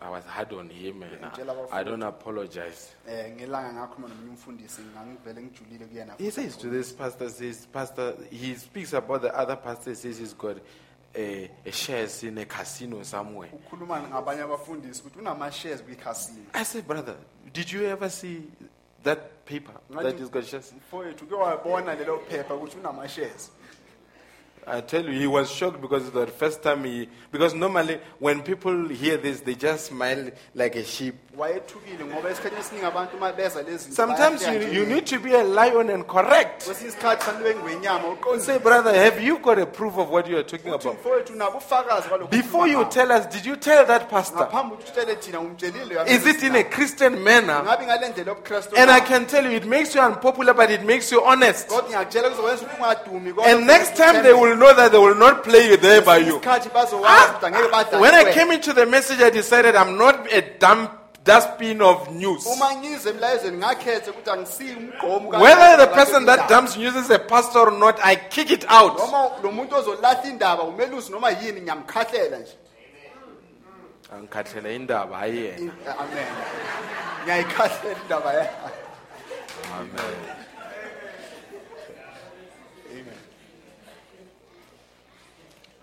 I was hard on him and I, I don't apologize. eh ngelanga ngakhuluma nomunye umfundisi ngangivele ngijulile kuyena He says to this pastor, says, Pastor, he speaks about the other pastor, says he's got a, a shares in a casino somewhere. ukhuluma ngabanye abafundisi ukuthi unama-shares kwikhasini I said, brother, did you ever see that paper that he's got shares? mfowethu uke wabona lelo phepha ukuthi unama-shares I tell you, he was shocked because it's the first time he, because normally when people hear this, they just smile like a sheep. Wayethukile ngoba esikhathini esiningi abantu uma beza lezi zinto Sometimes you, bayafika you nje. need to be a lion and correct. kwesinye isikhathi fanele ngwenyama uqonde Say, brother, have you got a proof of what you are talking about? mfowethu unabo ufakazi kwalokhu Before you tell us, did you tell that pastor? ngaphambi ukuthi utshele thina umtshelile uyabe Is it in a Christian manner? ngabe ngale ndlela yobuKristu And I can tell you, it makes you unpopular, but it makes you honest. kodwa ngiyakutshela kuzokwenza ukuthi ungadumi kodwa And next time they will know that they will not play there by you. isikhathi bazowazi ukuthi ah! angeke badlale When I came into the message, I decided I'm not a dump dustbin of news. uma ngize emlayezweni ngakhethe ukuthi angisiyi umgqomo ka- Whether the person that dumps news is a pastor or not, I kick it out. noma lo muntu ozolahla indaba umelusi noma yini ngiyamkhahlela nje Angikhathele indaba, hayi yena. Amen ngiyayikhahlela indaba yakhe Amen.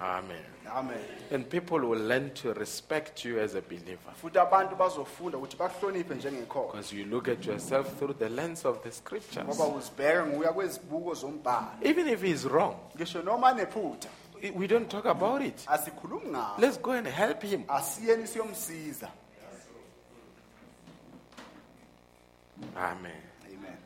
Amen. amen And people will learn to respect you as a believer. futhi abantu bazofunda ukuthi bakuhloniphe njengekhokho Because you look at yourself through the lens of the scriptures. ngoba uzibheka nguya kwezibuko zombhalo Even if he's wrong, ngisho noma anephutha we don't talk about it. asikhulumi Let's go and help him. asiyeni siyomsiza Amen. amen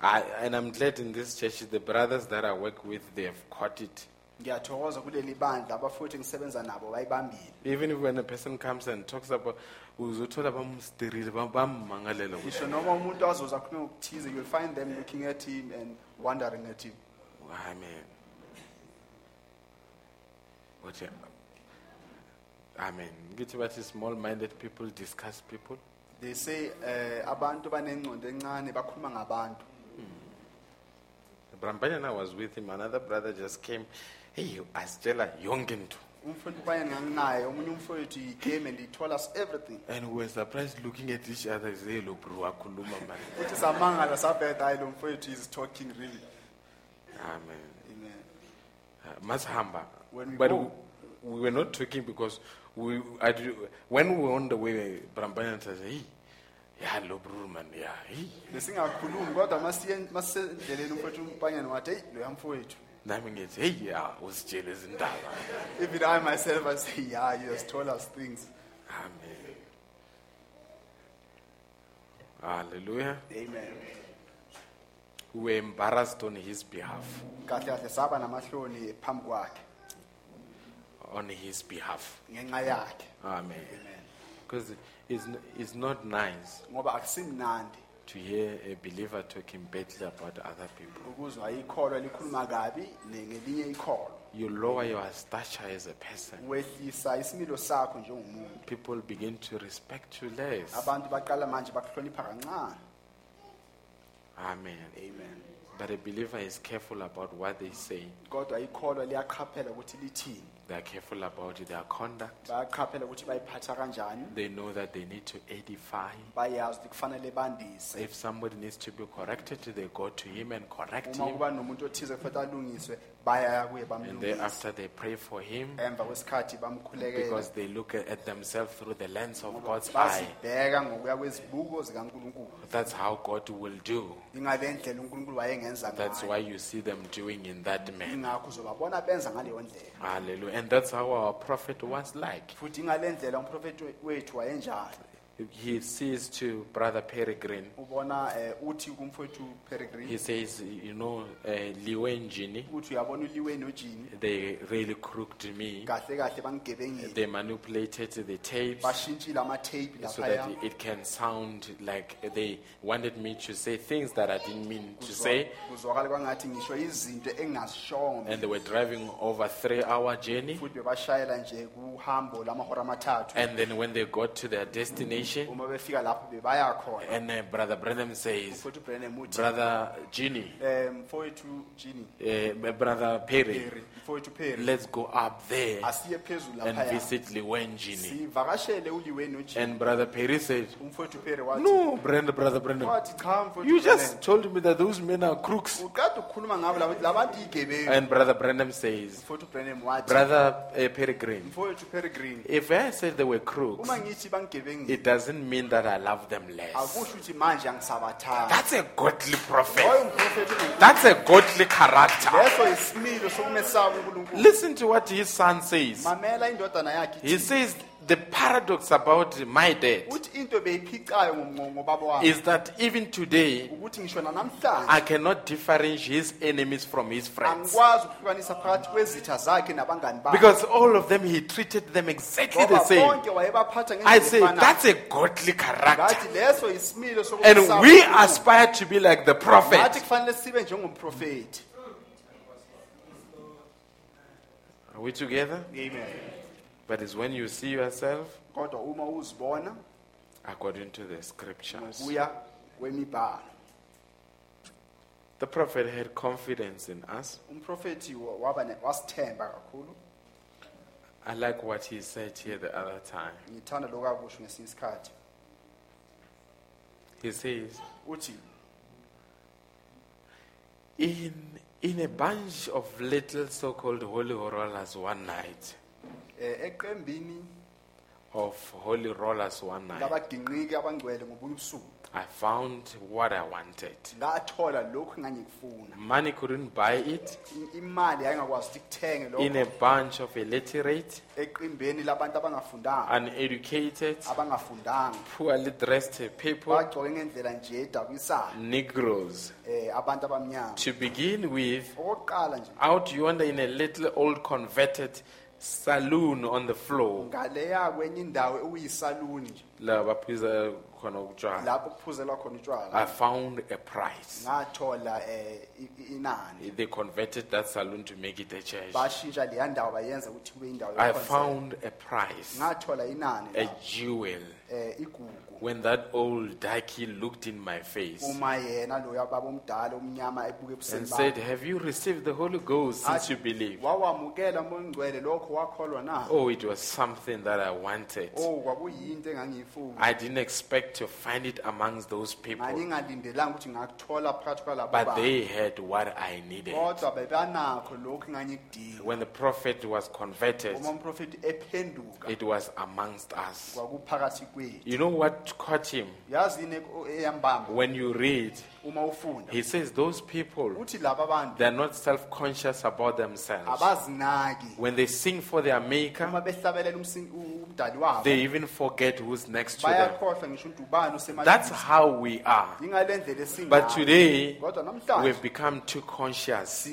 I, and I'm glad in this church, the brothers that I work with, they have caught it. Ngiyathokoza kuleli bandla abafuthi engisebenza nabo bayibambile Even if when a person comes and talks about, uzothola bamsterile, bam- bammangalela ngisho noma umuntu azoza akhulume ngokuthize you'll find them looking at him and wondering at him Amen. Yeah, Amen. Ngithi bathi small-minded people discuss people. they say eh abantu banengcondo encane bakhuluma ngabantu Brambanyana was with him. Another brother just came. Hey, asitshela yonke into. umfowethu ubanyana nganginaye omunye umfowethu he came and he told us everything And we were surprised looking at each other. Say, lo bro, wakhuluma man. uthi samangala sabheda hayi lo mfowethu is talking really Amen. amen Uh, Masahamba. When we but go- we, we were not talking because we, I, do- when we were on the way, Brambanyana says, hey, yeah, lo bro, man, yeah, hey. besingakhulumi kodwa masisendleleni umfowethu umpanyana wathi heyi loya mfowethu Nami ngithi, hey, yeah, usitshele izindaba. even i myself i say yeah he has told us things Amen. Hallelujah. amen We were embarrassed on his behalf. kahle kahle saba namahloni phambi kwakhe On his behalf. ngenxa yakhe Amen. Because it's, n- it's not nice ngoba akusimnandi to hear a believer talking badly about other people. ukuzwa ikholwa likhuluma kabi ne- ngelinye ikholwa You lower your stature as a person. wehlisa isimilo sakho njengomuntu People begin to respect you less. abantu baqala manje bakuhlonipha kancane Amen. amen But a believer is careful about what they say. kodwa ikholwa liyaqhaphela ukuthi lithini They are careful about their conduct. bayaqhaphela ukuthi bayiphatha kanjani They know that they need to edify. bayazi ukuthi kufanele bandise If somebody needs to be corrected, they go to him and correct uma him. kuba nomuntu othize kufanele alungiswe kuye And bamlungise thereafter they pray for him emva kwesikhathi bamkhulekela because they look at themselves through the lens of God's eye. bazibheka ngokuya kwezibuko zikankulunkulu That's how God will do. ingale ndlela unkulunkulu wayengenza That's ngayo why you see them doing in that manner. ingakho uzobabona benza ngaleyo ndlela Hallelujah. And that's how our prophet was like. futhi ingale ndlela umprofeti wethu wayenjalo He says to Brother Pearry Green, ubona eh, uthi kumfowethu pearry green he says, you know, uh, Liwenjini, uthi uyabona uliwe nojini they really crooked me. kahle kahle bangigebengile They manipulated the tapes bashintshile so laphaya that it can sound like they wanted me to say things that I didn't mean to say. kuzwakale kwangathi ngisho izinto engingazishongo And they were driving over three hour journey. futhi bebashayela nje kuhambo lamahora amathathu And then when they got to their destination, uma befika lapho bebaya and uh, Brother Branham says, futhi ubrenham uthi Brother Ginny, um mfowethu jini uh, Brother Pearry let's go up there and visit Liwenjini. sivakashele uliwe nojini And Brother Pearry said, umfowethu perry wathi No, Brenda, Brother Brandon, mfowethu you just told me that those men are crooks. uqeda ukukhuluma ngabo laba- labantu igebengu And Brother Branham says, mfowethu brenham wathi Brother uh, Pearry Green, mfowethu pearry green if I said they were crooks, uma ngithi bangigebengile it doesn't mean that I love them less. akusho ukuthi manje angisabathanda That's a godly prophet. loyo umprofethi une- That's a godly character. Leso isimilo sokumesaba unkulunkulu Listen to what his son says. mamela indodana yakhe He ithi, says, The paradox about my dad uthi into beyiphicayo ngobaba wami is that even today, ukuthi ngisho nanamhlanje I cannot differentiate his enemies from his friends. angikwazi ukuhlukanisa phakathi kwezitha zakhe nabangani bakhe Because all of them, he treated them exactly the ngoba same. bonke wayebaphatha I say, that's a godly character. ngathi leso isimilo And we uNkulunkulu. aspire to be like the ngathi prophet. kufanele sibe njengomprofethi Are we together? amen But it's when you see yourself kodwa uma uzibona according to the scriptures. kwemibhalo The prophet had confidence in us. umprofethi wa- waba ne- wasithemba kakhulu I like what he said here the other time. ngithanda lokhu akusho ngesinye isikhathi He says, uthi in, in a bunch of little so called holy rollers one night, eh, eqembini of holy rollers one night, labaginqiki abangcwele ngobunye ubusuku I found what I wanted. ngathola lokhu engangikufuna. Money couldn't buy it. I- imali yayingakwazi ukuthi kuthenge In a lokho bunch of illiterate, eqimbeni labantu abangafundanga. Uneducated, abangafundanga. Poorly dressed people, bagcoke ngendlela nje edakisayo Negroes. eh abantu abamnyama. To begin with, okokuqala nje. out yonder in a little old converted saloon on the floor. Ngaleya kwenye indawo okuyisaluni nje. La baphuza khona utshwala lapho kuphuzelwa khona i found a price. Ngathola eh, i- inani. They converted that saloon to make it a church. Bashintsha leya ndawo bayenza ukuthi kube indawo i yokukhonzela. found a price. Ngathola inani a jewel. Eh, igugu when that old darky looked in my face uma yena loya baba omdala omnyama ebuke and said have you received the holy ghost since you believe wawamukela mongcwele lokho wakholwa na? Oh it was something that i wanted. Oh kwakuyinto engangiyifuna i didn't expect to find it amongst those people. Ngangingalindelanga ukuthi ngakuthola phakathi kwalabo but bantu. they had what i needed. Kodwa bebanakho lokhu engangikudinga. When the prophet was converted uma umprofethi ephenduka it was amongst us. kwakuphakathi kwethu. You know what caught him yazi yini eyambamba when you read he says those people bantu they're not self-conscious about themselves. when they sing for their maker uma behlabelela umsi- u- umdali wabo they even forget who's next to them. bayakhohlwa ngisho ukuthi ubani that's how we are. But today we've become too conscious.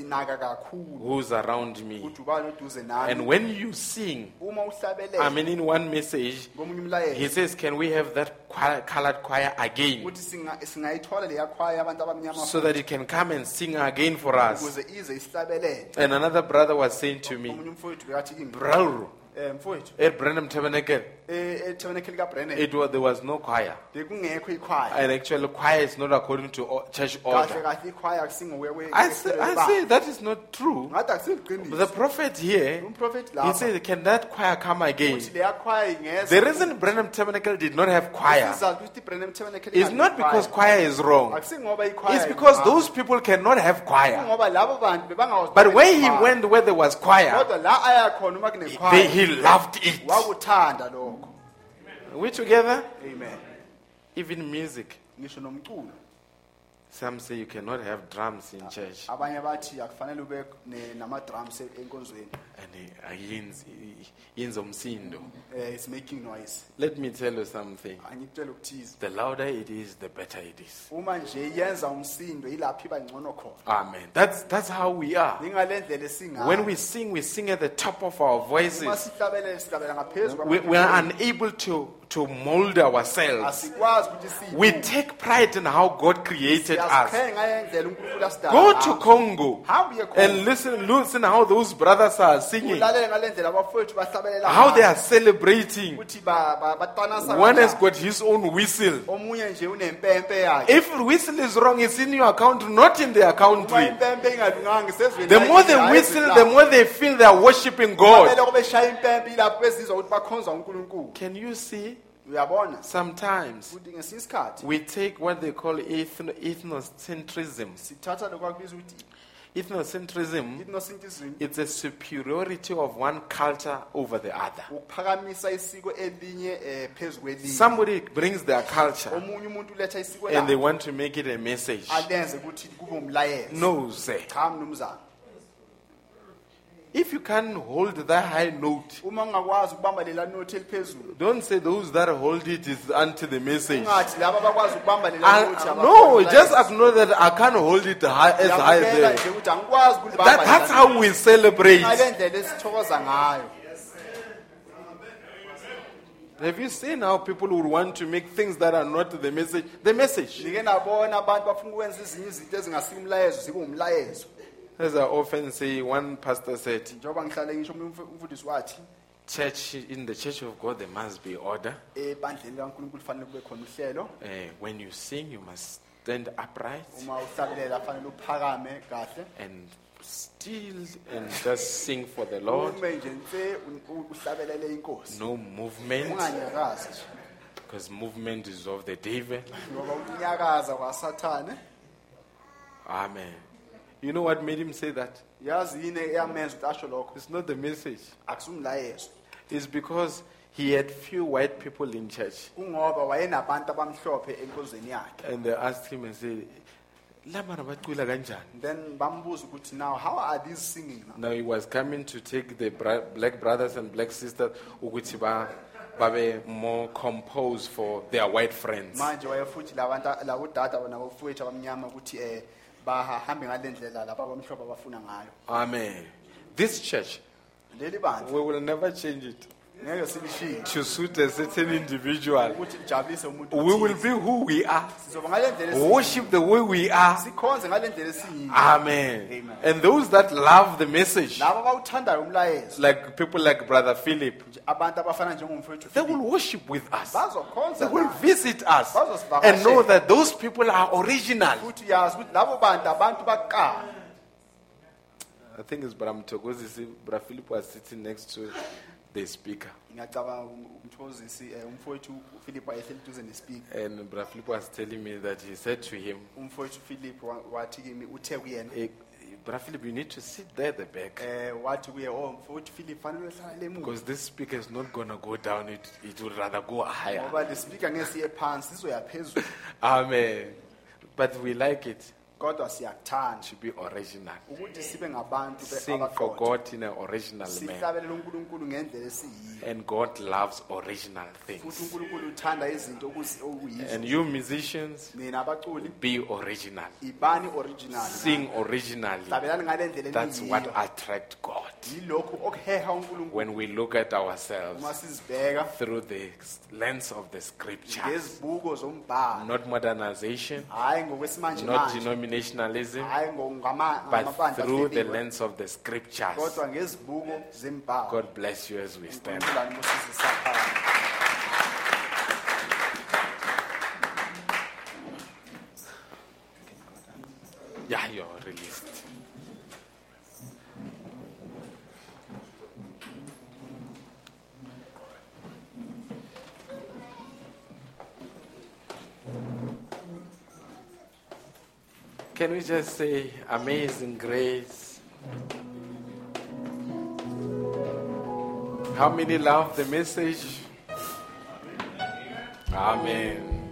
who's around me? Ukuthi ubani oduze and when you sing i mean in one message he says can we have that choir- colored choir again ukuthi singa- singayithola leya khwaya yabantu abamnyama so that it can come and sing again for us. Ukuze ize isihlabelele and another brother was saying to me omunye umfowethu bekathi kimi bro um mfowethu. At Branham Tabernacle Eh, eh, it was there was no choir. And actually choir is not according to church order. kahle ikhwaya akusingokuya I say, I say that is not true. The prophet here he said can that choir come again? Uthi leya khwaya ingeza. The reason Branham Tabernacle did not have choir isizathu ukuthi ibrenen tabernacle is not because choir is wrong. It's because those people cannot have choir. Ngoba labo bantu bebangawuzi but when he went where there was choir kodwa la aya khona uma they, he loved it we together? Amen. Even music. Ngisho nomculo. Some say you cannot have drums in church. abanye bathi akufanele ube ne- nama-drums enkonzweni. and eh, ayenzi yenza umsindo. Um it's making noise. Let me tell you something. Angikutshela the louder it is the better it is. Uma nje yenza umsindo yilapho iba ngcono khona? Amen. That's that's how we are. Ingale ndlela esingayo. When we sing we sing at the top of our uma voices we, we are unable to to mold ourselves. We take pride in how god created us. Siyazikhenga ngendlela unkulunkulu asidala go to congo and listen listen how those brothers are singing ulalele ngale ndlela abafowethu bahlabelela how they are celebrating. One has got his own whistle. Omunye nje unempempe yakhe. If whistle is wrong it's in your account not in their country impempe ingalunganga isezweni The more they whistle, the more they feel they are worshiping God. Kumele kube beshaya impempe ilapho bezizwa ukuthi bakhonza unkulunkulu Can you see? Sometimes ukuthi ngesinye isikhathi we take what they call ethno- ethnocentrism. Akubiza ethnocentrism it's a superiority of one culture over the other. ukuphakamisa isiko elinye eh, phezu kwelinye Somebody brings their culture omunye umuntu uletha isiko and they want to make it a message. alenze ukuthi kube umlayezo No, sir. cha mnumzana If you can't hold that high note, uma ungakwazi ukubamba lela nothi eliphezulu don't say those that hold it is unto the message. ungathi laba abakwazi ukubamba lela I- ah, nothi no, just acknowledge that I can't hold it high, as high as there. ukuthi angikwazi That, ukulibamba that's how we celebrate. ngale ndlela esithokoza ngayo Have you seen how people would want to make things that are not the message the message? ngike nabona abantu bafuna ukwenza ezinye izinto ezingasiyo zibe umlayezo As I often say, one pastor said, njengoba ngihlale ngisho omunye umf- umfundisi wathi Church in the church of God there must be order. ebandleni likankulunkulu kufanele kube khona uhlelo Eh, when you sing, you must stand upright uma uhlabelela fanele uphakame kahle and still and just sing for the Lord. ume nje nse u- u- uhlabelele inkosi No movement, unganyakazi nje because movement is of the devil. ngoba ukunyakaza kwasathane Amen. You know what made him say that? yazi yini eyamenza ukuthi asho lokho It's not the message. akusumlayezo It's because he had few white people in church. kungoba wayenabantu abamhlophe enkonzweni yakhe And they asked him and said, "Laba nabacula kanjani?" then bambuza ukuthi now how are these singing now Now he was coming to take the bra- black brothers and black sisters ukuthi ba babe more composed for their white friends. manje wayefuthi labantu labodada nabofowethu abamnyama ukuthi eh, bahambe ngale ndlela laba abamhlophe abafuna ngayo. Amen. This church leli bandla we will never change it to suit a certain individual. ukuthi lijabulise umuntu We will be who we are, sizoba ngale ndlela esiyiyo. worship the way we are. sikhonze ngale ndlela esiyiyo Amen. Amen. And those that love the message, labo abawuthandayo umlayezo like people like Brother Philip, abantu abafana njengomfowethu they will worship with us. They will visit us and know that those people are original. futhi uyazi ukuthi labo bantu abantu bakuqala I think it's Bram. Brother Philip was sitting next to the speaker. ngiyacabanga um- umthokozisi um, umfowethu uphilip wayehleli duze nespeaker And Brother Philip was telling me that he said to him, umfowethu uphilip wa- wathi kimi uthe kuyena hey, Brother Philip, you need to sit there at the back. um wathi kuye oh mfowethu philip fanele uhlala le Because this speaker is not going to go down, it, it would rather go higher. ngoba le speaker ngeke siye phansi sizoya phezulu Amen. But we like it kodwa siyakuthanda to be original. ukuthi sibe ngabantu be- Sing for abaqotho. God in an original manner. sihlabelele unkulunkulu ngendlela esiyiyo And God loves original futhi things. unkulunkulu uthanda izinto okuzi- okuyizo And you musicians, nina abaculi be original. ibani original Sing originally. hlabelani ngale ndlela That's what eniyiyo attracts God. yilokhu okuheha unkulunkulu When we look at ourselves uma sizibheka through the lens of the scriptures, ngezibuko zombhalo not modernization, hayi not manje denominationalism, hayi but through the lens of the scriptures. kodwa ngezibuko zembhalo God bless you as we stand. uNkulunkulu animusise saphana Yeah, you're Can we just say, Amazing Grace? How many love the message? Amen.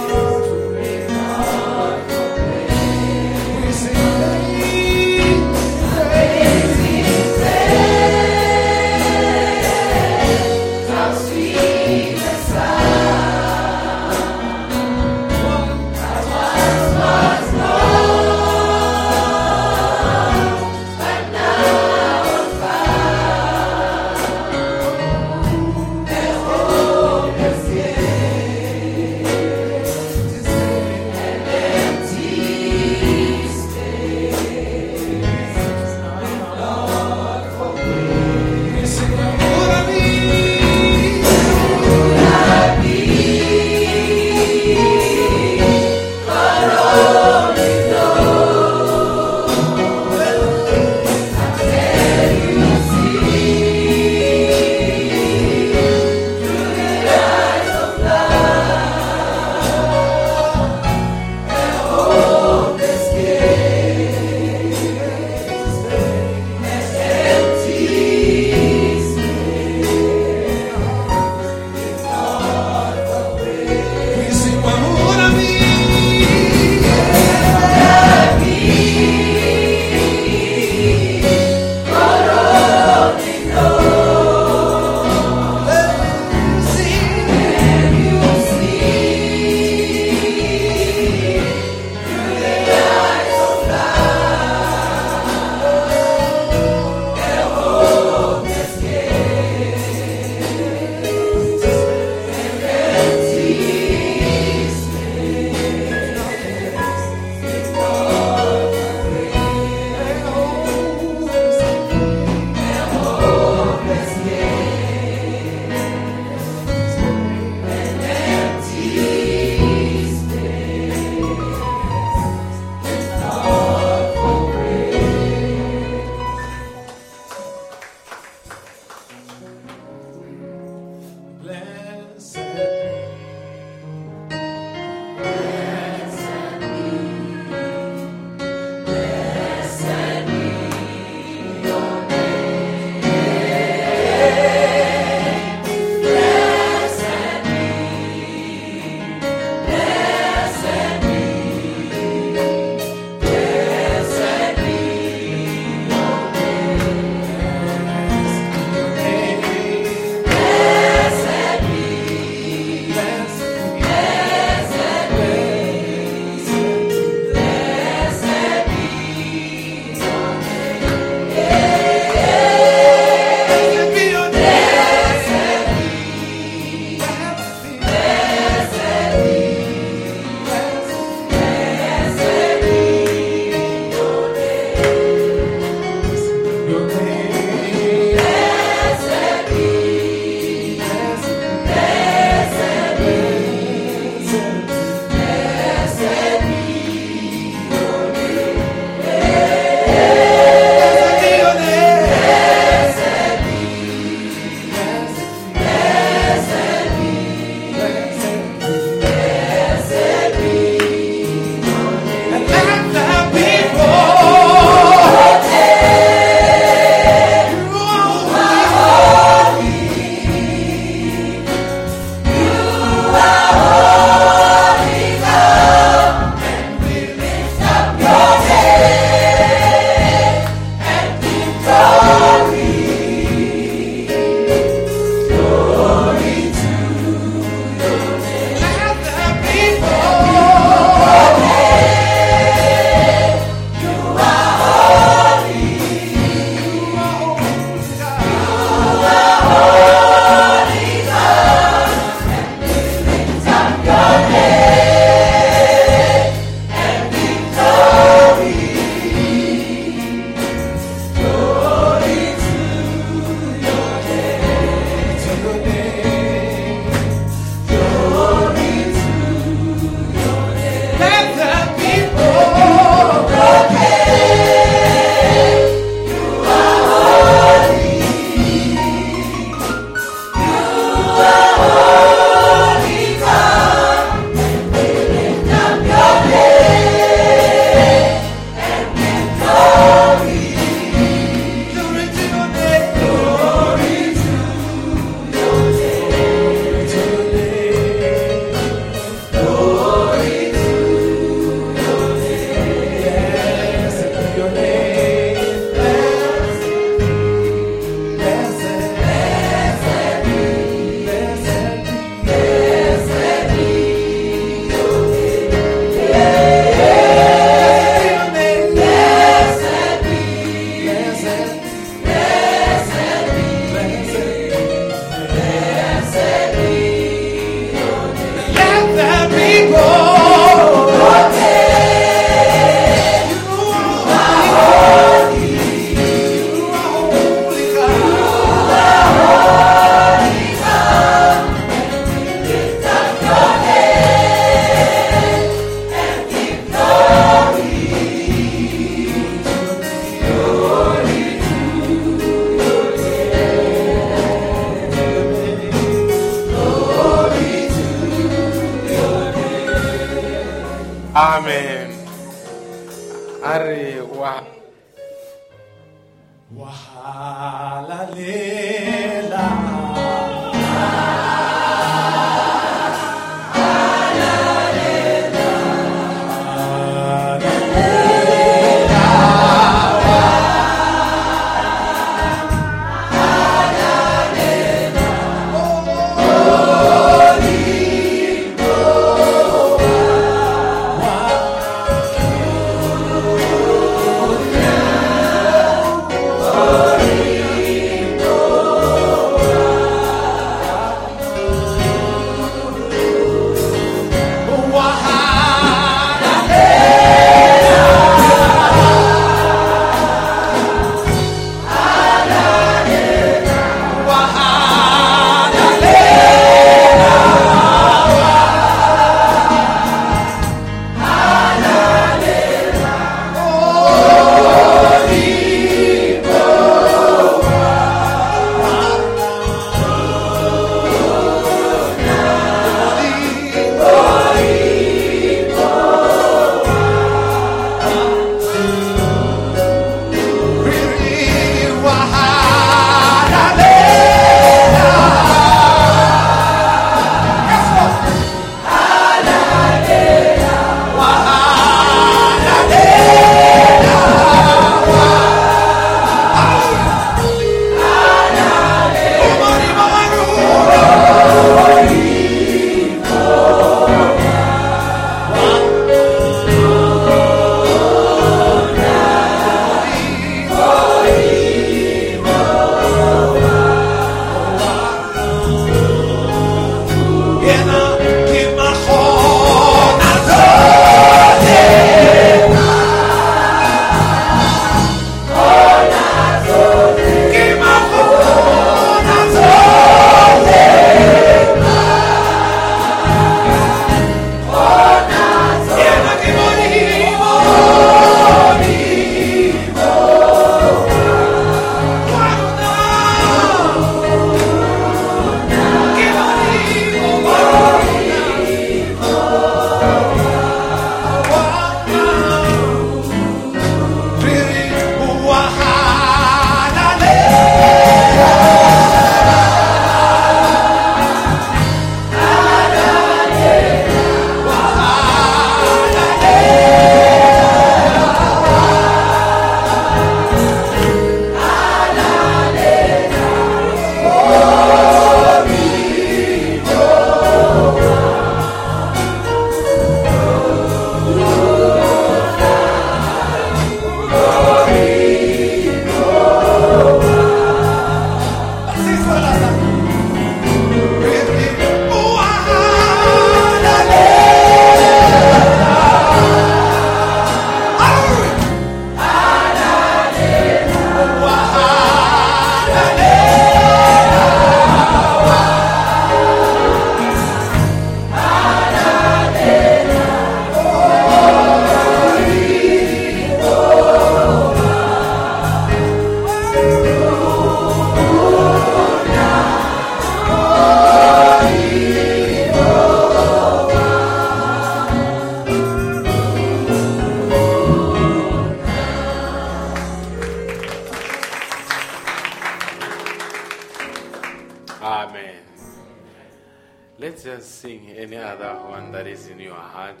Sing any other one that is in your heart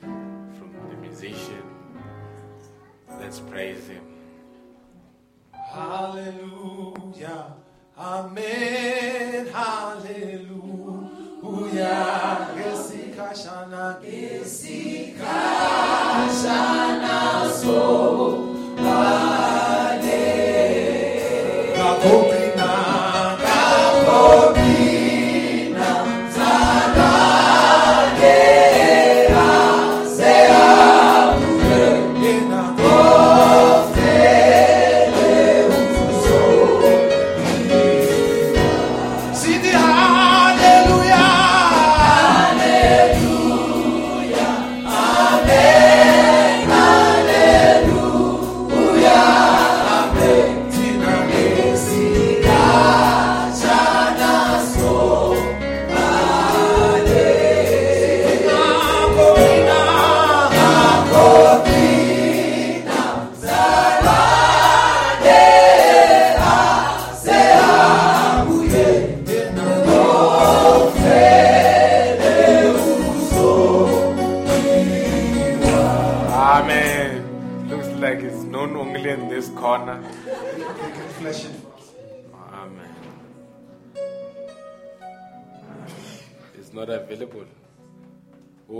from the musician. Let's praise him. Hallelujah. Amen. Hallelujah. Ngesikashana ngesikashana so Ngakopina, ngakopina,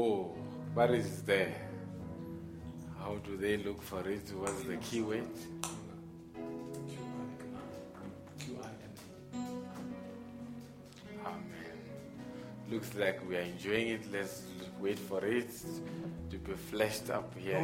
Oh, what is there? How do they look for it? What's the keyword? Amen. Looks like we are enjoying it. Let's wait for it to be fleshed up here.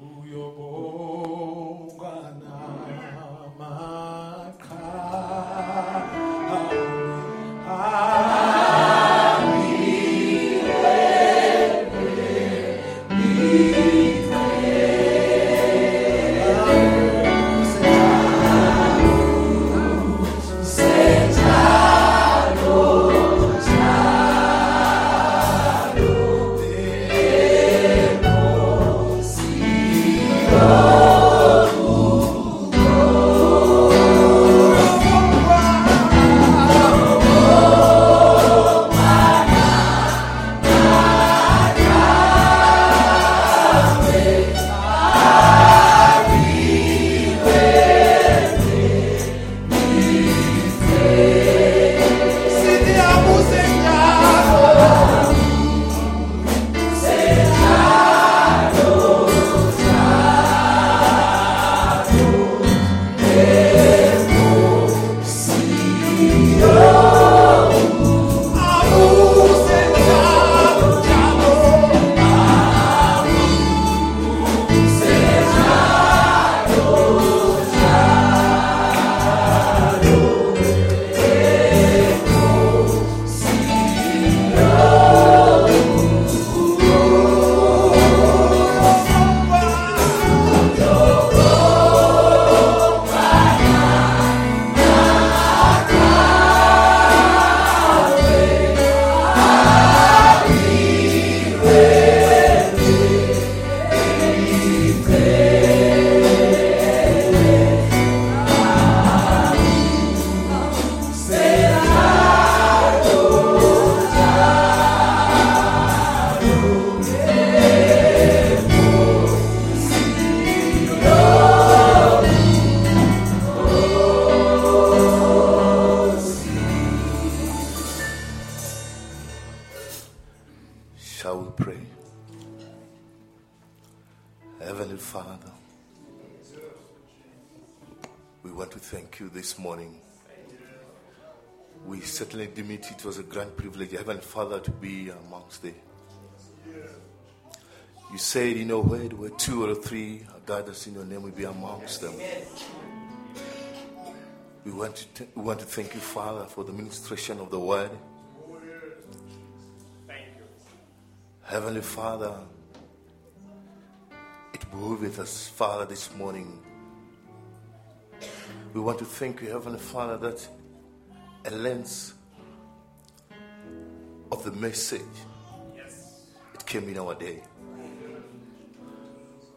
Uyobonga be amongst the. You said in your word, where two or three are gathered in your name, will be amongst them. We want, to we want to thank you, Father, for the ministration of the word. Heavenly Father, it moveth us, Father, this morning. We want to thank you, Heavenly Father, that a lens of the message came in our day.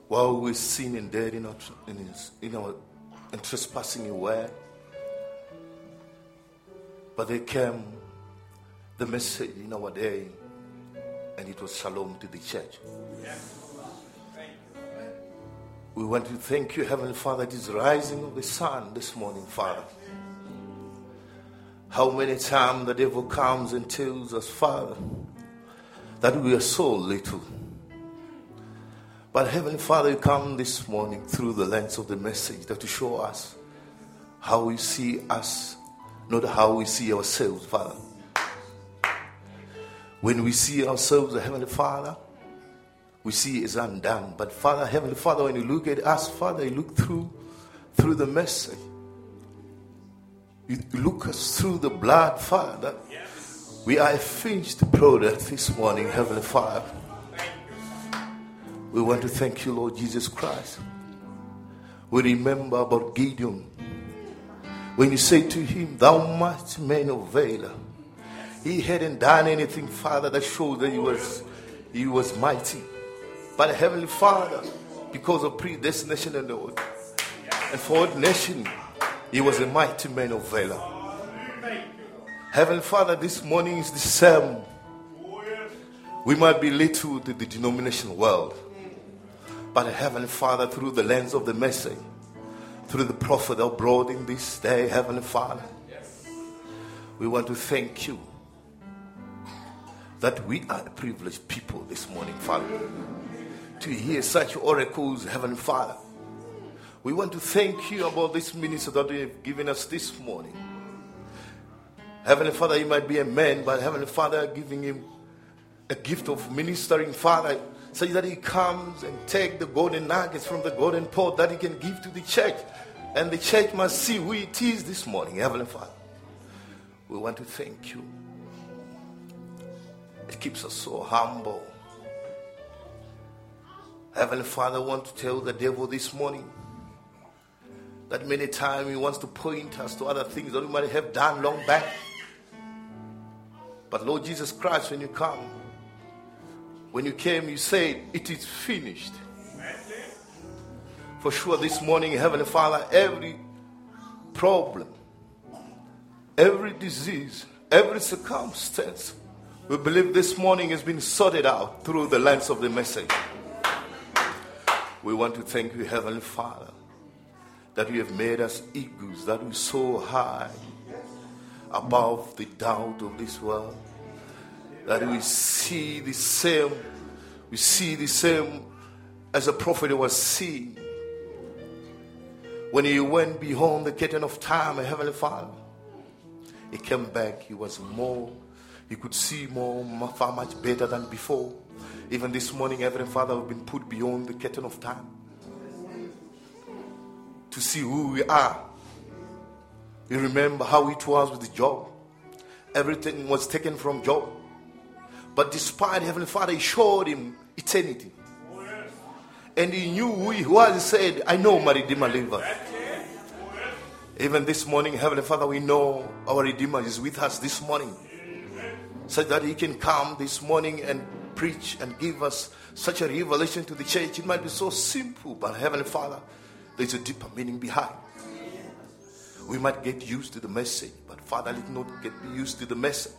While we're sin and dead in our, in, his, in our in trespassing word, but there came the message in our day, and it was shalom to the church. We want to thank you, Heavenly Father, it is rising of the sun this morning, Father. How many times the devil comes and tells us, Father, that we are so little. But Heavenly Father, you come this morning through the lens of the message that to show us how we see us, not how we see ourselves, Father. When we see ourselves, the Heavenly Father, we see is undone. But Father, Heavenly Father, when you look at us, Father, you look through through the message. You look us through the blood, Father. We are a finished product this morning, Heavenly Father. We want to thank you, Lord Jesus Christ. We remember about Gideon. When you say to him, Thou much man of valor. He hadn't done anything, Father, that showed that he was he was mighty. But Heavenly Father, because of predestination and and foreordination, he was a mighty man of valor. Heavenly Father, this morning is the same. We might be little to the denominational world, but Heavenly Father, through the lens of the message, through the prophet that brought in this day, Heavenly Father, we want to thank you that we are a privileged people this morning, Father, to hear such oracles, Heavenly Father. We want to thank you about this ministry that you have given us this morning. Heavenly Father, he might be a man, but Heavenly Father, giving him a gift of ministering, Father, so that he comes and take the golden nuggets from the golden pot that he can give to the church. And the church must see who it is this morning, Heavenly Father. We want to thank you. It keeps us so humble. Heavenly Father, I want to tell the devil this morning that many times he wants to point us to other things that we might have done long back. But Lord Jesus Christ, when you come, when you came, you said, It is finished. For sure, this morning, Heavenly Father, every problem, every disease, every circumstance, we believe this morning has been sorted out through the lens of the message. We want to thank you, Heavenly Father, that you have made us eagles, that we soar high above the doubt of this world, that we see the same, we see the same as a prophet was seeing. When he went beyond the curtain of time, a Heavenly Father, he came back, he was more, he could see more, far much better than before. Even this morning, Heavenly Father, we've been put beyond the curtain of time to see who we are. You remember how it was with Job. Everything was taken from Job. But despite Heavenly Father, He showed him eternity. And he knew who he was. He said, I know my Redeemer liveth. Even this morning, Heavenly Father, we know our Redeemer is with us this morning. So that He can come this morning and preach and give us such a revelation to the church. It might be so simple, but Heavenly Father, there's a deeper meaning behind. We might get used to the message, but Father, let not get used to the message.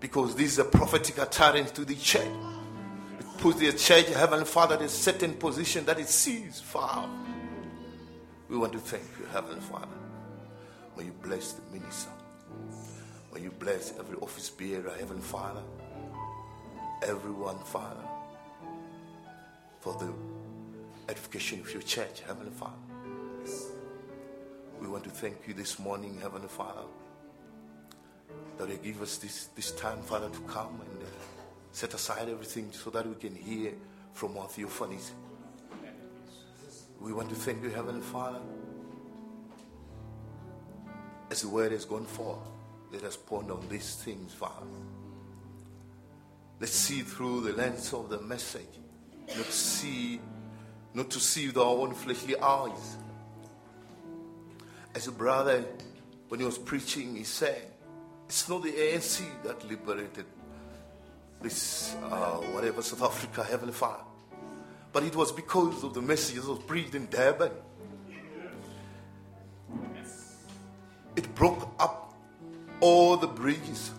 Because this is a prophetic utterance to the church. It puts the church, Heavenly Father, in a certain position that it sees far. We want to thank you, Heavenly Father. May you bless the minister. May you bless every office bearer, Heavenly Father. Everyone, Father. for the edification of your church, Heavenly Father. We want to thank you this morning, Heavenly Father, that you give us this, this time, Father, to come and uh, set aside everything so that we can hear from our theophanies. We want to thank you, Heavenly Father, as the word has gone forth. Let us ponder on these things, Father. Let's see through the lens of the message, not see, not to see with our own fleshly eyes. As a brother, when he was preaching, he said, "It's not the ANC that liberated this, uh, whatever South Africa, Heavenly Father, but it was because of the messages that was preached in Durban. It broke up all the bridges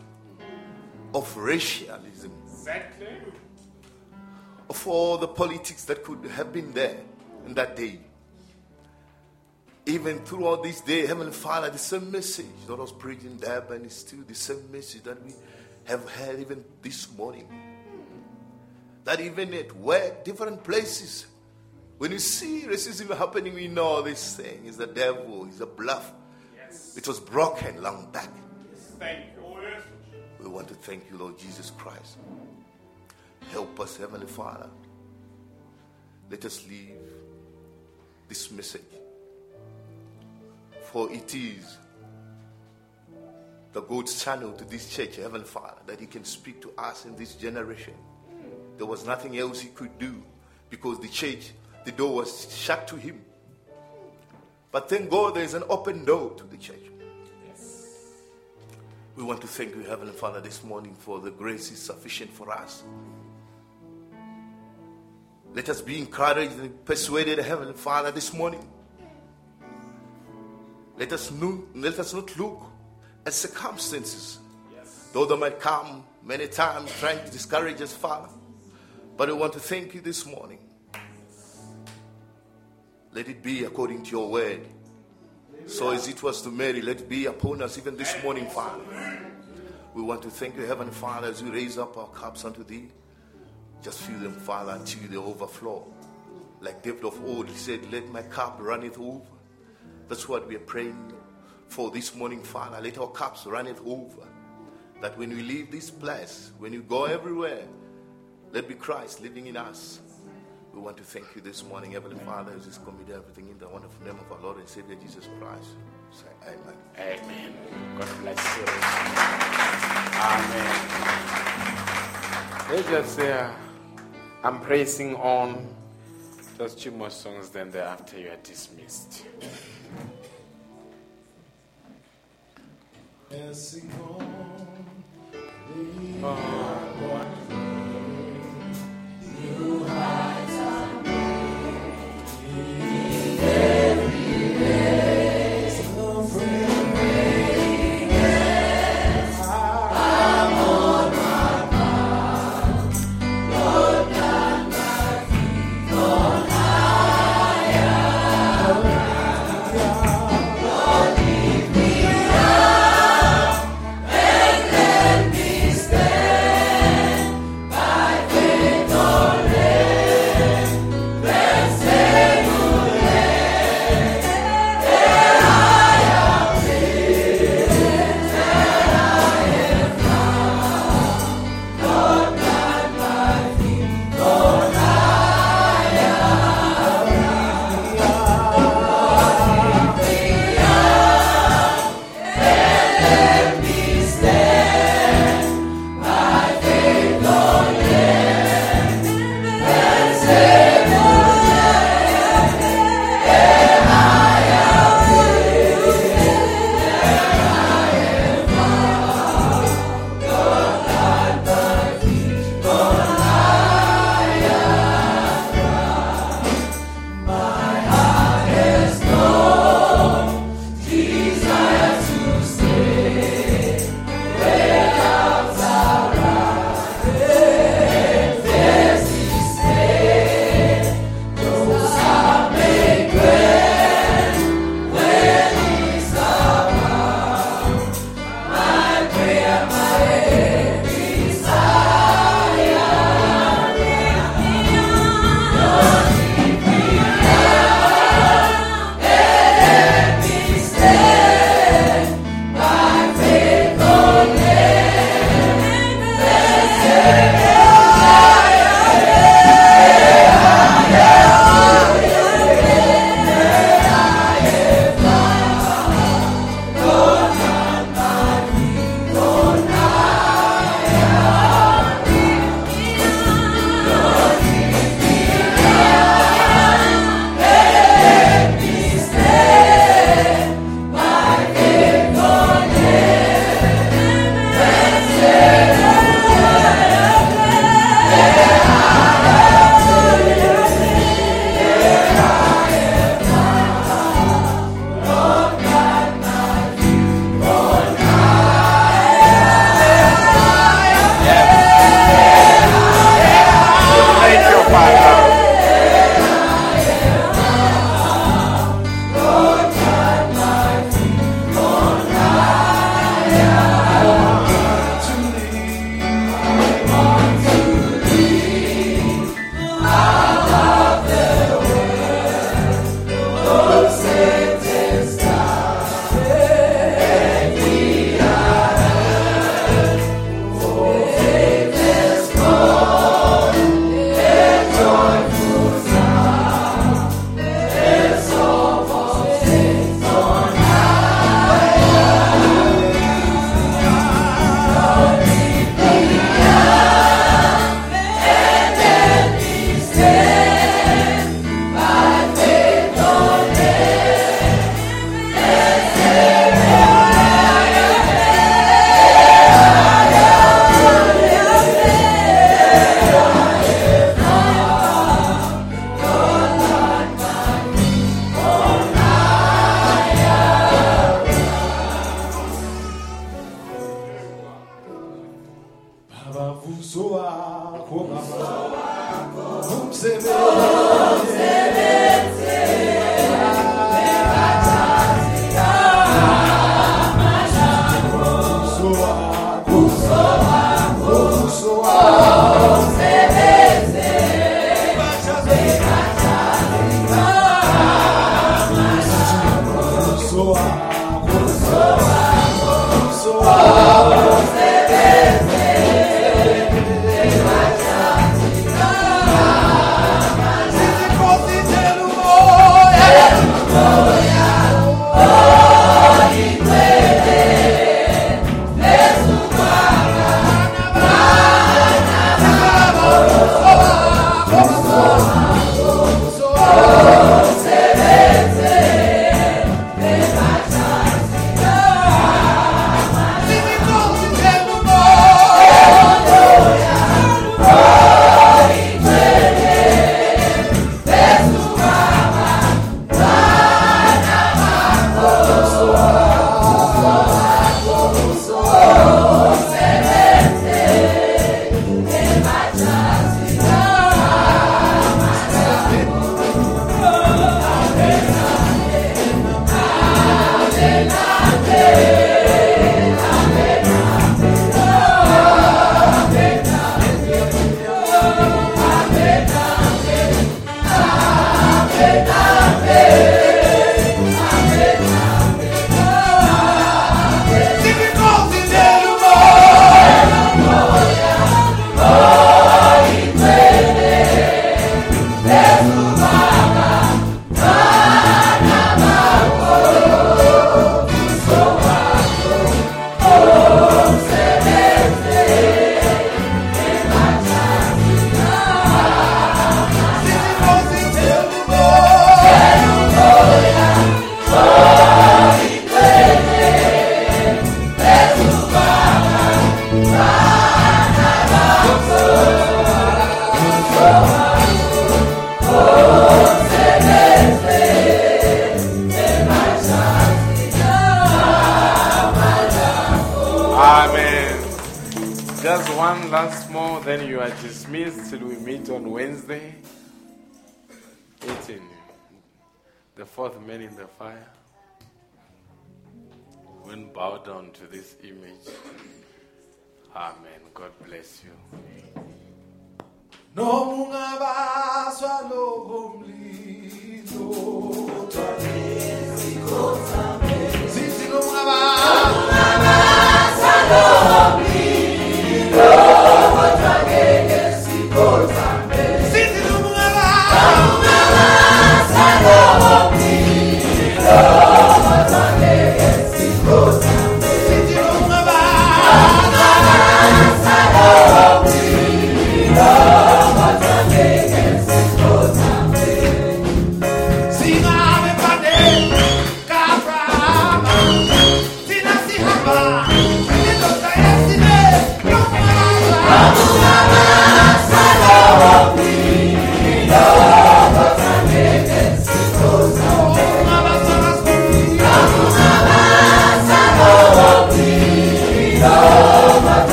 of racialism, Exactly. of all the politics that could have been there in that day. Even throughout this day, Heavenly Father, the same message that was preached in Durban is still the same message that we have heard even this morning. That even at work, different places, when you see racism happening, we know this thing is the devil, is a bluff. Yes. It was broken long back. Thank you. We want to thank you, Lord Jesus Christ. Help us, Heavenly Father. Let us leave this message. For it is the God's channel to this church, Heavenly Father, that He can speak to us in this generation. There was nothing else He could do because the church, the door was shut to Him. But thank God there is an open door to the church. We want to thank you, Heavenly Father, this morning for the grace is sufficient for us. Let us be encouraged and persuaded, Heavenly Father, this morning. Let us, no, let us not look at circumstances, though they might come many times trying to discourage us, Father. But we want to thank you this morning. Let it be according to your word. So as it was to Mary, let it be upon us even this morning, Father. We want to thank you, Heavenly Father, as we raise up our cups unto thee. Just fill them, Father, until they overflow. Like David of old, he said, Let my cup runneth over. That's what we are praying for this morning, Father. Let our cups runneth over. That when we leave this place, when you go everywhere, let be Christ living in us. We want to thank you this morning, Heavenly Father, as we commit everything in the wonderful name of our Lord and Savior Jesus Christ. Say amen. Amen. God bless you. Amen. Let's just say, uh, I'm praising on those two more songs, then thereafter you are dismissed. Oh. And